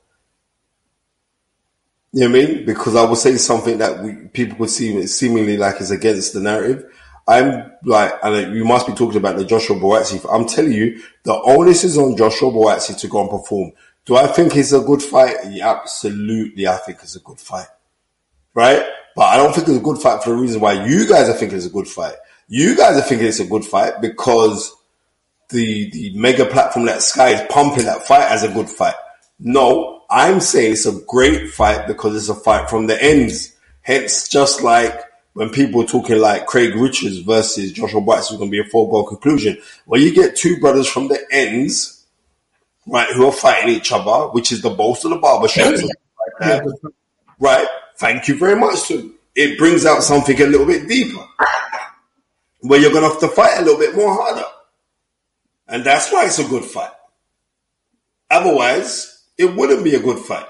You know what I mean? Because I will say something that we, people could see seemingly like is against the narrative. I'm like, and you must be talking about the Joshua Buatsi. I'm telling you, the onus is on Joshua Buatsi to go and perform. Do I think it's a good fight? Yeah, absolutely, I think it's a good fight. Right? But I don't think it's a good fight for the reason why you guys are thinking it's a good fight. You guys are thinking it's a good fight because the the mega platform that Sky is pumping that fight as a good fight. No, I'm saying it's a great fight because it's a fight from the ends. Hence, just like when people are talking like Craig Richards versus Joshua Bucks is going to be a foregone conclusion. Well, you get two brothers from the ends, right, who are fighting each other, which is the boast of the barbershop. like that, right? Thank you very much. So it brings out something a little bit deeper where you're going to have to fight a little bit more harder. And that's why it's a good fight. Otherwise, it wouldn't be a good fight.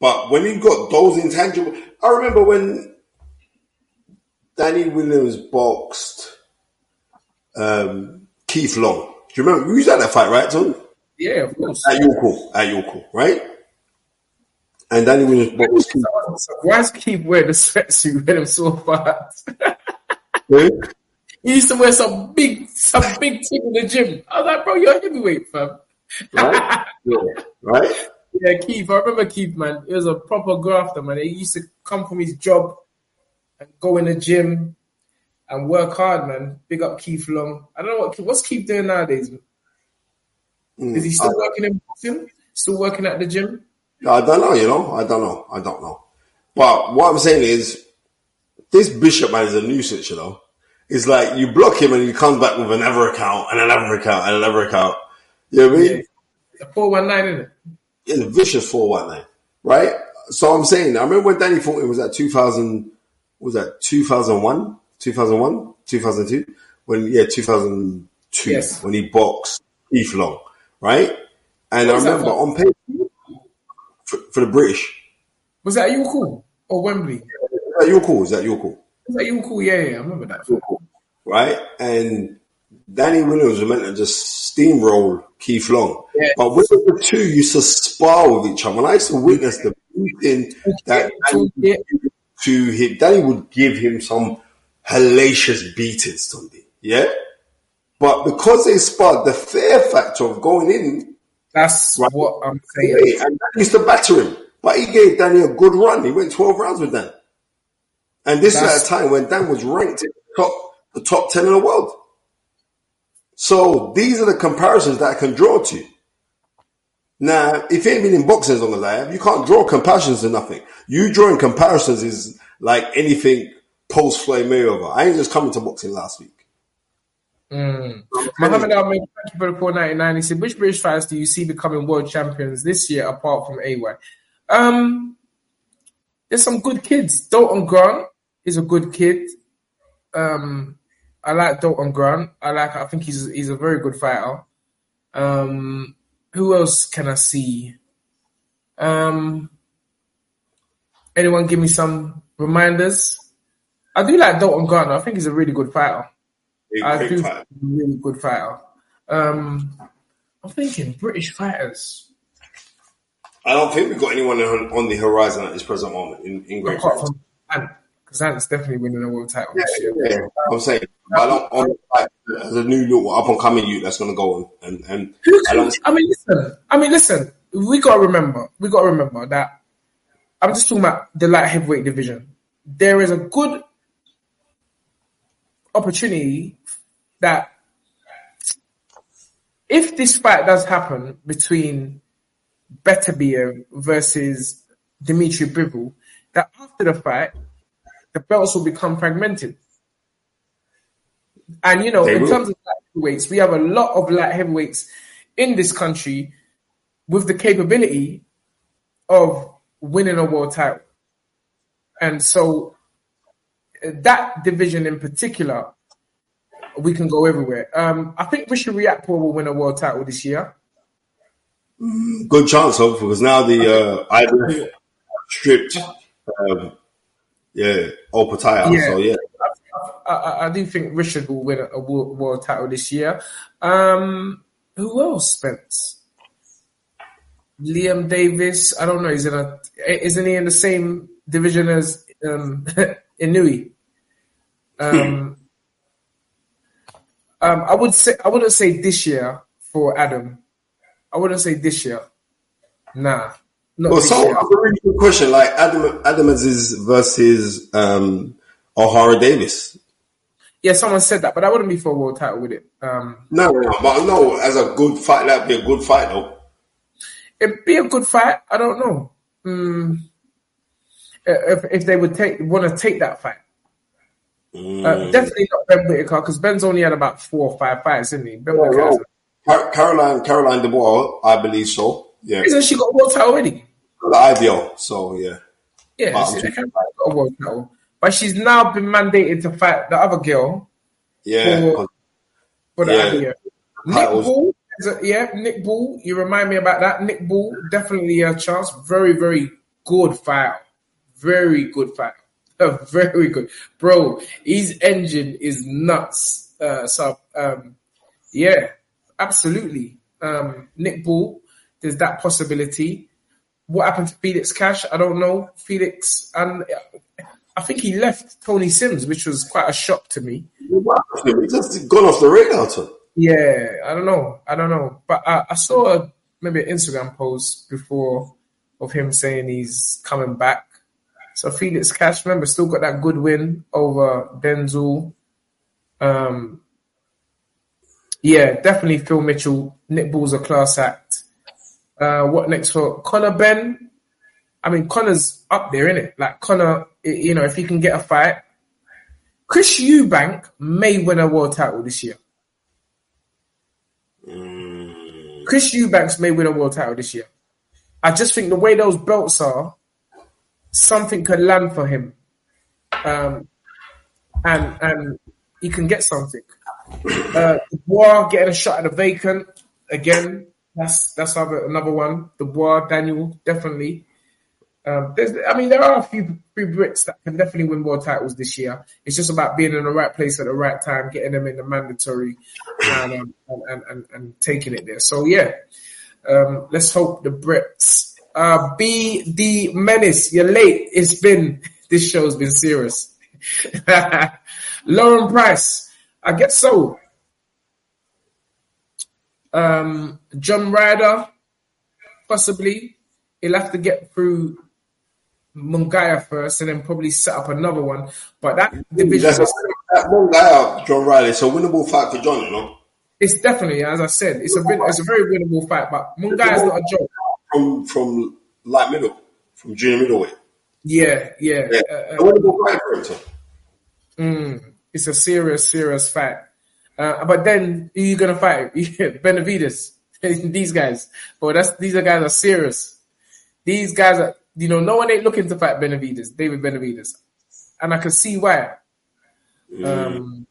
But when you've got those intangible, I remember when Danny Williams boxed um, Keith Long. Do you remember? You was at that fight, right, Tom? Yeah, of course. At York Hall, at York Hall, right? And Danny Williams boxed Keith. Why does Keith wear the sweatsuit when I'm so fast? He used to wear some big, some big tip in the gym. I was like, bro, you're a heavyweight, fam. Right? yeah. Right? Yeah, Keith. I remember Keith, man. He was a proper grafter, man. He used to come from his job go in the gym and work hard, man. Big up Keith Long. I don't know what what's Keith doing nowadays. Mm, Is he still I, working in boxing? Still working at the gym? I don't know, you know. I don't know. I don't know. But what I'm saying is, this Bishop man is a nuisance, you know. It's like you block him and he comes back with another account and another account and another account. You know what I mean? Yeah. Four one nine, isn't it? It's a vicious 419, right? So I'm saying, I remember when Danny him, was at 2000, was that 2001, 2001, 2002? When, yeah, 2002, Yes. when he boxed Keith Long, right? And I What was that remember on paper, for, for the British, Was that York Hall or Wembley? is that York Hall? Is that York Hall? Was that York Hall? Yeah, yeah, I remember that. right? And Danny Williams was meant to just steamroll Keith Long. Yeah. But with the two used to spar with each other. And I used to witness the beating that. To him. Danny would give him some hellacious beatings, Tunde. Yeah? But because they sparred, the fear factor of going in, That's Right. what I'm saying. and Danny used to batter him. But he gave Danny a good run. He went 12 rounds with Dan. And this is That's- at a time when Dan was ranked in the top, the top 10 in the world. So these are the comparisons that I can draw to. Now, if you ain't been in boxing as long as I have, you can't draw comparisons to nothing. You drawing comparisons is like anything post Floyd Mayweather. I ain't just coming to boxing last week. Muhammad Ahmed, thank you for the 499. He said, which British fighters do you see becoming world champions this year apart from AY? Um, there's some good kids. Dalton Grant is a good kid. Um, I like Dalton Grant. I like. I think he's he's a very good fighter. Um, who else can I see? Um, anyone give me some reminders? I do like Dalton Grant. I think he's a really good fighter. I Big do fight. think really good fighter. Um, I'm thinking British fighters I don't think we've got anyone on, on the horizon at this present moment in, in Great apart Britain. from Ant, because Ant's definitely winning a world title year. Yeah, I'm saying, I don't, on, like, as a new little up and coming youth that's going to go on. And, and I don't, I mean, listen. I mean, listen. We gotta remember. We gotta remember that. I'm just talking about the light heavyweight division. There is a good opportunity that if this fight does happen between Beterbiev versus Dmitry Bivol, that after the fight, the belts will become fragmented. And you know, They in will. terms of light heavyweights, we have a lot of light heavyweights in this country with the capability of winning a world title. And so uh, that division in particular, we can go everywhere. Um, I think Richard Riakporhe will win a world title this year. good chance of, because now the, uh, IBF stripped, um, yeah, Opetaia. Yeah. So, yeah. I, I, I do think Richard will win a, a world, world title this year. Um, who else, Spence? Liam Davies. I don't know. He's in a. Isn't he in the same division as um, Inoue? Um, um, I would say I wouldn't say this year for Adam. I wouldn't say this year. Nah, Well, so really good question, like Adam, Adams is versus, um, O'Hara Davies. Yeah, someone said that, but I wouldn't be for a world title with it. Um, No, but no, as a good fight, that'd be a good fight though. it'd be a good fight. I don't know. Mm, if if they would take want to take that fight. Mm. Uh, definitely not Ben Whitaker because Ben's only had about four or five fights, isn't he? Ben Whitaker, Well, Car- Caroline Caroline Dubois, I believe so. Yeah, isn't she got a world title already? the IBO. So yeah, Yeah, Wow. she, got a world title, but she's now been mandated to fight the other girl yeah. For- for the Yeah. Nick Ball, yeah, Nick Ball. You remind me about that. Nick Ball definitely a chance. Very, very good fight. Very good fight. very good, bro. His engine is nuts. Uh, so, um, yeah, absolutely. Um, Nick Ball. There's that possibility. What happened to Felix Cash? I don't know. Felix, and I think he left Tony Sims, which was quite a shock to me. He just gone off the radar. Ton. Yeah, I don't know. I don't know. But I, I saw a, maybe an Instagram post before of him saying he's coming back. So Felix Cash, remember, still got that good win over Denzel. Um, yeah, definitely Phil Mitchell. Nick Ball's a class act. Uh, what next for Conor Benn? I mean, Conor's up there, isn't it? Like Connor, you know, if he can get a fight, Chris Eubank may win a world title this year. Chris Eubanks may win a world title this year. I just think the way those belts are, something could land for him, um, and and he can get something. Uh, Dubois getting a shot at a vacant again. That's that's another another one. Dubois, Daniel, definitely. Um, there's, I mean, there are a few, few Brits that can definitely win world titles this year. It's just about being in the right place at the right time, getting them in the mandatory, and um, and, and, and, and taking it there. So yeah, um, let's hope the Brits. Uh, be the menace. You're late. It's been this show's been serious. Lauren Price, I guess so. Um, John Ryder, possibly. He'll have to get through Munguia first and then probably set up another one. But that division That's that out, John Riley. It's a winnable fight for John, you know. it's definitely, as I said, it's a it's a very winnable fight. But Munguia's not a joke. From from light middle, from junior middleweight. Yeah, yeah. Yeah, Uh, uh, a winnable fight for him. Mm, it's a serious, serious fight. Uh, but then who you gonna fight? Benavidez. these guys. But that's these are guys are serious. These guys are you know, no one ain't looking to fight Benavidez, David Benavidez. And I can see why. Um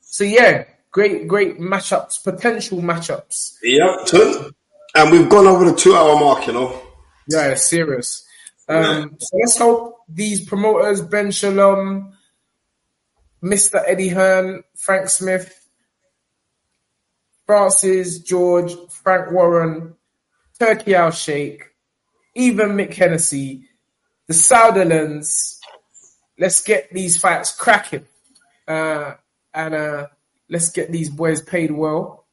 so yeah, great, great matchups, potential matchups. Yeah, ton. And we've gone over the two hour mark, you know. Yeah, serious. Um, so let's hope these promoters, Ben Shalom, Mr. Eddie Hearn, Frank Smith, Francis George, Frank Warren, Turki Al Sheikh, even Mick Hennessy, the Sutherlands, let's get these fights cracking. Uh, and uh, let's get these boys paid well.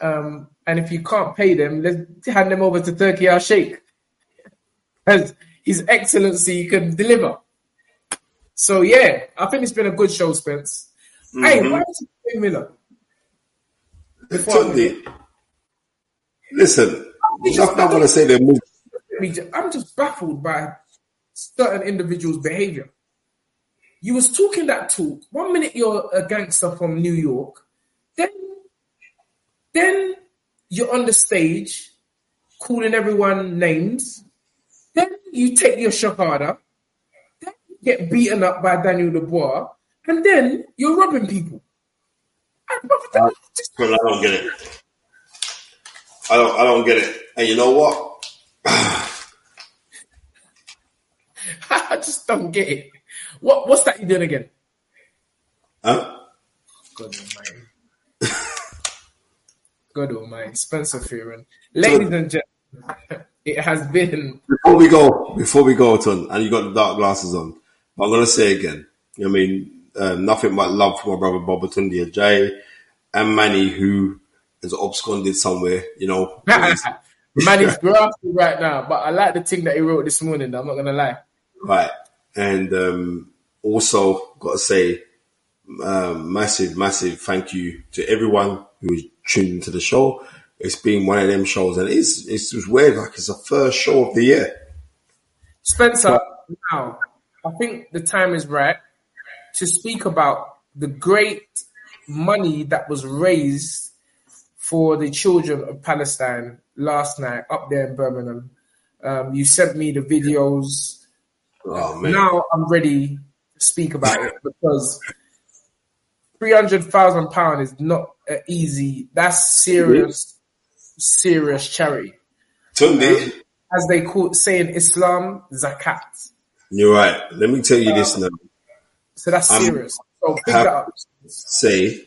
Um, and if you can't pay them, let's hand them over to Turki Al Sheikh. As His Excellency can deliver. So yeah, I think it's been a good show, Spence. Hey, why is it Jay Miller? Tunde, listen, It's nothing I want to say. Me ju- I'm just baffled by certain individuals' behavior. You was talking that talk. One minute you're a gangster from New York, then then you're on the stage calling everyone names. Then you take your shahada. Get beaten up by Daniel Dubois, and then you're robbing people. I- just- I don't get it. I don't. I don't get it. And you know what? I just don't get it. What what's that you doing again? Huh? Good almighty. Good almighty. Spencer Fearon. Ladies and gentlemen, it has been Before we go, before we go, Ton, and you got the dark glasses on, but I'm gonna say again. I mean, um, nothing but love for my brother Boba Tunde Jay and Manny, who is absconded somewhere. You know, man is grafted right now, but I like the thing that he wrote this morning. I'm not gonna lie. right? And um, also got to say, um, massive, massive thank you to everyone who's tuned into the show. it's been one of them shows, and it's it's just weird. Like it's the first show of the year. Spencer, now I think the time is right to speak about the great money that was raised for the children of Palestine last night up there in Birmingham. Um, you sent me the videos. Oh! Now I'm ready to speak about it because three hundred thousand pound is not easy. That's serious, serious charity. Um, as they call say in Islam, zakat. You're right. Let me tell you this now. So that's I'm serious. So big up. say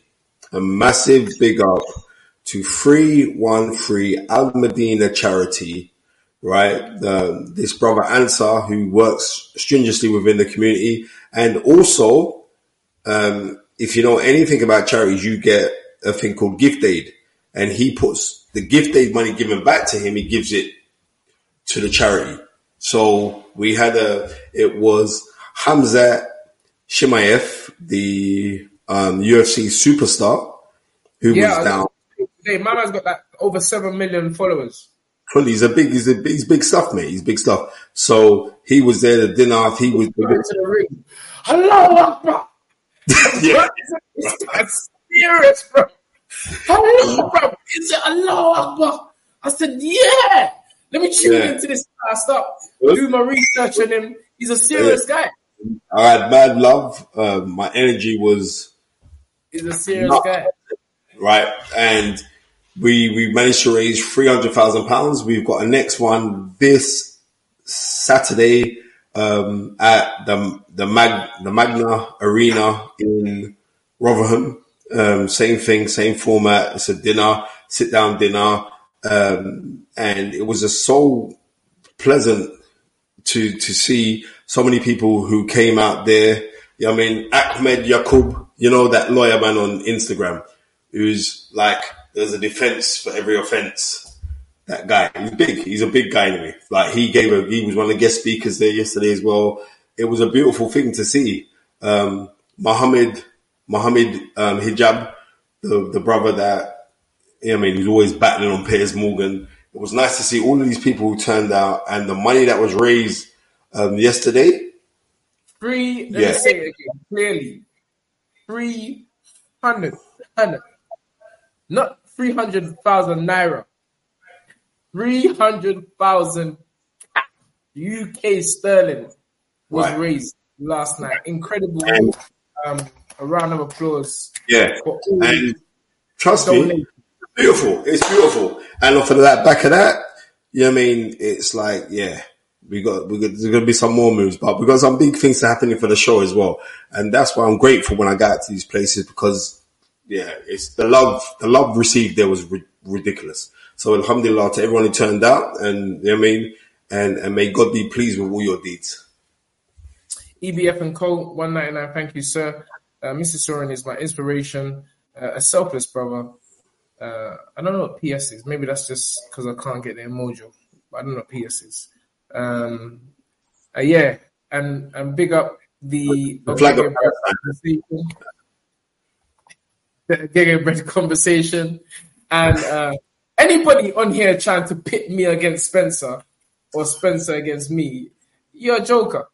a massive big up to 313 Al Medina charity, right? The, this brother Ansar who works stringently within the community. And also, um, if you know anything about charities, you get a thing called gift aid and he puts the gift aid money given back to him. He gives it to the charity. So we had a, it was Khamzat Chimaev, the um, UFC superstar, who Yeah, was down. Hey, my man's got like over seven million followers. Well, he's a big, he's a he's big stuff, mate. He's big stuff. So he was there at dinner. He was, the ring. Hello, Akbar. yeah, It's serious, bro. Hello, bro. Is it Allah Akbar? I said, yeah. Let me tune Yeah. into this. I start Good. do my research on him. He's a serious guy. I had mad love. Uh, my energy was He's a serious No. guy. right, and we we managed to raise three hundred thousand pounds. We've got a next one this Saturday um, at the the Mag the Magna Arena in Rotherham. Um, same thing, same format. It's a dinner, sit down dinner, um, and it was just so pleasant to to see so many people who came out there. I mean, Ahmed Yakoob, you know that lawyer man on Instagram, who's like, there's a defense for every offense. That guy, he's big. He's a big guy anyway. Like he gave a, he was one of the guest speakers there yesterday as well. It was a beautiful thing to see. Um, Mohammed, Mohammed um, Hijab, the the brother that I mean, he's always battling on Piers Morgan. It was nice to see all of these people who turned out and the money that was raised um, yesterday. Three, let Yeah. me say it again clearly. Three hundred, hundred, not three hundred thousand naira. Three hundred thousand UK sterling was Right. raised last night. Incredible. And- Um, a round of applause. Yeah, and trust me. Beautiful. It's beautiful. And off of that, back of that, you know what I mean? It's like, yeah, we got, we got, there's going to be some more moves, but we got some big things happening for the show as well. And that's why I'm grateful when I got to these places because, yeah, it's the love, the love received there was ri- ridiculous. So alhamdulillah to everyone who turned out and, you know what I mean? And, and may God be pleased with all your deeds. EBF and Co. 199. Thank you, sir. Uh, Mr. Soren is my inspiration. Uh, a selfless brother. Uh, I don't know what PS is. Maybe that's just because I can't get the emoji. But I don't know what PS is. Um, uh, yeah, and and big up the flag of conversation. The Gege Bread conversation, and uh, anybody on here trying to pit me against Spencer or Spencer against me, you're a joker.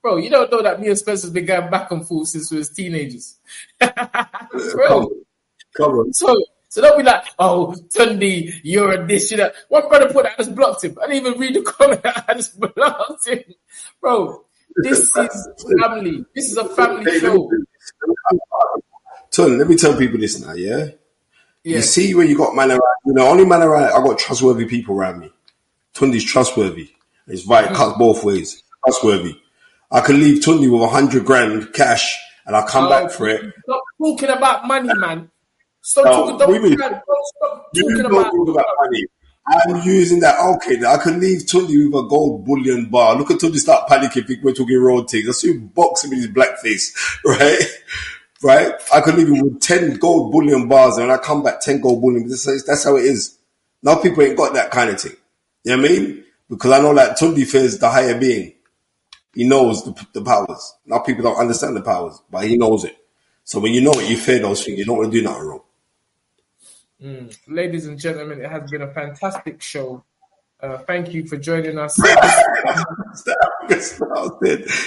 Bro, you don't know that me and Spencer's been going back and forth since we was teenagers. Bro, Come on. so so don't be like, oh, Tunde, you're a this, you know. One brother put, that, I just blocked him. I didn't even read the comment. I just blocked him, bro. This is family. This is a family show. Ton, let me tell people this now, yeah? Yeah, You see where you got man around, you know, only man around, I got trustworthy people around me. Tunde's trustworthy. It's right, it cuts both ways. Trustworthy. I can leave Tunde with a hundred grand cash and I'll come oh, back for it. Stop talking about money, man. Stop No, talking. do you mean? Don't, stop talking about. talk about money. I'm using that. Okay, I can leave Tunde with a gold bullion bar. Look at Tunde start panicking. Think we're talking road things. I see him boxing with his black face, right? Right? I could leave him with 10 gold bullion bars and I come back 10 gold bullion. That's, that's how it is. Now people ain't got that kind of thing. You know what I mean? Because I know that Tunde fears the higher being. He knows the, the powers. Now people don't understand the powers, but he knows it. So when you know it, you fear those things. You don't want to do nothing wrong. Mm. Ladies and gentlemen, it has been a fantastic show. Uh, thank you for joining us.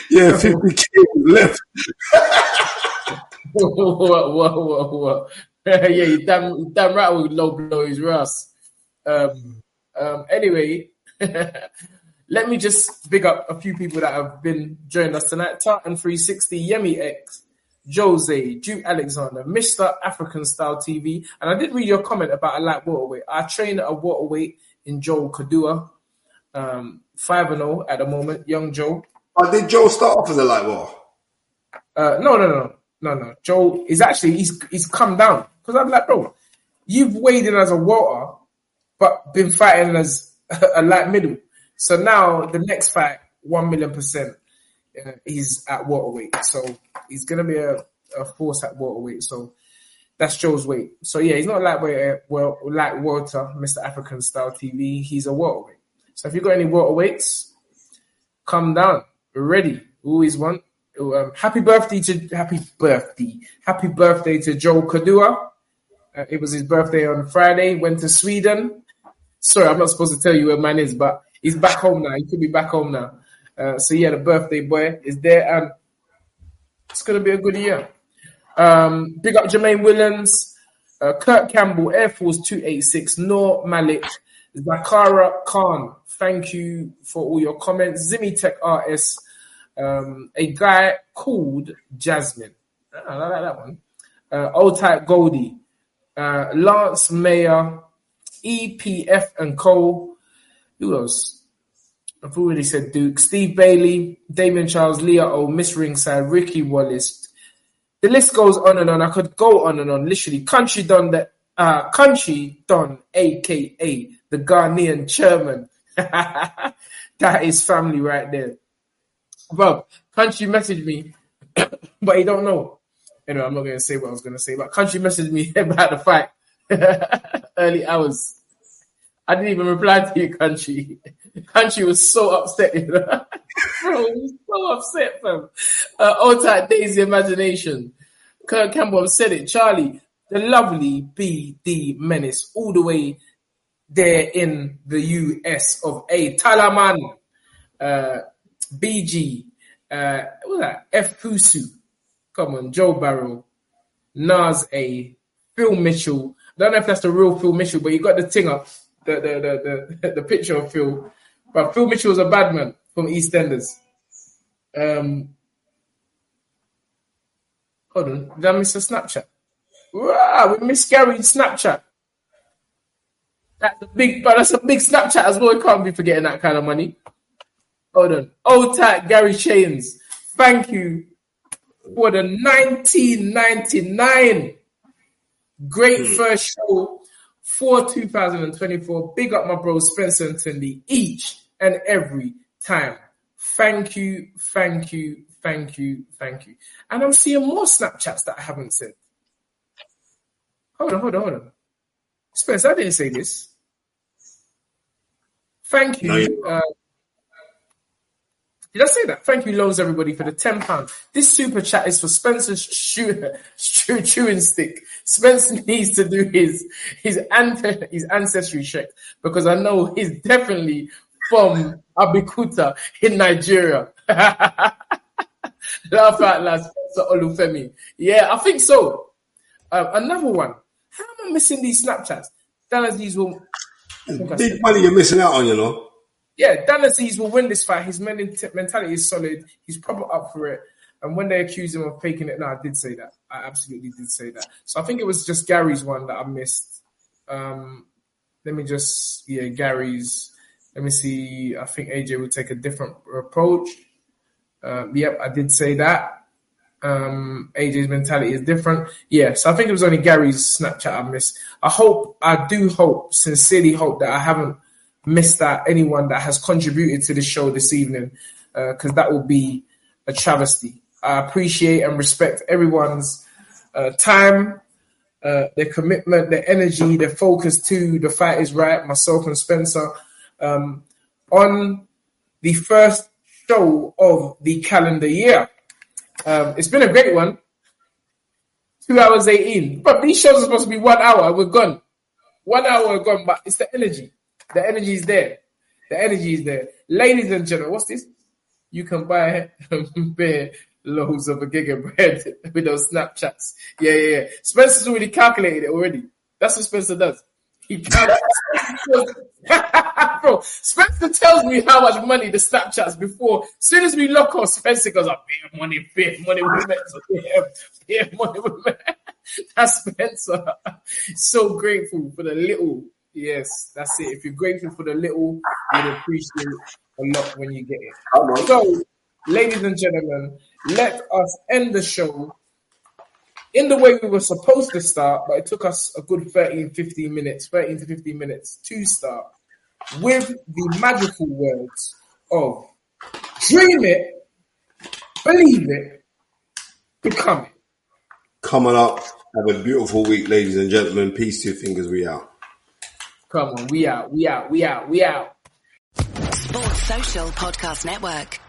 yeah, 50k left. whoa, whoa, whoa, whoa. yeah, you damn, you damn right with low blow his Russ. Um, um, anyway, let me just big up a few people that have been joining us tonight. Tartan 360, Yemi X, Jose, Duke Alexander, Mr. African Style TV. And I did read your comment about a light welterweight. I train at a welterweight in Joe Kadua. Um, 5 and 0 at the moment, young Joe. Oh, did Joe start off as a light war? Uh, no, no, no, no, no. Joe is actually he's he's come down because I'm like, bro, you've weighed in as a water, but been fighting as a light middle. So now the next fight, one million percent, uh, he's at welterweight. So he's gonna be a, a force at welterweight. So that's Joe's weight. So yeah, he's not lightweight, well, light water, Mr. African style TV. He's a welterweight. So if you've got any welterweights, come down. We're ready. Always want. Um, happy birthday to happy birthday, happy birthday to Joe Kadua. Uh, it was his birthday on Friday. Went to Sweden. Sorry, I'm not supposed to tell you where mine is, but he's back home now. He could be back home now. Uh, so yeah, the birthday boy is there, and it's gonna be a good year. Um, big up Jermaine Williams, uh, Kurt Campbell, Air Force 286, Noor Malik, Zakara Khan. Thank you for all your comments. Zimmy Tech RS, um, a guy called Jasmine. Ah, I like that one. Uh, Old Type Goldie, uh, Lance Mayer, EPF and Cole. Who else? I've already said Duke, Steve Bailey, Damien Charles, Leah O, Miss Ringside, Ricky Wallace. The list goes on and on. I could go on and on. Literally, Country Don, the uh, Country Don, aka the Ghanaian chairman. that is family right there. Bro, Country messaged me, but he don't know. Anyway, I'm not gonna say what I was gonna say, but Country messaged me about the fight early hours. I didn't even reply to you, Country. Country was so upset, you know. Bro, was so upset, fam. Uh, all type Daisy Imagination. Kurt Campbell said it. Charlie, the lovely BD Menace, all the way there in the US of A. Talaman, uh, BG, uh, what was that? F. Fusu. Come on, Joe Barrow, Nas A, Phil Mitchell. I don't know if that's the real Phil Mitchell, but you got the thing up, the the the the, picture of Phil. But Phil Mitchell was a bad man from EastEnders. Um, hold on, did I miss a Snapchat? Wow, we miss Gary Snapchat. That's a big, but that's a big Snapchat as well. We can't be forgetting that kind of money. Hold on. Old tight Gary Chains. Thank you for the 1999 great Hmm. first show for 2024. Big up my bro Spencer and Tunde each and every time. Thank you, thank you, thank you, thank you. And I'm seeing more Snapchats that I haven't sent. Hold on, hold on, hold on. Spencer, I didn't say this. Thank you. No, you- uh, did I say that? Thank you, loads, everybody, for the ten pound. This super chat is for Spencer's chew, chew, chewing stick. Spencer needs to do his his ante, his ancestry check because I know he's definitely from Abeokuta in Nigeria. Laugh out loud, Spencer Olufemi. Yeah, I think so. Uh, another one. How am I missing these Snapchats? Dan Azeez will. I think I said Big money you're missing out on, you know. Yeah, Dan Azeez will win this fight. His men- mentality is solid. He's proper up for it. And when they accuse him of faking it, no, I did say that. I absolutely did say that. So I think it was just Gary's one that I missed. Um, let me just, yeah, Gary's. Let me see. I think AJ will take a different approach. Um, yep, I did say that. Um, AJ's mentality is different. Yeah, so I think it was only Gary's Snapchat I missed. I hope, I do hope, sincerely hope that I haven't missed out anyone that has contributed to the show this evening, because that will be a travesty. I appreciate and respect everyone's uh, time, uh, their commitment, their energy, their focus to the fight is right. Myself and Spencer um, on the first show of the calendar year. Um, it's been a great one. Two hours eighteen, but these shows are supposed to be one hour. We're gone. One hour gone, but it's the energy. The energy is there. The energy is there. Ladies and gentlemen, what's this? You can buy bare loads of a gig of bread with those Snapchats. Yeah, yeah, yeah. Spencer's already calculated it already. That's what Spencer does. He Bro, Spencer tells me how much money the Snapchats before. As soon as we lock off, Spencer goes oh, up, beer money, beer money, women, beer, beer money, women. That's Spencer. so grateful for the little. Yes, that's it. If you're grateful for the little, you'd appreciate a lot when you get it. So, ladies and gentlemen, let us end the show in the way we were supposed to start, but it took us a good 13, 15 minutes, 13 to 15 minutes to start with the magical words of dream it, believe it, become it. Coming up, have a beautiful week, ladies and gentlemen. Peace to your fingers. We out. Come on, we out, we out, we out, we out. Sports Social Podcast Network.